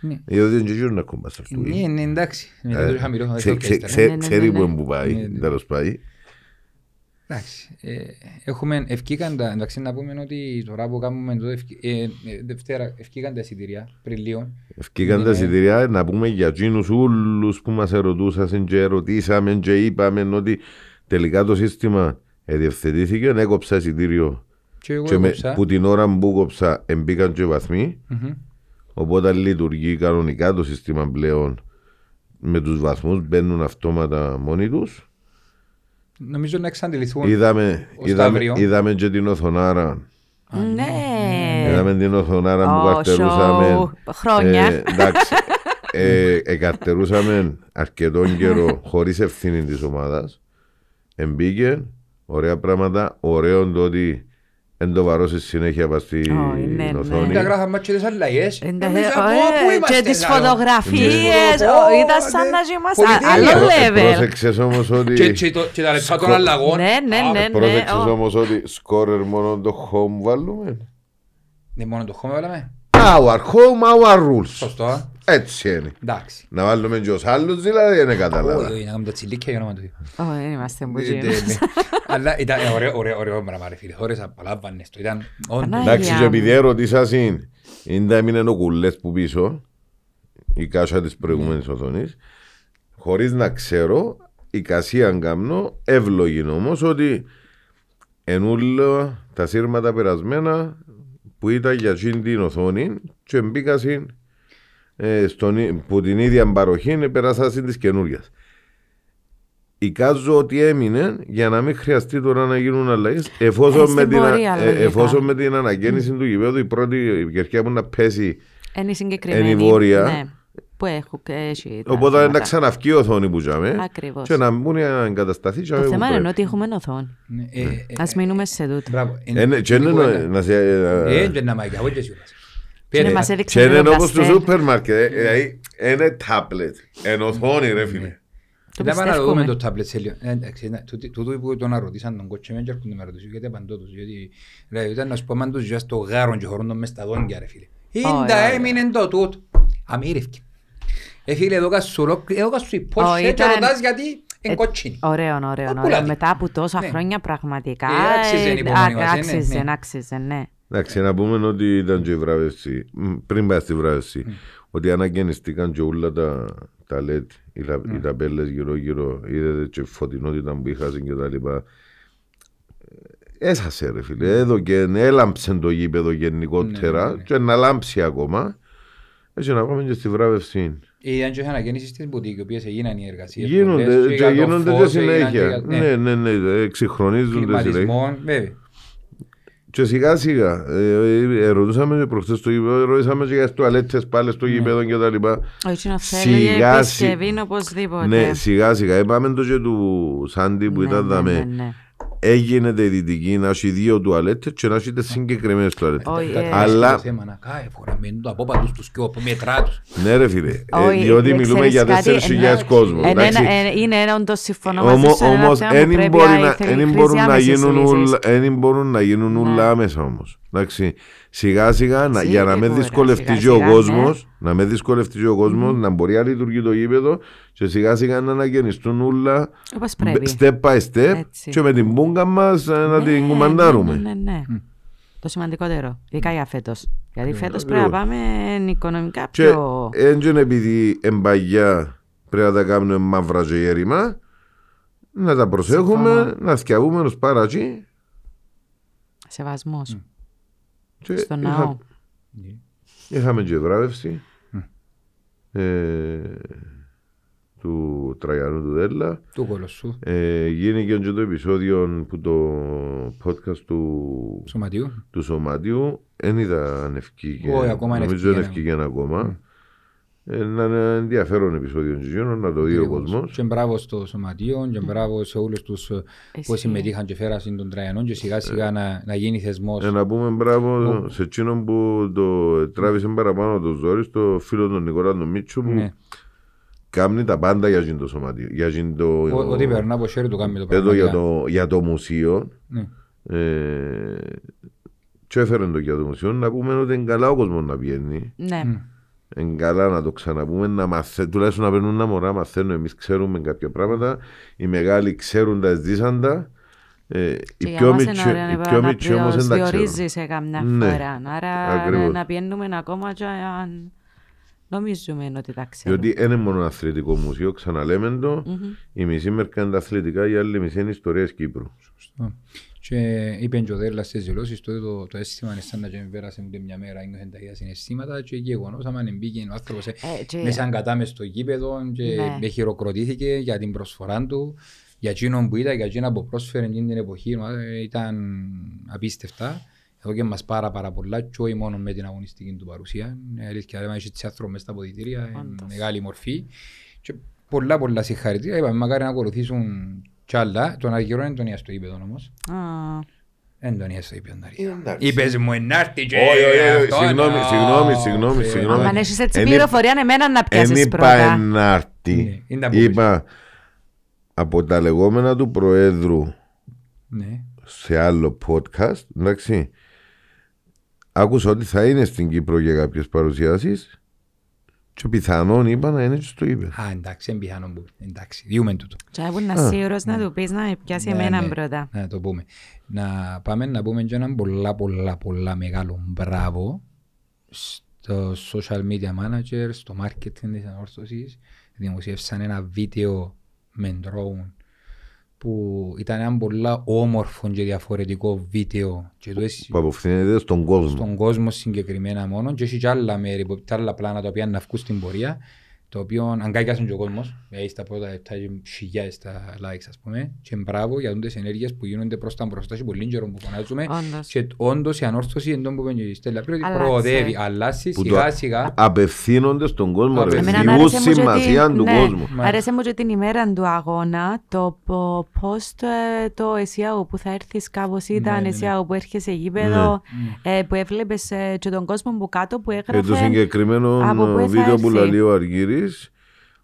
Ναι. Γιατί δεν ξέρουν να κόμμα σε αυτό. Ναι, ναι, εντάξει. Μετά το χαμηλό θα Ξε- το ξε- orchestra. ξε- Ναι, ναι, Ξέρει ναι, που ναι. που πάει, Ναι, ναι. τέλος πάει. Εντάξει. ε, Έχουμε, ευκήκαν τα, εντάξει να πούμε ότι τώρα που κάνουμε εδώ, ευκ- ε, ε, Δευτέρα, ευκήκαν τα εισιτήρια πριν λίγο. Ευκήκαν τα Ναι. εισιτηριά να πούμε για εκείνους όλους που μας ερωτούσαν και ρωτήσαμε και είπαμε ότι τελικά το σύστημα διευθετήθηκε, έκοψα εισιτήριο Και εγώ και με, έκοψα. που την ώρα που κόψα εμπήκαν και βαθμοί Μμμ. οπότε λειτουργεί κανονικά το σύστημα πλέον με τους βαθμούς μπαίνουν αυτόματα μόνοι τους Νομίζω να εξαντληθούν. είδαμε, Ο είδαμε, Σταύριο. είδαμε και την οθονάρα Ναι. είδαμε την οθονάρα που Ω, καρτερούσαμε show. Χρόνια. Ε, εντάξει. Ε, εκαρτερούσαμε αρκετόν καιρό χωρίς ευθύνη της ομάδας. Εμπήκε, ωραία πράγματα. Ωραίο το ότι δεν το βαρώσει συνέχεια πας στην Ω, ναι, ναι. οθόνη. Τα γράφαμε και τις αλλαγές. Εντάξει, Εμείς από ε, πού είμαστε, Και τις λαλό. φωτογραφίες, Ναι. ω, ήταν σαν να είμαστε Πολιτεία. άλλο Ε, level. Πρόσεξες όμως Και- ότι. και το- Και τα λεπτά των Σκο- αλλαγών. Ναι, ναι, Α, ναι, ναι. Πρόσεξες ω. όμως ότι σκόρερ μόνο το home βάλουμε; Ναι, μόνο το χώμα βάλαμε. Our home, our rules. Σωστό. Α. Έτσι είναι. Εντάξει. Να βάλουμε και ως άλλους δηλαδή δεν κατάλαβα. Όχι, όχι, να κάνουμε τα τσιλίκια για όνομα του Θεού. Ω, δεν είμαστε Ναι, μπουζίνοι. ναι, ναι. Αλλά ήταν ε, ωραίο, ωραίο, ωραίο πράγμα ρε φίλε. Ώρες απολάμβανες το. Ήταν όντως. Πανάγια. Εντάξει και επειδή ερωτήσα συν, είναι έμεινε ο κουλές που πίσω, η κάσα της προηγούμενης οθόνης, χωρίς να ξέρω, η κασία κάνω, εύλογη όμως ότι ενούλα τα σύρματα περασμένα που ήταν για εκείνη την οθόνη και μπήκα συν, ε, στον, ί- που την ίδια παροχή περάσα συν της καινούριας. Εικάζω ότι έμεινε για να μην χρειαστεί τώρα να γίνουν αλλαγές Ε, εφόσον, στην με την, α- πορεία, ε, λογικά. εφόσον με την αναγέννηση του γηπέδου η πρώτη κερκιά που να πέσει Είναι η συγκεκριμένη. Είναι η βόρεια. Ναι, που έχουν και έχει τα οπότε να θέματα. ξαναυκεί η οθόνη που τζάμε Ακριβώς. και να μπουν να εγκατασταθεί Το θέμα είναι ότι έχουμε οθόνη. Ναι, ε, ε, Ας μείνουμε σε τούτο. Μπράβο. Ε, ναι, και είναι κουβέντα. να- να σε... Ε, ε, και να μαγικά, όχι και σίγουρας. Ναι, Πέρε, μας ε, έδειξε Και είναι το όπως στο καστέλ. σούπερ μάρκετ ε, δηλαδή είναι τάπλετ εν οθόνη ρε φίλε Το Ήταν πάνω να δούμε πιστεύουμε. το τάμπλετ σε λίγο. Ε, εντάξει, να- τούτοι- Τούτο που τον ρωτήσαν τον κότσο με και έρχονται να με ρωτήσουν γιατί απαντώ τους. Γιατί ρε, ήταν να σου πω αν τους ζεις στο γάρο και χωρούν τον μες στα δόντια ρε φίλε. Ήντα Ωραία. έμεινε το τούτο. Αμύρευκε. Ε φίλε εδώ κασου ροκ- εδώ κασου Ω, υπόσχε και ήταν- ρωτάς γιατί Ε, είναι κότσινη. Ωραίο, ωραίο, Ακούλατε. ωραίο. Μετά από τόσα Ναι. χρόνια πραγματικά. Ε, άξιζε η ε, υπομονή μας, α- ε, ναι, Άξιζε, ναι. άξιζε, ναι. Εντάξει να πούμε ότι ήταν και η βράβευση μ, πριν πάει στη βράβευση ότι αναγεννηστήκαν και όλα τα, τα LED οι, τα, οι ταπέλες γύρω γύρω είδατε και φωτεινότητα που είχαν και τα λοιπά Έσασε ρε φίλε, εδώ και έλαμψε το γήπεδο γενικότερα Ναι, ναι, ναι. και να λάμψει ακόμα έτσι να πάμε και στη βράβευση Ήταν και αναγέννησης της μπουτίκ, οι οποίες έγιναν οι εργασίες. Γίνονται πολλές, και για το γίνονται και φως, έγιναν συνέχεια. για- Ναι, ναι, ναι, εξυγχρονίζονται συνέχεια. Κλιματισμό, βέβαια. Και σιγά σιγά, ε, ε, ε, ρωτούσαμε και προχθές στο γήπεδο, ρωτήσαμε και για τις τουαλέτες πάλι στο γήπεδο και τα λοιπά. Όχι να Σιγά, θέλει σι- επισκευή οπωσδήποτε. Ναι, σιγά σιγά. Είπαμε το και του Σάντι που Ναι, ήταν ναι, δαμέ. Ναι, ναι. Έγινε η δυτική να έχει δύο τουαλέτες και να έχει τις συγκεκριμένες τουαλέτες. Όχι, Κάτι ε, Αλλά- το θέμα, να κάει, φοραμένουν το απόπατους τους και όπου μετρά τους. Ναι ρε φίλε, ε, Όχι, διότι ε, μιλούμε ξέρεις για κάτι, 4.000 ε, κόσμος. Ε, εντάξει. ναι, ε, Είναι ένα όντως συμφωνώ μαζί Όμω, σου, είναι ένα όμως, θέμα που δεν πρέπει μπορεί να να- θέλει εν χρήση μπορούν να άμεσης γίνουν λύσης. ούλα- εν μπορούν να γίνουν Ναι. ούλα άμεσα όμως. Εντάξει, σιγά σιγά να- για να με Σίγουρα, δυσκολευτεί σιγά και ο σιγά, ναι. κόσμος, να με δυσκολευτεί και ο κόσμος, να μπορεί να λειτουργεί το γήπεδο και σιγά σιγά να αναγεννηστούν ούλα Όπως πρέπει. step by step Έτσι. και με την μπούγκα μας ε, να Ναι, την Ναι, κουμαντάρουμε. ναι, ναι. Το σημαντικότερο, ειδικά για φέτος. Γιατί φέτος ακριβώς. πρέπει να πάμε οικονομικά Και πιο... έντζεν επειδή εμπαγιά πρέπει να τα κάνουμε μαύρα και γέρημα, να τα προσέχουμε, Συμφωνώ. να θυκιαβούμε ως παρατσί Σεβασμός. Και Στο είχα- ναό. Είχαμε και βράβευση ε, του Τραγιανού του Δέλλα. Του κολοσσού, Ε, γίνηκε και το επεισόδιο που το podcast του, σωματιού. του Σωματιού δεν είδα αν ευκήγε. Όχι, ακόμα δεν Νομίζω δεν ευκήγε, ευκήγε ακόμα. Ε, να είναι ενδιαφέρον επεισόδιο και εκείνο, να το δει ο Ακριβώς. κόσμος. Και μπράβο στο σωματείο και μπράβο σε όλους τους ε, που Ισχύει. συμμετείχαν και φέρασαν τον Τραγιανό και σιγά σιγά να, να γίνει θεσμός. Ε, να πούμε μπράβο σε εκείνον που το τράβησε παραπάνω το ζόρι, στο φίλο του Νικόλα τον Μίτσου που Ναι. κάνει τα πάντα για εκείνο το σωματείο. Για εκείνο το, Ο- Ό,τι περνά από χέρι του κάνει το εδώ πράγμα. για για- το, για το μουσείο. Ναι. Ε, και έφερε το για το μουσείο να πούμε ότι είναι καλά ο κόσμος να πηγαίνει. Ναι. Μμ. Είναι καλά να το ξαναπούμε, να μαθε... τουλάχιστον να παίρνουν τα μωρά, μαθαίνουν, εμείς ξέρουμε κάποια πράγματα, οι μεγάλοι ξέρουν τα ζήσαντα, ε, οι Και για πιο μας είναι μίτσι ωραίο οι να πιο μίτσι όμως δεν τα ξέρουν. προσδιορίζει σε καμιά Ναι, φορά. Άρα ακριβώς. να- να πιένουμε ακόμα και αν νομίζουμε ότι τα ξέρουμε. Διότι δεν είναι μόνο αθλητικό μουσείο, ξαναλέμε το, Μμμ. η μισή μερικά είναι τα αθλητικά, η άλλη μισή είναι ιστορίες Κύπρου. Σωστό. Και είπε και ο Δέλλας στις δηλώσεις του το, το αίσθημα είναι σαν να και με πέρασε ούτε μια μέρα ένιωθε τα ίδια συναισθήματα και γεγονός άμα μπήκε ο άνθρωπος ε, Ε, και- μέσα αγκατά μες στο γήπεδο και Ναι. με χειροκροτήθηκε για την προσφορά του για εκείνον που ήταν, για εκείνα που πρόσφερε εκείνη την εποχή ε, ήταν απίστευτα εδώ και μας πάρα πάρα πολλά και όχι μόνο με την αγωνιστική του παρουσία είναι αλήθεια δεν έχεις έτσι άνθρωπο μες στα ποδητήρια είναι Όντως. μεγάλη μορφή και πολλά πολλά συγχαρητήρια είπαμε μακάρι να ακολουθήσουν κι άλλα τον αργυρό είναι τον Ία στο γήπεδο όμως Α, δεν τον Ία στο γήπεδο τον Αργυρό. εντάξει. Είπες μου ενάρτη και Όχι, όχι, όχι, αυτό, συγγνώμη, ναι, συγγνώμη, ω, συγγνώμη, φίλε, συγγνώμη. Αν έχεις έτσι Εν είπ- πληροφορία, εμένα να Εν πιάσεις είπα πρώτα. ενάρτη. Ναι, είναι τα μπορείς. Είπα από τα λεγόμενα του Προέδρου Ναι. σε άλλο podcast, εντάξει, άκουσα ότι θα είναι στην Κύπρο για κάποιες παρουσιάσεις και πιθανόν είπα να είναι και στο είπε. Α, εντάξει, είναι πιθανό που. Εντάξει, διούμε τούτο. Και ήμουν σίγουρος να του πεις να πιάσει Ναι, εμένα ναι. πρώτα. Να το πούμε. Να πάμε να πούμε και έναν πολλά πολλά πολλά μεγάλο μπράβο στο social media manager, στο marketing της ανόρθωσης. Δημοσίευσαν ένα βίντεο με drone που ήταν ένα πολλά όμορφο και διαφορετικό βίντεο και το έσυ- Που αποφθύνεται στον κόσμο. στον κόσμο συγκεκριμένα μόνο και έχει και άλλα μέρη, που- και άλλα πλάνα τα οποία να βγουν στην πορεία το οποίο αγκάγιασαν και ο κόσμος, δηλαδή στα πρώτα λεπτά έχει χιλιάδες τα likes ας πούμε και μπράβο για τις ενέργειες που γίνονται προς τα μπροστά και πολύ καιρό που φωνάζουμε Όντως. και όντως η ανόρθωση είναι το που είπε και η Στέλλα πριν ότι Αλλάξε. προοδεύει, αλλάζει Που σιγά το σιγά απευθύνονται στον κόσμο, ρε. Εμένα Εμένα Διούς άρεσε μου και σημασία την- του ναι, κόσμου. Άρεσε μου και την ημέρα του αγώνα το πο- πώς το, το Εσιάου που θα έρθεις κάπως ήταν ναι, ναι. Εσιάου που έρχεσαι γήπεδο ε, που έβλεπες ε, και τον κόσμο που κάτω που Και έγραφε το συγκεκριμένο από πού ε, θα βίντεο που έρθει. λέει ο Αργύρης,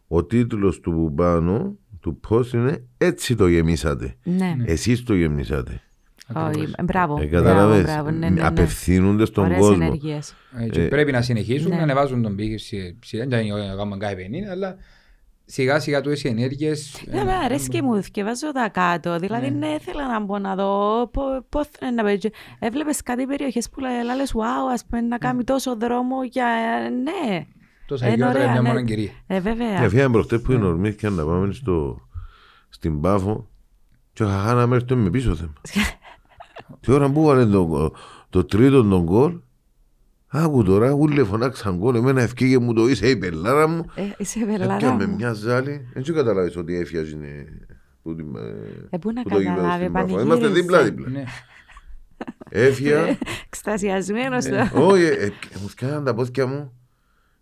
ο τίτλος του που πάνω, του post είναι «Έτσι το γεμίσατε». Ναι, Εσείς το γεμίσατε. Όχι, μπράβο. Ε, μπράβο, καταλαβες. μπράβο, ναι, ναι, ναι. Απευθύνονται στον Ωραίες κόσμο. ενέργειες. Ε, και πρέπει να συνεχίσουν Ναι. να ανεβάζουν τον πύχη σι- σιγά, δεν είναι να κάνουμε κάτι 50, αλλά σιγά σιγά του οι ενέργειες Ναι, με αρέσει και μου θυκευάζω τα κάτω. Δηλαδή, ναι, ήθελα να μπω να δω πώς θα να πάει. Έβλεπες κάτι περιοχές που λέ- λες, wow, ας πούμε, να κάνει τόσο δρόμο για... Ναι, τόσα είναι χιλιόμετρα ωραία, μια ναι. μόνο κυρία. ε, βέβαια. Και φύγαμε προχτές που ενορμήθηκαν να πάμε στο, στην Πάφο και χάναμε έρθει με πίσω θέμα. Τη ώρα που βάλε το, το τρίτο τον κόλ, άκου τώρα, ούλε φωνάξαν κόλ, εμένα ευκήγε μου το είσαι η πελάρα μου. Ε, είσαι βελάρα Έπιαμε μου. μια ζάλη, δεν σου καταλάβεις ότι έφυγες που, την, Ε, πού να που το γήπεδο καταλάβει, στην Πάφο. πανηγύρισε. Είμαστε δίπλα-δίπλα. Ναι. Έφυγα, Εξτασιασμένος. Ναι. το- όχι, ε, ε, μου σκάναν τα πόδια μου.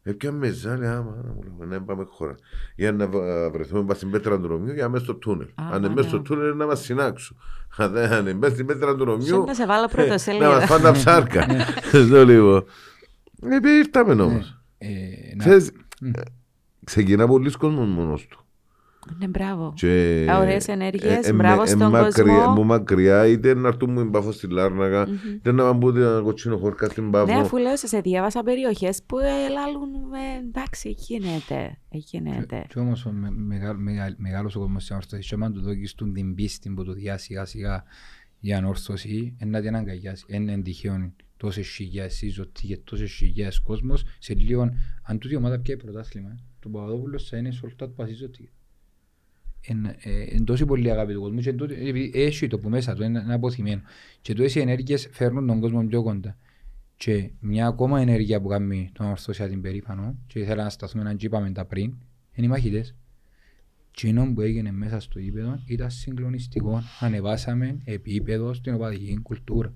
Έπιαμε ζάλη, άμα, να μου λέμε, να πάμε χώρα. Για να βα- βρεθούμε πας στην πέτρα του Ρωμιού για μέσα στο τούνελ. Α, Αν είναι μέσα στο ναι. τούνελ να μας συνάξουν. Αν δεν αν είναι μέσα στην πέτρα του Ρωμιού, Σου να σε βάλω πρώτο να μας σελίδα. φάνε τα ψάρκα. Στο λίγο. Ε, ήρθαμε όμως. Ε, να- Ξέρεις, ε, ξεκινά πολλοί κόσμος μόνος του. Ναι, μπράβο. Και, Ωραίες ενέργειες, ε, ε, μπράβο ε, στον μακριά- κόσμο. Μου μακριά, είτε να έρθουν μου στην Πάφο στη Λάρνακα, είτε να πάνε από την κοτσίνο χορκά στην Ναι, Πάφο. αφού λέω σε διάβασα περιοχές που ελάλουν, ε, εντάξει, γίνεται, γίνεται. Και όμως ο με- μεγα- μεγα- μεγάλος ο κόσμος στην ορθώση και άμα του δώκεις του την πίστη που του διά σιγά σιγά η ανόρθωση είναι να την αγκαγιάσει. Είναι τυχαίο τόσες χιλιάδες σύζωτοι και τόσες χιλιάδες κόσμος σε λίγο αν τούτη η ομάδα πιάει πρωτάθλημα το Παπαδόπουλος θα είναι σολτά του πασίζωτη. Είναι ε, εν τόσο πολύ αγάπη του κόσμου και εν τούτη- επειδή έχει το που μέσα του, είναι ένα αποθυμένο. Και τόσες οι ενέργειες φέρνουν τον κόσμο πιο κοντά. Και μια ακόμα ενέργεια που κάνει τον Ορθώσια την περήφανο και ήθελα να σταθούμε να είπαμε τα πριν είναι οι μαχητές. Εκείνο που έγινε μέσα στο γήπεδο ήταν συγκλονιστικό. Ανεβάσαμε επίπεδο στην οπαδική κουλτούρα.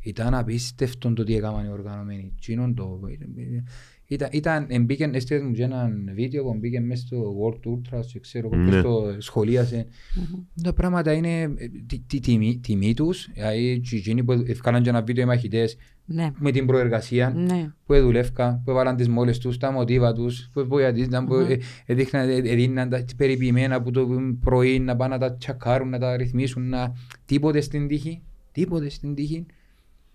Ήταν απίστευτο το τι έκαναν οι οργανωμένοι. Εκείνο το... Ήταν, ήταν, εμπήκε, έστειλε μου και ένα βίντεο που μπήκε μέσα στο World Ultras και ξέρω Ναι. ναι. το σχολίασε. Τα πράγματα είναι ε, τη, τη, τιμή, τιμή τους. Δηλαδή, και εκείνοι που ευκάλαν και ένα βίντεο οι μαχητές Ναι, με την προεργασία ναι. που δουλεύκαν, που έβαλαν τις μόλες τους, τα μοτίβα τους, που βοηθήσαν, που ε, έδειχναν, ε, έδιναν τα περιποιημένα που το πρωί να πάνε να τα τσακάρουν, να τα ρυθμίσουν, να... τίποτε στην τύχη, τίποτε στην τύχη.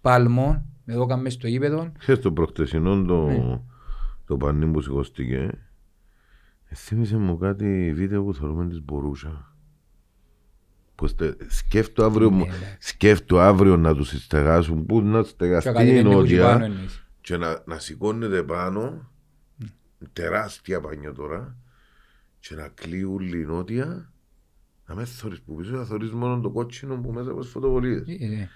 Παλμό, εδώ κάμες στο γήπεδο. Ξέρεις το προχτεσινό το, Ναι. Το πανί που σηκώστηκε. ε, Θύμισε μου κάτι βίντεο που θεωρούμε της Μπορούσα. Πως τε, σκέφτο αύριο, μου- Ναι, εντάξει. σκέφτο αύριο να τους στεγάσουν, πού να Και στεγαστεί κάτι η δεν είναι που εκεί πάνω νότια εννοείς. και να, να σηκώνεται πάνω, τεράστια πανιά τώρα, και να κλείουν η νότια, να με θωρείς που πίσω, θα θωρείς μόνο το κότσινο που μέσα από τις φωτοβολίες. Ε, ε, Ε,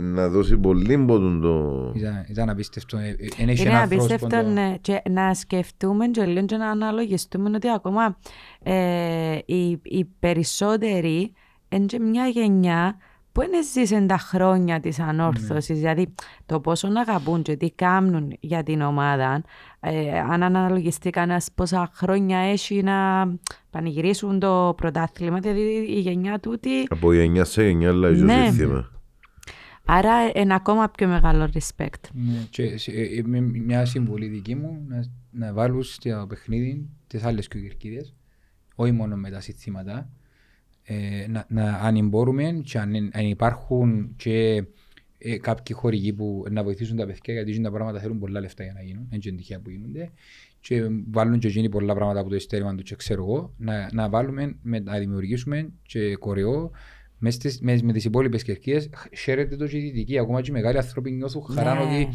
να δώσει πολύ μποτον το... Ήταν, ήταν απίστευτο. Ε, ε, εν έχει Είναι ένα άνθρωπο απίστευτο που ναι, και να σκεφτούμε και λίγο και να αναλογιστούμε ότι ακόμα ε, οι, οι περισσότεροι είναι και μια γενιά που είναι ζήσαν τα χρόνια της ανόρθωσης, δηλαδή το πόσο να αγαπούν και τι κάνουν για την ομάδα, ε, αν αναλογιστεί κανένας πόσα χρόνια έχει να πανηγυρίσουν το πρωτάθλημα, δηλαδή η γενιά τούτη, Από γενιά σε γενιά αλλάζει Ναι. το σύστημα. Άρα είναι ακόμα πιο μεγάλο respect. Ναι, και σε- ε, ε, με μια συμβολή δική μου να, να βάλουν στο παιχνίδι τις άλλες κοκκερκίδες, όχι μόνο με τα συστήματα, ε, να, να, αν μπορούμε και αν, αν υπάρχουν και ε, κάποιοι χορηγοί που να βοηθήσουν τα παιδιά γιατί εκείνα τα πράγματα θέλουν πολλά λεφτά για να γίνουν, δεν είναι τυχαία που γίνονται και βάλουν και εκείνοι πολλά πράγματα από το ειστέρημα του και ξέρω εγώ, να, να βάλουμε, με, να δημιουργήσουμε και κορεό μες στις, μες, με τις υπόλοιπες κερκίδες χαίρεται το και η δυτική, ακόμα και οι μεγάλοι άνθρωποι νιώθουν χαρά Ναι. ότι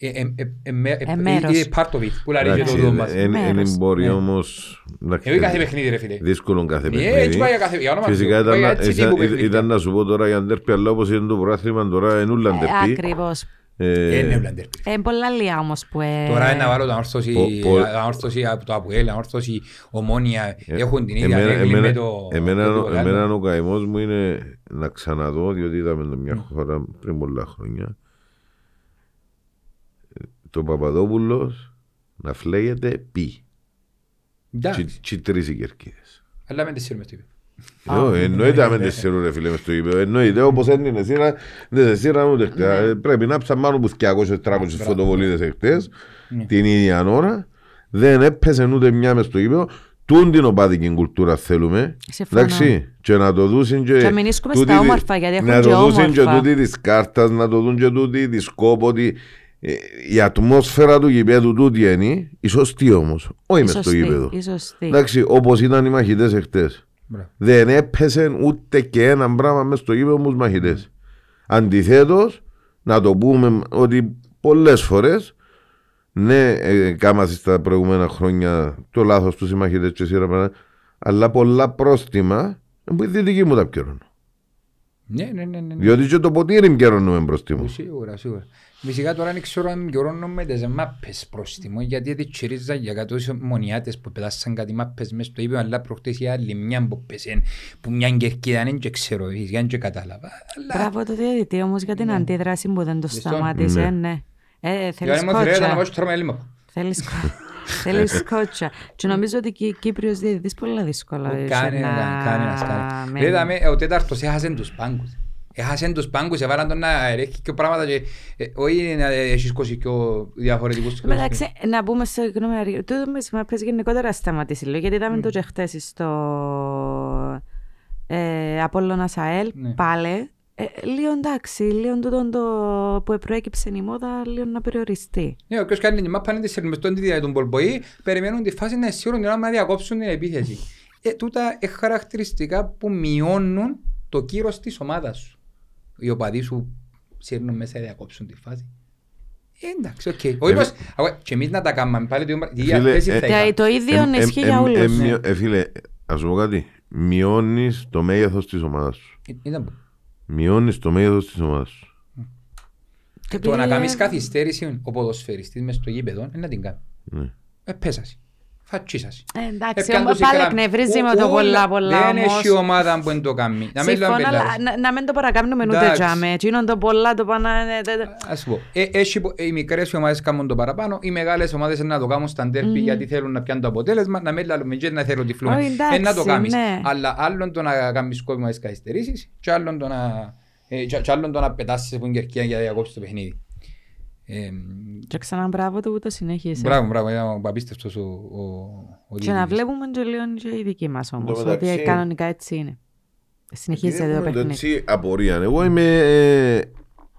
ε, ε, ε, ε, με- ε, Ε, μέρος. ε, part of it, που λέει και Εντάξει, το δικό μας. εν- εν Μέρος. μπορεί Ναι. όμως... εντάξει, Εγώ κάθε παιχνίδι ρε φίλε. Δύσκολο κάθε Ε, παιχνίδι. έτσι πάει για κάθε για όνομα του Φυσικά Θεού. ήταν, Πάει να- έτσι ήταν, τύπου παιχνίδια. ήταν να σου πω τώρα για αντέρπια, αλλά όπως είναι το πρωτάθλημα τώρα είναι ούλα Ε, αντέρπι. ακριβώς. Ε, Ε, ναι, ούλα ντέρπι. Ε, πολλά λίγα όμως που... ε, Τώρα είναι να βάλω τα όρθωση, Πο- πο- τα όρθωση από το Αποέλ, τα όρθωση ομόνια, έχουν την ίδια εμένα, ρέγλη εμένα, με το... εμένα, με το άλλο. εμένα ο καημός μου είναι να ξαναδώ, διότι είδαμε το μια χώρα πριν πολλά χρόνια, ε, το Παπαδόπουλος να φλέγεται πι. Εντάξει, Και- Και τρεις οι κερκίδες. αλλά με τεσσέρι μες το είπε. Ε, Εννοείται να με τεσσερού ρε φίλε μες στο γήπεδο. Εννοείται όπως είναι σειρά, δεν σε σειρά ούτε χτες. Ε, Πρέπει να ψαμάνω που 200-300 φωτοβολίδες εχθές Ναι. την ίδια ώρα. Δεν έπεσε ούτε μια μες στο γήπεδο. Τούν την οπαδική κουλτούρα θέλουμε. Συμφωνώ. Εντάξει. Και να το δούσουν και... Και να μην ίσκουμε τούτη στα τη- όμορφα, γιατί έχουν Να και το δούσουν και όμορφα. τούτη της κάρτας, να το δουν και τούτη της κόπο, ότι ε, η ατμόσφαιρα του γηπέδου τούτη είναι η σωστή όμως. Όχι Η μες στο σωστή, γήπεδο. η σωστή. Εντάξει, όπως ήταν οι μαχητές εχθές. Μπράβο. Δεν έπεσε ούτε και ένα πράγμα μέσα στο γήπεδο μου μαχητές. Αντιθέτως, να το πούμε ότι πολλές φορές, ναι, ε, κάμασαι στα προηγούμενα χρόνια το λάθος τους οι μαχητές και σειρά, αλλά πολλά πρόστιμα που η δυτική μου τα πιέρωνω. Ναι, ναι, ναι, ναι. ναι. Διότι και το ποτήρι πιέρωνουμε πρόστιμο. Σίγουρα, σίγουρα. Φυσικά τώρα δεν ξέρω αν γιορώνω με τις μάπες πρόστιμο, γιατί δεν τσιρίζα για κάτω οι μονιάτες που πετάσαν κάτι μάπες μες στο ύπιο, αλλά προχτές η άλλη μια που πέσεν, που μια κερκίδα δεν και ξέρω, δεν και κατάλαβα. Αλλά Μπράβο το διαιτητή όμως για την αντίδραση που δεν το Ευχαριστώ. σταμάτησε, Ναι. ναι. Ε, για θέλεις να μου θέλετε να κότσα. πάω τρώμε έλλειμμα. Θέλεις κο- Θέλεις κότσα. Και νομίζω ότι και η Κύπριος διαιτητής πολλά δύσκολα. έχει Κανένα, να κανένας, κανένας. μένει. Είδαμε, ο τέταρτος έχασε τους πάγκους. Έχασε τους πάγκους, έβαλαν τον να ρέχει και πράγματα και ε, όχι να έχεις κόσει και διαφορετικούς Εντάξει, να πούμε σε γνώμη Αρή, τούτο με τις μάπες γενικότερα σταματήσει λίγο, γιατί είδαμε το και χτες στο ε, Απόλλωνα ΣΑΕΛ, Ναι. πάλι, ε, λίγο εντάξει, λίγο τούτο το που προέκυψε η μόδα, λίγο να περιοριστεί. Ναι, όποιος κάνει την μάπα είναι της σερμιστόν τη διάρκεια των πολποή, περιμένουν τη φάση να είναι σίγουροι να διακόψουν την επίθεση. Ε, τούτα είναι χαρακτηριστικά που μειώνουν το κύρος της ομάδας σου. Οι οπαδοί σου σύρνουν μέσα να διακόψουν τη φάση. Ε, εντάξει, οκ. Όχι πως, αγώ, και εμείς να τα κάνουμε πάλι το ίδιο- η ίδια Φίλε, θέση ε, θα Και είχαμε. το ίδιο Εμ- ισχύει εμ- για εμ- όλους. εμ- ναι. ε, φίλε, ας σου πω κάτι. Μειώνεις το μέγεθος της ομάδας σου. Ε, Ήταν που. Μειώνεις το μέγεθος της ομάδας σου. Και Το να επειδή- κάνεις καθυστέρηση ο ποδοσφαιριστής μες στο γήπεδο, είναι να την κάνει. Ναι. Ε, πέσασαι. Φατσίσασαι. Ε, εντάξει, Έπιαν όμως τους η πάλι κράμ. εκνευρίζει με Ου- το ούλα- πολλά πολλά Δεν όμως. έχει ομάδα που δεν το κάνει. Να μην Συμφωνώ, λέμε αλλά πελάρες. να- να μην το παρακάμνουμε ούτε Εντάξει. τζάμε. Εκείνον το πολλά το πάνε... ε, τε- τε- Ας πω, ε, έχει, πο- οι μικρές ομάδες κάνουν το παραπάνω, οι μεγάλες ομάδες να το κάνουν στα ντέρπι γιατί θέλουν να πιάνουν το αποτέλεσμα, να μην λαλούμε και να θέλουν τυφλούμε. Όχι, εντάξει, Ε, να το κάνεις. ναι. Αλλά άλλον το να κάνεις κόβημα τις καθυστερήσεις και άλλον το να, ε, και- και άλλον το να πετάσεις από την κερκία για να διακόψεις το παιχνίδι. Ε, Και ξανά μπράβο του που το συνέχισε. μπράβο, μπράβο, ήταν απίστευτος ο, ο, ο Και να διαιτητής. βλέπουμε και λίγο και οι δικοί μας όμως, Εν τω μεταξύ- ότι κανονικά έτσι είναι. Συνεχίζεται το Έχουμε παιχνίδι. έτσι απορία. Εγώ είμαι ε,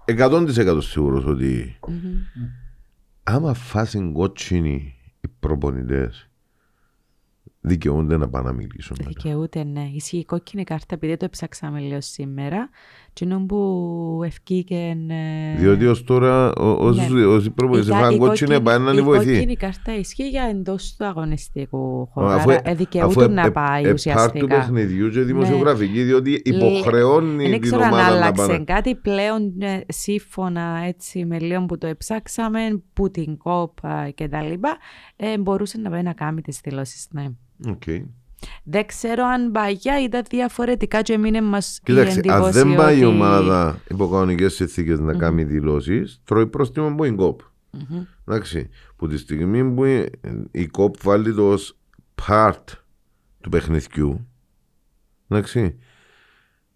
100% σίγουρος ότι άμα φάσουν κότσινοι οι προπονητές δικαιούνται να πάνε να μιλήσουν. μετά. Δικαιούται, ναι. Ισχύει η κόκκινη κάρτα, επειδή το ψάξαμε λίγο σήμερα. Τι που ευκήκε. ε, Διότι ως τώρα ο- όσοι Ναι. όσοι προπονητές η κα- φάνε η κότσινοι κόκκινη- πάνε να είναι Η βοηθοί. κόκκινη κάρτα ισχύει για εντός του αγωνιστικού χώρου. Αφού- Άρα ε, δικαιούται αφού να ε- πάει ε- πάρ' του ουσιαστικά. παιχνιδιού και δημοσιογραφική, διότι Ε, υποχρεώνει Δεν την ξέρω αν ομάδα να άλλαξε πάνε. κάτι πλέον ε, σύμφωνα έτσι με λίγο που το εψάξαμε, που την κόπα και τα λοιπά, ε, μπορούσε να πάει να κάνει τις δηλώσεις, ναι. Οκ. Δεν ξέρω αν παγιά ήταν διαφορετικά και έμεινε μας η Κοίταξε, αν εντύπωση δεν πάει η ότι- ομάδα υπό κανονικές συνθήκες να κάνει δηλώσεις, τρώει πρόστιμο από την ΚΟΠ. Μμμ. Εντάξει. Που τη στιγμή που η- η ΚΟΠ βάλει το ως part του παιχνιδιού, εντάξει,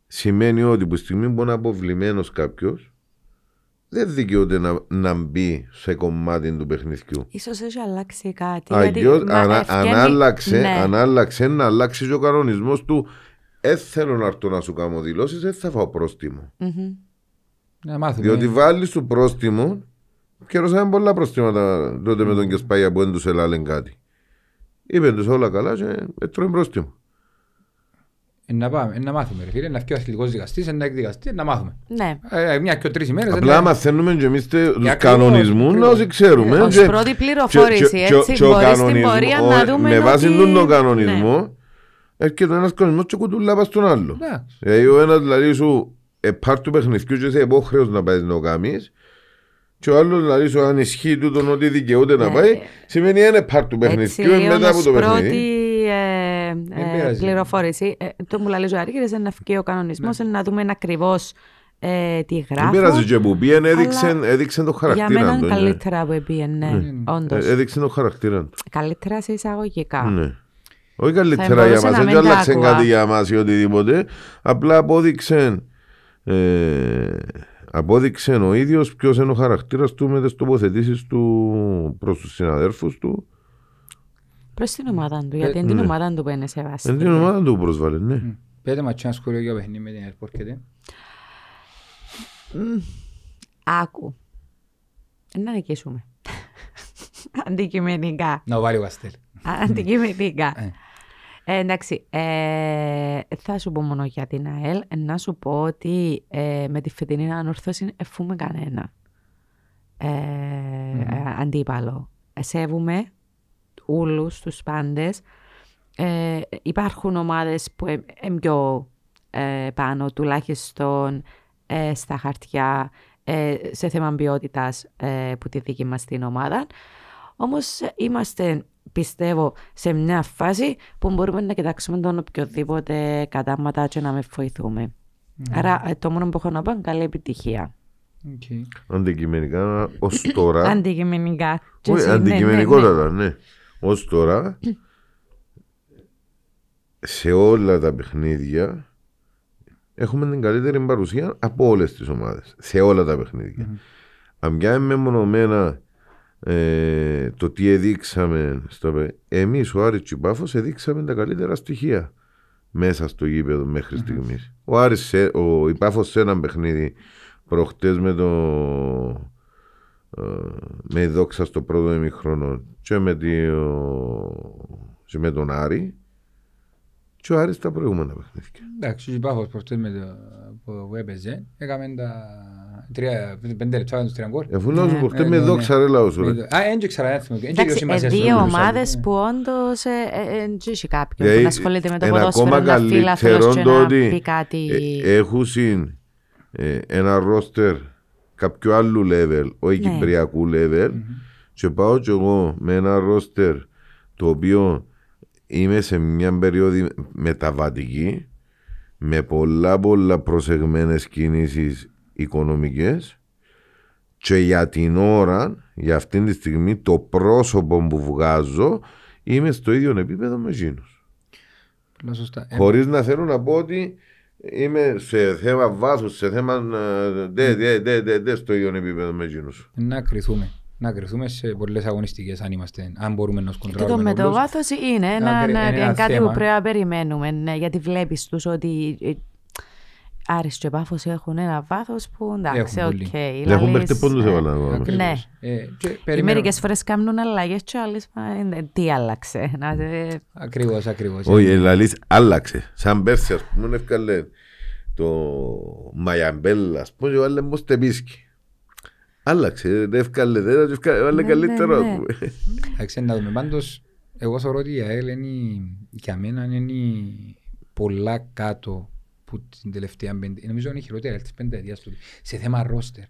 σημαίνει ότι που τη στιγμή που είναι αποβλημένος κάποιος, δεν δικαιούται να, να μπει σε κομμάτι του παιχνιδιού. Ίσως έχει αλλάξει κάτι. Αγιώς, γιατί, μα, αν, αν, ευκαινεί- άλλαξε, ναι. αν άλλαξε, να αλλάξει και ο κανονισμός του. Δεν θέλω να έρθω να σου κάνω δηλώσεις, δεν θα φάω πρόστιμο. Μμμ. Να μάθουμε. Διότι βάλεις του πρόστιμο και ρώσαμε πολλά πρόστιματα τότε με τον Κεσπάγια που δεν τους έλαλε κάτι. Είπε τους όλα καλά και έτρωε πρόστιμο. Ε, να πάμε, ε, να μάθουμε ρε φίλε, να βγει ο αθλητικός δικαστής, ε, να εκδικαστεί, να μάθουμε. Ναι. Ε, μια και τρεις ημέρες. Απλά ε, μαθαίνουμε και εμείς τους ακριβώς, κανονισμούς να ακριβώς. όσοι ξέρουμε. Ως και- πρώτη και- πληροφόρηση, και- και- έτσι, και ο μπορείς στην κανονισμός- πορεία ο- να δούμε Με βάση ότι- τον τον ναι. κανονισμό, έρχεται ένας κανονισμός και κουτουλά πας στον άλλο. εντάξει. Δηλαδή ο ένας δηλαδή σου ε, πάρ' του παιχνιδιού και είσαι υπόχρεος να πάεις να το κάνεις και ο άλλος δηλαδή σου αν ισχύει τούτον ότι δικαιούται να Ναι. πάει σημαίνει είναι πάρ' του Έτσι, παιχνιδιού ε, μετά λίγο από ως το πρώτη παιχνίδι. Ε, ε, πειράζει. πληροφόρηση. Ε, το μου λέει ο Άργυρης είναι να βγει ο κανονισμός, Ναι. είναι να δούμε ακριβώς ε, τι Δεν γράφουν. πειράζει και που πήγαινε έδειξε, αλλά έδειξε το Για χαρακτήρα μένα του. είναι ναι. καλύτερα που επήγαινε, ναι, όντως. Ε, Έδειξε το χαρακτήρα του. Καλύτερα σε εισαγωγικά. Ναι. Όχι καλύτερα για μπορούσε μας, να δεν μην τα άλλαξε άκουγα. κάτι για μας ή οτιδήποτε. Απλά απόδειξε, ε, απόδειξε ο ίδιος ποιος είναι ο χαρακτήρας του με τις τοποθετήσεις του προς τους συναδέρφους του. Προς την ομάδα του, γιατί είναι την ναι. ομάδα του που είναι σεβαστή. Είναι την ομάδα του που προσβάλλει, ναι. Πέτε μας και ένα σχόλιο για παιχνίδι με την Ερπόρκετε. Άκου. Ε, Να νικήσουμε. Αντικειμενικά. Να βάλει ο Αστέλ. Αντικειμενικά. Ε. Ε, εντάξει, ε, θα σου πω μόνο για την ΑΕΛ. Ε, Να σου πω ότι ε, με τη φετινή ανορθώση εφούμε κανένα ε, ε, αντίπαλο. Ε, Σέβουμε όλους τους πάντες. Ε, υπάρχουν ομάδες που είναι πιο ε, πάνω τουλάχιστον ε, στα χαρτιά ε, σε θέμα ποιότητας ε, που τη δική μας την ομάδα. Όμως ε, είμαστε, πιστεύω, σε μια φάση που μπορούμε να κοιτάξουμε τον οποιοδήποτε κατάματα και να μεν φοηθούμε. Άρα ε, το μόνο που έχω να πω είναι καλή επιτυχία. Οκ. Αντικειμενικά ως τώρα. Αντικειμενικά. Και Όχι, εσύ, ναι, ναι, ναι. Αντικειμενικότατα, ναι. Ως τώρα, σε όλα τα παιχνίδια, έχουμε την καλύτερη παρουσία από όλες τις ομάδες. Σε όλα τα παιχνίδια. Αν πιάμε μεμονωμένα ε, το τι εδείξαμε στο παι- εμείς ο Άρης και ο Πάφος εδείξαμε τα καλύτερα στοιχεία μέσα στο γήπεδο μέχρι στιγμής. Ο Άρης, σε, ο, η Πάφος σε ένα παιχνίδι προχτές με το ε, με η δόξα στο πρώτο ημιχρόνο και με, τη, και με τον Άρη και ο Άρης τα προηγούμενα παιχνίδια. Εντάξει, ο Πάφος προχτές με το που έπαιζε, έκαμε τα τρία, πέντε λεπτά τους τρία γκολ. Αφού λέω σου Ναι. προχτές Ε, με ναι, δόξα ναι. ρε λαός σου Με ρε. το- Α, δεν ξέρω, δεν θυμάμαι. Δεν ξέρω Εντάξει, ε, σημασία στους δύο άλλους. ομάδες Ναι. που όντως ε, ε, ε, δεν έχει κάποιον που Δηλαδή, να ασχολείται με το είναι ποδόσφαιρο, ακόμα να φίλαθλος καλύτερο και το να ότι πει κάτι... ε, έχουν συν, ε, ένα ρόστερ κάποιο άλλου level, όχι Ναι. κυπριακού level και πάω και εγώ με ένα ρόστερ το οποίο είμαι σε μια περίοδο μεταβατική με πολλά πολλά προσεγμένες κινήσεις οικονομικές και για την ώρα, για αυτήν τη στιγμή, το πρόσωπο που βγάζω είμαι στο ίδιο επίπεδο με εκείνους. Πολλά σωστά. Ε, Χωρίς να θέλω να πω ότι είμαι σε θέμα βάσους, σε θέμα ε, δε, δε, δε, δε, δε, στο ίδιο επίπεδο με εκείνους. Να κρυθούμε. Να κρυθούμε σε πολλές αγωνιστικές αν είμαστε, αν μπορούμε να Και το σκοντράρουμε με το όλους. βάθο είναι ένα, Ένα- ένα- είναι ένα κάτι θέμα. που πρέπει να περιμένουμε. ναι, γιατί βλέπεις τους ότι. Ε, Άρης και Πάφος έχουν ένα βάθος που εντάξει, Έχουν οκ. πολύ. η Δεν έχουν Λαλής, παίχτε πόντους ε, έβαλαν όμως. Ακριβώς. Ναι. Ε, και Και περιμένω- μερικές φορές κάνουν αλλαγές και άλλες μα, ε, τι άλλαξε. Να, ε, Ακριβώς, ακριβώς. Όχι, η Λαλής άλλαξε. Σαν πέρσι, ας πούμε, έφκαλε το Μαϊαμπέλα, ας πούμε, και βάλε μου στεπίσκι. Άλλαξε, δεν έφκαλε, δεν έφκαλε, βάλε Ναι, καλύτερο. ναι, ας ναι. πούμε. Εντάξει, να δούμε. Πάντως, εγώ θεωρώ ότι η ΑΕΛ είναι, για μένα είναι πολλά κάτω που την τελευταία πέντε, νομίζω είναι η χειρότερη της πενταετίας του, σε θέμα ρόστερ.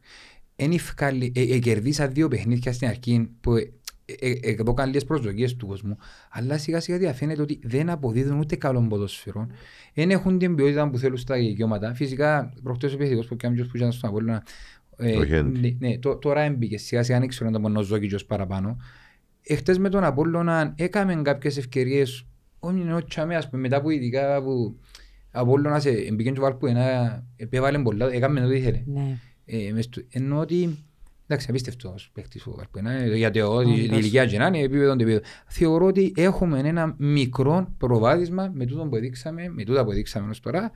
Εν ευκάλλει, ε, ε, κερδίσα δύο παιχνίδια στην αρχή που ε, ε, ε, εκδόκαν λίγες προσδοκίες του κόσμου, αλλά σιγά σιγά διαφαίνεται ότι δεν αποδίδουν ούτε καλό ποδοσφαιρό. Δεν έχουν την ποιότητα που θέλουν στα δικαιώματα. Φυσικά, προχτές ο επιθετικός που κάνει που ήταν στον Απόλλωνα, ε, Το Χέντι. ναι, ναι, τω- τώρα έμπηκε σιγά σιγά δεν ξέρω αν ήταν μόνο Ζόκητζος παραπάνω. Εχθές με τον Απόλλωνα έκαμε κάποιες ευκαιρίες όχι ενώ τσάμε, ας πούμε, μετά που ειδικά που Απόλλωνας ε, μπήκε και βάλπου ένα επέβαλε πολλά, έκαμε ό,τι ήθελε. ναι. Ε, μες του- Ενώ ότι εντάξει απίστευτος παίχτης ο Βαλπουενά, ε, γιατί ο- η Όντως. η ηλικία και να είναι επίπεδο το επίπεδο. Θεωρώ ότι έχουμε ένα μικρό προβάδισμα με τούτο που δείξαμε, με τούτα που δείξαμε ως τώρα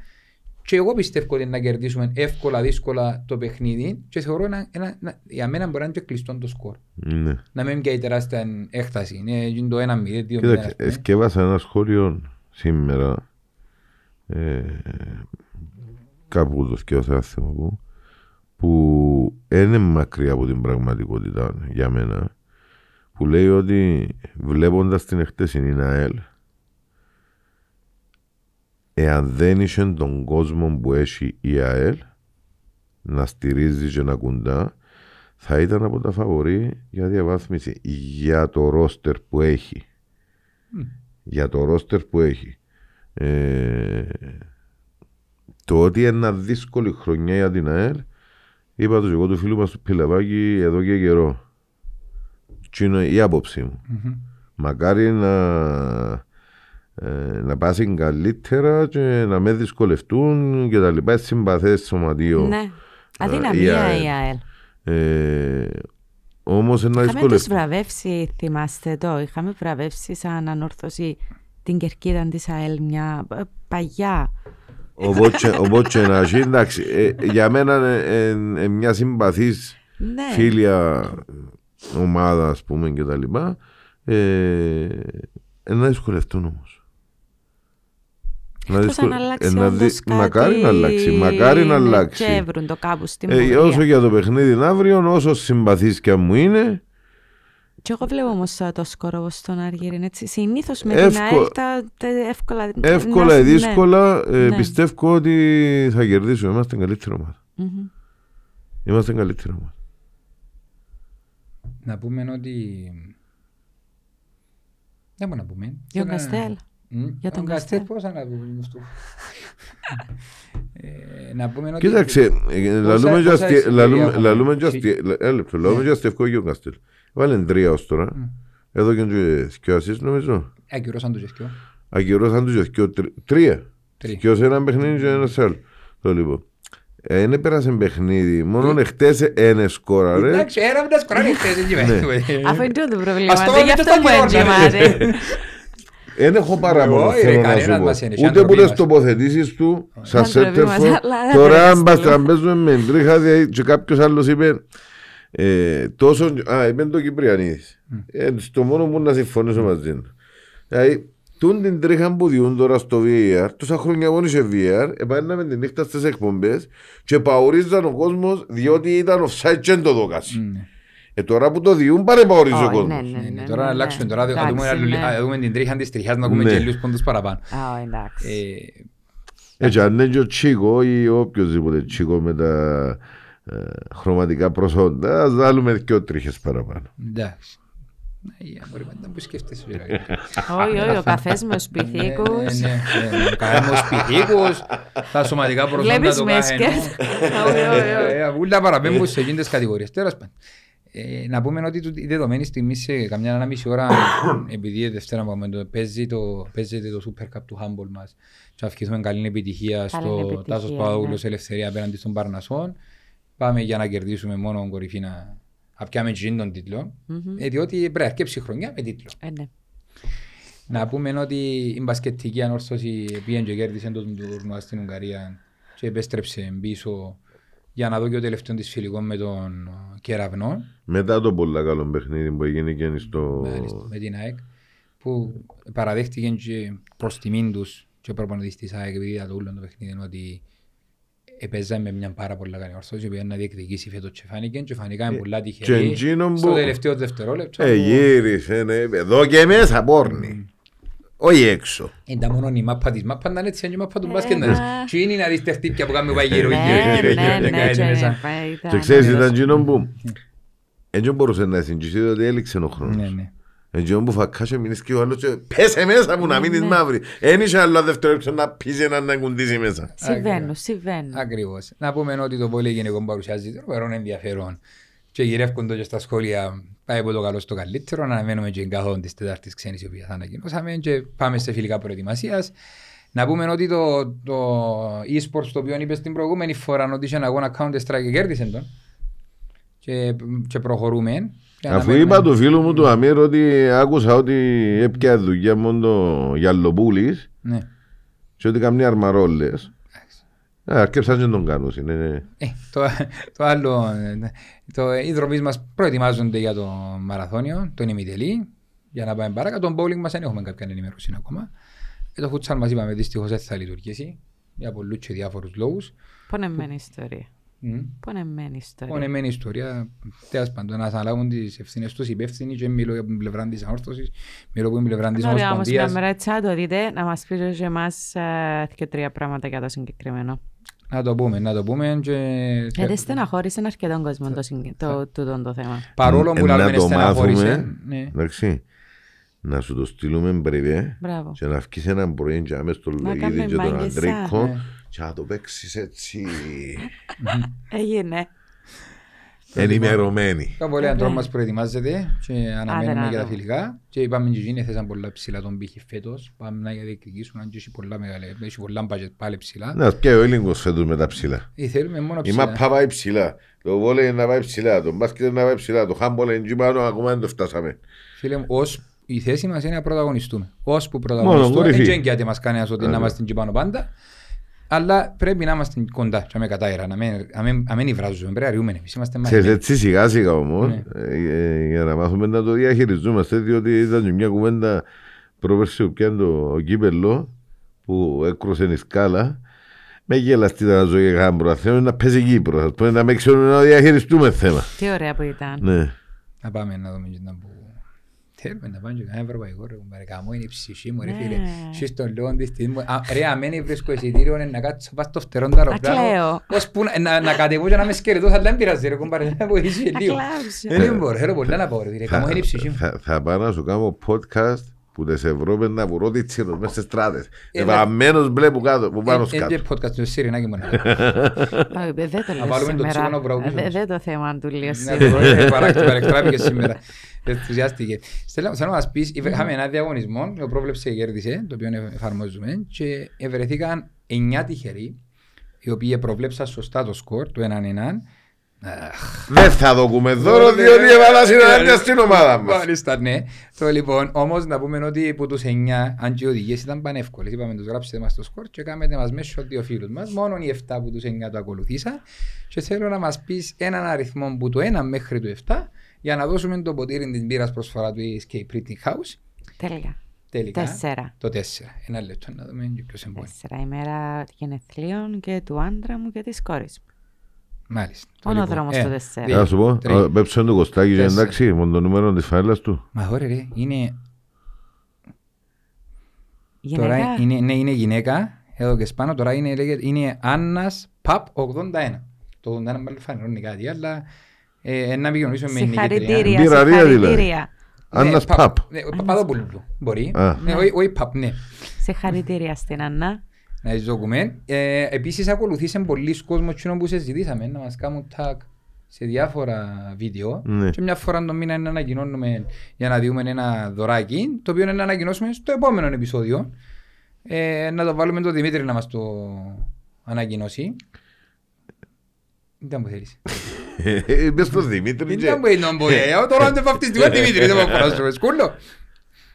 και εγώ πιστεύω ότι να κερδίσουμε εύκολα, δύσκολα το παιχνίδι και θεωρώ ένα, ένα, ένα- για μένα μπορεί να είναι και κλειστό το σκορ. Ναι. Να μην πιάει τεράστια έκταση. Είναι γίνει το 1-0, 2-0. Κοίταξε, ας πούμε. εσκεύασα ένα σχόλιο σήμερα ε, κάπου το σκέφασα ένα θέμα που που είναι μακριά από την πραγματικότητα για μένα που λέει ότι βλέποντας την εχτεσινή ΑΕΛ εάν δεν είχε τον κόσμο που έχει η ΑΕΛ να στηρίζεις και να κουντά θα ήταν από τα φαβορή για διαβάθμιση για το ρόστερ που έχει. Για το ρόστερ που έχει ε, το ότι είναι ένα δύσκολη χρονιά για την ΑΕΛ είπα το και εγώ του φίλου μας του Πιλαβάκη εδώ και καιρό Τι είναι η άποψή μου Μμμ. μακάρι να ε, να πάσει καλύτερα και να με δυσκολευτούν και τα λοιπά συμπαθές σωματείο ναι. η Αδυναμία ΑΕΛ. η ΑΕΛ. ε, όμως να Είχαμε τους δυσκολευτούν βραβεύσεις, θυμάστε το, είχαμε βραβεύσεις σαν ανόρθωση την κερκίδα της ΑΕΛ μια ε, παγιά. Οπότε, οπότε να έχει, εντάξει, ε, για μένα είναι μια συμπαθής Ναι. φίλια ομάδα, ας πούμε, και τα λοιπά. Ε, ε, να δυσκολευτούν όμως. Να Εκτός δυσκολ- αν αλλάξει ε, να όντως δει- Μακάρι κάτι, να αλλάξει, μακάρι να ναι, αλλάξει. Και έβρουν το κάπου στην Ε, πορεία. όσο για το παιχνίδι αύριο, όσο συμπαθής και αν μου είναι, Και εγώ βλέπω όμως το σκορ όπως στον Αργύριν, έτσι. Συνήθως με Εύκολα- την ΑΕΛ τα, τα εύκολα... εύκολα να- ή ναι. δύσκολα, ε, Ναι. πιστεύω ότι θα κερδίσουμε. Είμαστε καλύτερη ομάδα. Μμμ. Είμαστε καλύτερη ομάδα. Να πούμε ότι... Δεν μπορούμε να πούμε. Για τον Τώρα- Καστέλ. Μμ, Για τον τον Καστέλ Καστέλ. πώς θα να πούμε αυτό. Ε, Να πούμε ότι... Κοίταξε, ε, λαλούμε πόσα και αστι- εισιτήρια λαλούμε- έχουμε. λαλούμε και Συ- αστι- λα- ένα λεπτό, λαλούμε και αστευκό για ο Καστέλ. Βάλε τρία ως τώρα. Μμ. Εδώ και δυο ασίστ νομίζω. Ακυρώσαν το γευκό. Ακυρώσαν τους και δυο, τρι- τρία. Τρία. Και ως ένα παιχνίδι και ένας σε άλλο. Το λοιπόν. Ε, Δεν πέρασε παιχνίδι, μόνο εχθές ένα σκόρα ρε. Εντάξει, ένα με τα σκοράρια χτες, δεν Ναι. γίνεται. Αφού είναι το πρόβλημα, Ας το δεν βάλουμε γι' και αυτό στα που γυρόνα, έντυπα, ρε. Δεν έχω παράπονο Όχι, ρε, θέλω να κανένας σου πω. μας είναι, Ούτε σαν που ντροπή τις μας. τοποθετήσεις του σαν Σαν ντροπή μας, σέντερφο. αλλά δεν Τώρα θα αν πας στείλω. να παίζουμε με τρίχα δηλαδή, και κάποιος άλλος είπε ε, τόσο, α, είπε το Κυπριανίδης. Ε, στο μόνο που να συμφωνήσω μαζί του. Δηλαδή, τούν την τρίχα που διούν τώρα στο VAR, τόσα χρόνια μόνο είχε VAR, επάναμε τη νύχτα στις εκπομπές και παουρίζαν ο κόσμος διότι ήταν offside και δεν το δώκασε. Ναι. Ε, τώρα που το διούν πάρε παουρίζει ο Όχι, κόσμος. ναι, ναι, Ναι, ναι, ναι, Τώρα να ναι, αλλάξουμε, ναι. τώρα να δούμε Εντάξει, αλλου- ναι. να δούμε την τρίχα της τριχάς, να ακούμε Ναι. και λίγους πόντους παραπάνω. Α, εντάξει. Ε, Έτσι, αν είναι και ο Τσίκο ή οποιοδήποτε Τσίκο με τα ε, χρωματικά προσόντα, ας βάλουμε και τρίχες παραπάνω. Εντάξει. Ναι, για μπορεί να που σκέφτεσαι. ρε. Όχι, όχι, ο καφές με τους Ναι, ναι, πυθίκους. ναι, ναι. Κάνουμε ως πυθίκους, τα σωματικά προσόντα Βλέπεις του με καθενός. σκέφτεσαι. Όχι, όχι, όχι. Ε, Ούλα παραπέμπουν σε εκείνες κατηγορίες. Τέλος πάντων. Ε, να πούμε ότι τούτη- η δεδομένη στιγμή σε καμιά ένα μισή ώρα επειδή η Δευτέρα μου το παίζει το, παίζεται το Super Cup του Humble μας και ευχηθούμε καλή επιτυχία στο επιτυχία, Τάσος ναι. Παδόγλος Ελευθερία απέναντι στον Παρνασσόν πάμε για να κερδίσουμε μόνο κορυφή να απιάμε και τον τίτλο Μμμ. ε, διότι πρέπει να αρκέψει η χρονιά με τίτλο. Ε, ναι. Να πούμε ότι η μπασκετική ανόρθωση πήγαινε και κέρδισε τον τουρνουά στην Ουγγαρία και επέστρεψε πίσω για να δω και ο τελευταίο της φιλικό με τον ε, Κεραυνό. Μετά το πολύ καλό παιχνίδι που έγινε και στο... Μάλιστα, με την ΑΕΚ που παραδέχτηκε και προς τιμήν τους και ο προπονητής της ΑΕΚ επειδή είδα το όλο το παιχνίδι ότι έπαιζα με μια πάρα πολλά καλή ορθώση που να διεκδικήσει φέτος και φάνηκε και φανικά είναι πολλά Και τυχερή εκείνο στο που... τελευταίο δευτερόλεπτο Ε, που- γύρισε, ναι, εδώ και μέσα πόρνη. Όχι έξω. Είναι τα μόνο η μάπα της μάπα να είναι έτσι, είναι η μάπα του Ε, μπάσκετ να δεις. μα- Και είναι να δεις τα χτύπια που κάνουμε πάει γύρω γύρω Ναι, γύρω ναι, γύρω ναι, και κάνει μέσα. και ήταν- Και ξέρεις, ναι, ήταν ναι. εκείνο που... Έτσι μπορούσε να συγκριθεί ότι έληξε ο Ναι, χρόνος. Ναι. Έτσι που φακάσε μείνεις και ο άλλος και πέσε μέσα μου να μείνεις μαύρη. Εν είχε άλλο δευτερόλεπτο να πεις έναν να κουντήσει μέσα. Συμβαίνουν, συμβαίνουν. Ακριβώς. Να πούμε ότι το πολύ γυναικών παρουσιάζει τρομερό ενδιαφέρον και γυρεύκονται και στα σχόλια πάει από το καλό στο καλύτερο. Αναμένουμε και εγκαθόν της Τετάρτης ξένης η οποία θα ανακοινώσαμε και πάμε σε φιλικά προετοιμασίας. Να πούμε ότι το, το e-sports το οποίο είπες την προηγούμενη φορά ότι είχε ένα αγώνα Counter Strike και κέρδισε τον και, και προχωρούμε. Και Αφού αναμένουμε- είπα του φίλου μου του Αμύρ ότι άκουσα ότι έπια δουλειά μόνο το Γιαλλοπούλης Ναι. και ότι καμνή αρμαρόλες. Ε, Αρκέψαν και τον κάνουν. Είναι... Ε, το, το άλλο, ε, το, οι δρομείς μας προετοιμάζονται για το μαραθώνιο, τον ημιτελή, για να πάμε παρακάτω. Τον bowling μας δεν έχουμε κάποια ενημέρωση ακόμα. Και το futsal μας είπαμε δυστυχώς δεν θα λειτουργήσει για πολλούς και διάφορους λόγους. Πονεμένη ιστορία. Μμ. Πονεμένη ιστορία. Πονεμένη ιστορία, τέλος πάντων, να αναλάβουν τις ευθύνες τους οι υπεύθυνοι και μιλώ για την πλευρά της ανόρθωσης, μιλώ από την πλευρά της Είναι ωραία όμως μια Ομοσπονδίας. μέρα έτσι να το δείτε, να μας πείτε και εμάς ε, και τρία πράγματα για το συγκεκριμένο. Να το πούμε, να το πούμε και... Γιατί στεναχώρησε αρκετόν κόσμο το, συγκ- το, τούτον το θέμα. Παρόλο που Ε, να λάβουμε το στεναχώρησε, μάθουμε. ναι. Εντάξει. Να σου το στείλουμε μπριβέ Μπράβο. και να βγεις έναν πρωί και άμεσα στο Να Λογίδη κάνουμε και τον μάγκες Αντρίκο Ναι. Και να το παίξεις έτσι Έγινε. ενημερωμένοι. Το πολύ Ε, αντρό ναι. μας προετοιμάζεται και αναμένουμε να για τα δω. φιλικά και είπαμε και εκείνοι θέσαν πολλά ψηλά τον πύχη φέτος πάμε να διεκδικήσουν αν και έχει πολλά μεγάλα έχει πολλά μπάτζετ πάλι ψηλά Να πιάει ο Έλληνγκος φέτος με τα ψηλά. ή θέλουμε μόνο Η ψηλά μάπα πάει ψηλά. Το βόλεϊ να πάει ψηλά. Το μπάσκετ να πάει ψηλά. Το χάμπολ είναι εκεί πάνω ακόμα δεν το φτάσαμε. φίλε μου ως η θέση μας είναι να πρωταγωνιστούμε ως που πρωταγωνιστούμε κορυφή. δεν εγγυάται μας κανένας ότι να είμαστε εκεί πάνω πάντα αλλά πρέπει να είμαστε κοντά και με κατάειρα να μην- να μην- να μην υβράζουμε πρέπει να ριούμε εμείς είμαστε Ξέρεις μαθημένοι έτσι σιγά σιγά όμως Ναι. ε, ε, για να μάθουμε να το διαχειριζόμαστε διότι ήταν και μια κουβέντα πρόπερση που πιάνε το κύπελο που έκρουσε η σκάλα με γελαστή να ζωή για κάμπρο θέμα να παίζει Κύπρος ας πούμε, να με ξέρουν να διαχειριστούμε θέμα Τι ωραία που ήταν. ναι. να πάμε να δούμε και να που Θέλουμε να πάμε και κανένα ευρωπαϊκό ρε κουμπάρε καμώ είναι η ψυχή μου ρε Ναι. φίλε Σεις τον λόγο της στιγμής μου Α, Ρε αμένει βρίσκω εισιτήριο είναι να κάτσω πας στο φτερό του κλαίω. αεροπλάνο Ώσπου να- να- να κατεβώ και να είμαι σκελετός αλλά δεν πειράζει ρε κουμπάρε να βοηθήσει και λίγο Ακλάουσε. Ε, Δεν μπορώ, θέλω πολλά να πω ρε φίλε Καμώ είναι η ψυχή μου θα, θα πάω να σου κάνω podcast που τις Ευρώπες να βουρώ τη τσίρος μέσα στις στράτες Ε, Ευαμμένος μπλε που κάτω που πάνω Ε, ε, σκάτω και podcast του Σιρινάκη μου να Ε, Δεν το Να λέω βάλουμε το σήμερα. τσίγωνο μπράβο Ε, πίσω μας. Δεν το θέμα του λέω Ναι, σήμερα. το βρω, παρακ- παρεκτράπηκε σήμερα. Ενθουσιάστηκε. Θέλω θέλω να μας πεις, είπε- είχαμε ένα διαγωνισμό, το πρόβλεψε και κέρδισε, το οποίο εφαρμόζουμε και βρεθήκαν 9 τυχεροί, οι οποίοι προβλέψαν σωστά το σκορ, το έναν έναν. Αχ, Δεν θα δοκούμε δώρο Ωραία. διότι έβαλα συναντία στην ομάδα μας Μάλιστα, ναι. Το λοιπόν, όμως να πούμε ότι από τους 9, αν και οι οδηγίες ήταν πανεύκολες, είπαμε τους γράψετε μας το σκορ και κάνετε μας μέσω δύο φίλους μας, μόνο οι 7 από τους 9 το ακολουθήσα και θέλω να μας πεις έναν αριθμό που το 1 μέχρι το 7 για να δώσουμε το ποτήρι της μπύρας προσφορά του Escape Printing House. Τέλεια. Τελικά, Τέσσερα. το 4. Ένα λεπτό να δούμε και ποιος εμπόνει. Τέσσερα ημέρα γενεθλίων και του άντρα μου και της κόρης μου. Μάλιστα. Το Μόνο λοιπόν, δρόμος ένα, το τέσσερα. δύο, Να σου πω, τρία, ο- πέψε το κοστάκι και τέσσερα. εντάξει με το νούμερο της φάιλας του Μα ωραία ρε, είναι Γυναίκα. Τώρα είναι, ναι, είναι γυναίκα, εδώ και σπάνω, τώρα είναι, λέγεται, είναι Άννας Παπ 81. Το 81 μάλλον φανερώνει κάτι, αλλά ε, να επικοινωνήσουμε με την νικήτρια. Συγχαρητήρια. Μπειραρία δηλαδή. Συγχαρητήρια. Άννας Ναι, Παπ Ναι, ο Παπαδόπουλου μπορεί. Α. Ναι, όχι- όχι Παπ, ναι. Συγχαρητήρια στην Αννά. Να τις δοκούμε. Ε, επίσης ακολουθήσαν πολλοί κόσμος κοινό που συζητήσαμε να μας κάνουν tag σε διάφορα βίντεο Ναι. και μια φορά το μήνα να ανακοινώνουμε για να δούμε ένα δωράκι το οποίο είναι να ανακοινώσουμε στο επόμενο επεισόδιο ε, να το βάλουμε το Δημήτρη να μας το ανακοινώσει δεν μου θέλεις Είπες στο Δημήτρη δεν και μου είναι νομπο τώρα είναι βαφτιστικό Δημήτρη δεν μου φοράς σκούλο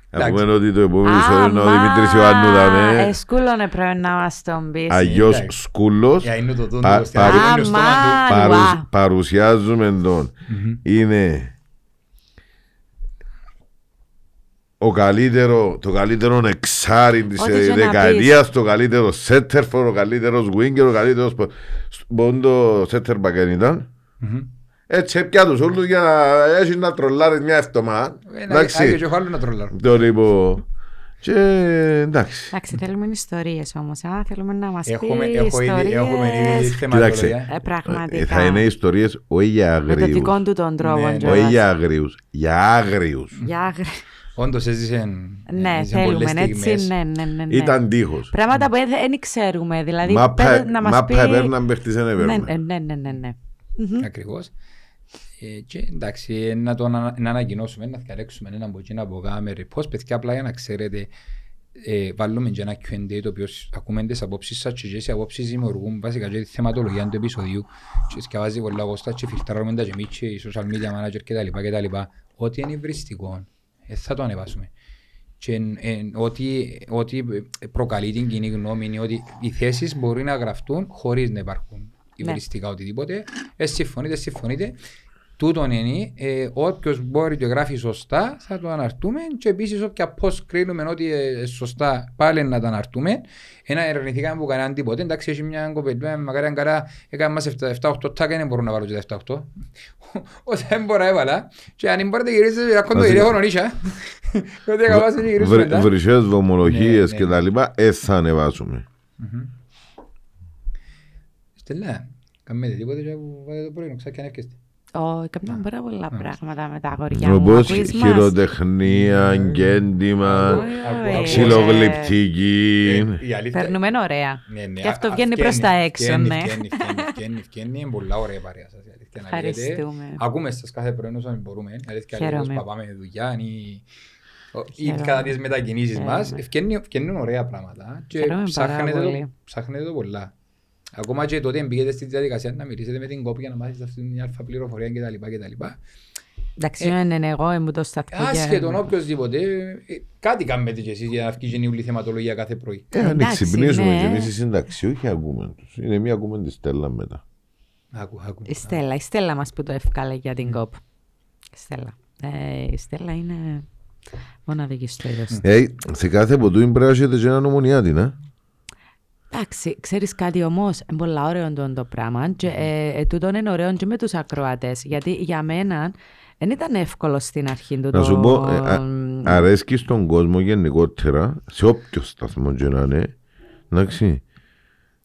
Να Εντάξει. πούμε ότι το επόμενο επεισόδιο είναι ο Δημήτρης Ιωάννου δαμε. Εσκούλωνε πρέπει να μας τον πεις. Αγιός εντάξει. Σκούλος. Για είναι το τούτο, Πα- στην παρου- αγώνιο στόμα του. Αμάν. Παρουσ- Wow. Παρουσιάζουμε τον. Μμμ. Είναι ο καλύτερο, το καλύτερο εξάρι της Ό,τι και να δεκαετίας, το καλύτερο σέτερφορ, ο καλύτερος winger, ο καλύτερος πο- πόντο σέτερ μπακέν ήταν. Μμμ. Έτσι έπια τους όλους για να έχεις να τρολάρεις μια εβδομάδα. Ε, να- Άγιο Εντάξει. και έχω άλλο να τρολάρω. Το λοιπόν. Και εντάξει. Εντάξει, θέλουμε ιστορίες όμως. Α, θέλουμε να μας πεις Έχουμε, έχω ήδη, έχουμε ήδη ιστορίες. θεματολογία. Ε, Ε, πραγματικά. Θα είναι ιστορίες όχι για Με το αγρίους. δικό του τον τρόπο. Ναι, ναι. κιόλας. Όχι για αγρίους. Για άγριους. Για άγρι- Όντως έζησε Ναι, έζησε πολλές θέλουμε έτσι. στιγμές. Ναι, ναι, ναι. ναι. Ήταν τείχος. Πράγματα που δεν ξέρουμε. Δηλαδή, Μα πέρα να μας πει... έπαιρναν παίχτης δεν Ναι, έπαιρναν. ναι, ναι, ναι, ναι, ναι. Ακριβώς. Ε, και εντάξει, ε, να το ανα- να ανακοινώσουμε, να διαλέξουμε έναν από εκεί να αποκάμε repost. Παιδιά, απλά για να ξέρετε, ε, βάλουμε και ένα Q&A το οποίο σ- ακούμε τις απόψεις σας και οι απόψεις δημιουργούν βασικά και τη θεματολογία του επεισοδίου και σκευάζει πολλά κόστα και φιλτράρουμε τα και εμείς και οι social media manager κτλ. κτλ. Ό,τι είναι υβριστικό, ε, θα το ανεβάσουμε. Και εν- εν- ό,τι, ό,τι προκαλεί την κοινή γνώμη είναι ότι οι θέσεις μπορεί να γραφτούν χωρίς να υπάρχουν υβριστικά οτιδήποτε. Ε, συμφωνείτε, συμφωνείτε. Τούτον είναι, ε, όποιος μπορεί και γράφει σωστά θα το αναρτούμε και επίσης όποια πώς κρίνουμε ότι ε, σωστά πάλι να το αναρτούμε. Ένα ερευνηθήκαμε που κανέναν τίποτε. Εντάξει, έχει μια κοπελούα, μακάρι αν καρά έκανε μας 7-8 τάκα, δεν μπορούν να βάλω και τα 7-8. Όσα δεν μπορώ έβαλα. Και αν μπορείτε γυρίσετε, ακόμα το Μαζί. τηλέφωνο νίσια. Ότι έκαβα και γυρίσουμε Βρε- μετά. Βρυσές, δομολογίες Ναι, και ναι. τα λοιπά, ε, θα ανεβάσουμε. Στελά, κάνετε τίποτε και που βάλετε το πρωί, ξέρετε και αν έρχεστε. Ω, Έκαναν πάρα πολλά πράγματα με τα αγοριά μου. Όπως Ακούεις μας; χειροτεχνία, γκέντημα, Ω, ε, ξυλογλυπτική. Η αλήθεια- Περνούμε ωραία. Ναι, ναι, Και αυτό α- βγαίνει προς τα έξω, βγαίνει, ναι. Βγαίνει, βγαίνει, βγαίνει, βγαίνει, είναι πολλά ωραία η παρέα σας, η αλήθεια να λέγεται. Ευχαριστούμε. Ακούμε σας κάθε πρωί όσο μπορούμε, η αλήθεια Χαίρομαι. λίγο πάμε δουλειά ή, ή Χαίρομαι. κατά τις μετακινήσεις μας, Χαίρομαι. βγαίνει- βγαίνουν ωραία πράγματα και Χαίρομαι πάρα ψάχνετε το, πολύ. ψάχνετε το πολλά. Ακόμα και τότε μπήκετε στη διαδικασία να μιλήσετε με την κόπη για να μάθετε αυτή την αλφα πληροφορία κτλ. κτλ. Εντάξει, ναι, ναι, εγώ ήμουν το σταθμό. για- Άσχετον οποιοσδήποτε, ε, κάτι κάνετε και εσείς για να βγει γεννή θεματολογία κάθε πρωί. Ε, αν Εντάξει, ξυπνήσουμε ναι. και εμείς οι συνταξιούχοι ακούμε τους. Είναι μία ακούμε τη Στέλλα μετά. Άκου, άκου. Η Στέλλα, η Στέλλα μας που το εύκαλε για την κόπ. Η Στέλλα. Ε, η Στέλλα είναι μοναδική στο είδος. της. Ε, σε κάθε ποτού πρέπει να έχετε και έναν ομονιάτη, ναι. Εντάξει, ξέρεις κάτι όμως, είναι πολύ ωραίο το, το πράγμα και ε, ε, τούτο είναι ωραίο και με τους ακροατές, γιατί για μένα δεν ήταν εύκολο στην αρχή του Να το... σου πω, ε, α- αρέσκει στον κόσμο γενικότερα, σε όποιο σταθμό και να είναι, εντάξει.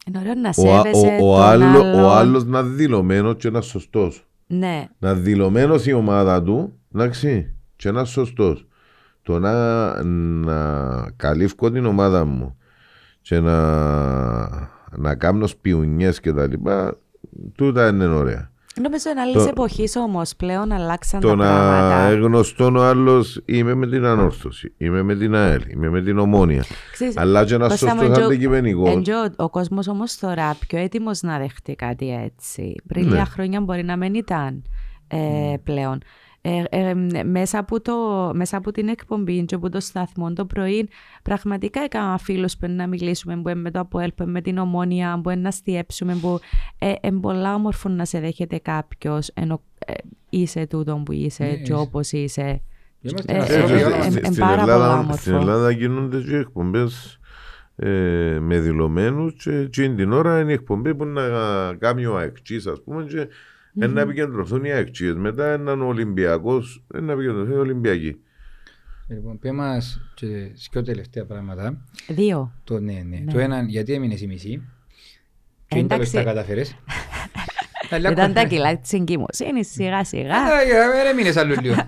Είναι ωραίο να Ο, α- σέβεσαι ο, ο, τον άλλο, άλλον. ο άλλος να δηλωμένος και να σωστός. Ναι, Να δηλωμένος η ομάδα του, εντάξει, και να σωστός. Το να, να καλύφω την ομάδα μου και να, να κάνω σπιουνιές και τα λοιπά, τούτα είναι ωραία. νομίζω είναι άλλη Το- εποχή όμως πλέον αλλάξαν Το τα να πράγματα. γνωστόν ο άλλος είμαι με την ανόρθωση, είμαι με την ΑΕΛ, είμαι με την ομόνια. Ξέρεις, Αλλά και ένας Κώστα μου, σωστό εντζο- αντικειμενικός. εντζο ο, ο κόσμος όμως τώρα πιο έτοιμος να δεχτεί κάτι έτσι. Πριν Ναι. λίγα χρόνια μπορεί να μην ήταν ε, πλέον. Ε, ε, μέσα, από το, μέσα από την εκπομπή και από το σταθμό το πρωί πραγματικά έκανα φίλους που να μιλήσουμε που είναι με το ΑΠΟΕΛ, που είναι με την ομόνια, που είναι να στιέψουμε που ε, είναι πολλά όμορφο να σε δέχεται κάποιος ενώ ε, είσαι τούτο που είσαι Ναι, και είσαι. όπως είσαι. Είμαστε Ε, ένα ε, σώμα ε, για όλα ε, μας. ε, Στην πάρα πολλά Ελλάδα, όμορφο. στην Ελλάδα γίνονται και εκπομπές ε, με δηλωμένους και εκείνη την ώρα είναι η εκπομπή που να κάνει ο αεξής ας πούμε και mm να επικεντρωθούν οι αεξίες. Μετά έναν Ολυμπιακός, ε, να επικεντρωθούν οι Ολυμπιακοί. Λοιπόν, πέ μας και δυο τελευταία πράγματα. Δύο. Το ναι, ναι. Ναι. Το ένα, γιατί έμεινες η μισή. Και είναι τα Εντάξει. τα καταφέρες. Ήταν τα κιλά της εγκυμοσύνης σιγά σιγά. Δεν έμεινες άλλο λίγο.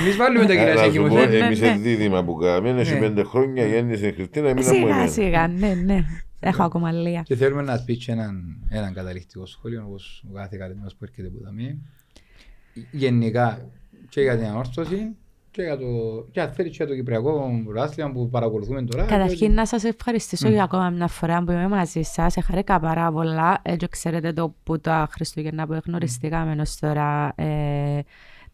Εμείς βάλουμε τα Ε, κιλά να σε σου πω, κοιμωθέ. ναι, Εμείς ναι. είναι δίδυμα που κάνουμε, έχει Ναι. πέντε χρόνια γέννησε η Χριστίνα, έμεινα μου Σιγά εμένα. σιγά, ναι, ναι. Έχω ακόμα λίγα. Και θέλουμε να πει και έναν, έναν καταληκτικό σχόλιο, όπως ο κάθε καλεσμένος που έρχεται που δαμε. Γενικά, και για την ανόρθωση, και για το, και αν θέλεις και για το Κυπριακό πρωτάθλημα που παρακολουθούμε τώρα. Καταρχήν να σας ευχαριστήσω για ακόμα μια φορά που είμαι μαζί σας. Εχαρήκα πάρα πολλά. Έτσι ξέρετε το που τα Χριστούγεννα που γνωριστήκαμε ως τώρα ε,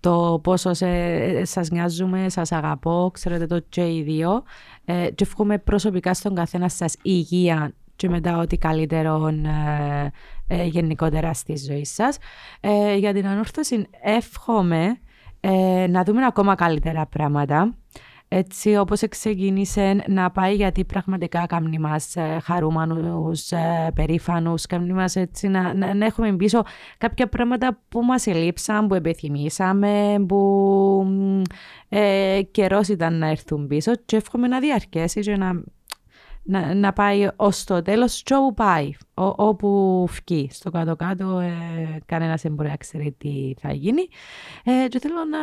το πόσο σε, σας νοιάζουμε, σας αγαπώ, ξέρετε το και οι δύο. Ε, και εύχομαι προσωπικά στον καθένα σας υγεία και μετά ό,τι καλύτερο ε, ε, γενικότερα στη ζωή σας. Ε, για την ανόρθωση εύχομαι ε, να δούμε ακόμα καλύτερα πράγματα έτσι όπως ξεκίνησε να πάει γιατί πραγματικά κάνει μας ε, χαρούμενους, ε, περήφανους, κάνει μας έτσι να, να, να, έχουμε πίσω κάποια πράγματα που μας ελείψαν, που επιθυμήσαμε, που ε, καιρός ήταν να έρθουν πίσω. Και εύχομαι να διαρκέσει και να να, να πάει ως το τέλος, και όπου πάει, ό, όπου φκεί. Στο κάτω-κάτω, ε, κανένας δεν μπορεί να ξέρει τι θα γίνει. Ε, και θέλω να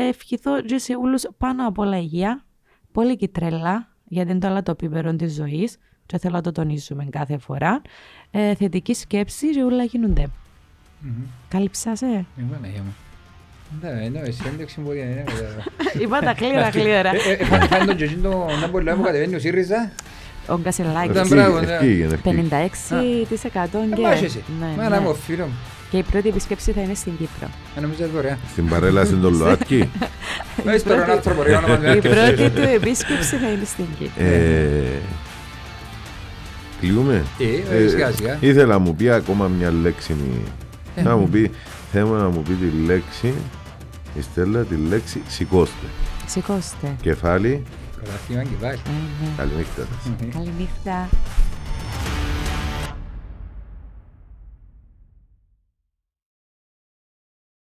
ευχηθώ και σε όλους πάνω από όλα υγεία, πολύ και τρέλα, γιατί είναι το άλλο το επίπεδο της ζωής. Και θέλω να το τονίσουμε κάθε φορά. Ε, θετική σκέψη και όλα γίνονται. Mm-hmm. Κάλυψα σε. Ε, ναι, ναι, εσύ ένταξη μπορεί να είναι. Είπα τα κλείρα, κλείρα. Φάνε τον Τζοζίντο να μπορεί να κατεβαίνει ο ΣΥΡΙΖΑ. Ο Γκασελάκης. Ήταν μπράβο, 56% και... Μα να μου φίλο μου. Και η πρώτη επισκέψη θα είναι στην Κύπρο. Νομίζω δωρεά. Στην παρέλαση των ΛΟΑΤΚΙ. Η πρώτη του επίσκεψη θα είναι στην Κύπρο. Κλείουμε. Ήθελα να μου πει ακόμα μια λέξη. Να μου πει, θέλω να μου πει τη λέξη, η Στέλλα, τη λέξη σηκώστε. Σηκώστε. Κεφάλι. Καταρχήν και πάλι. Καληνύχτα. Καληνύχτα.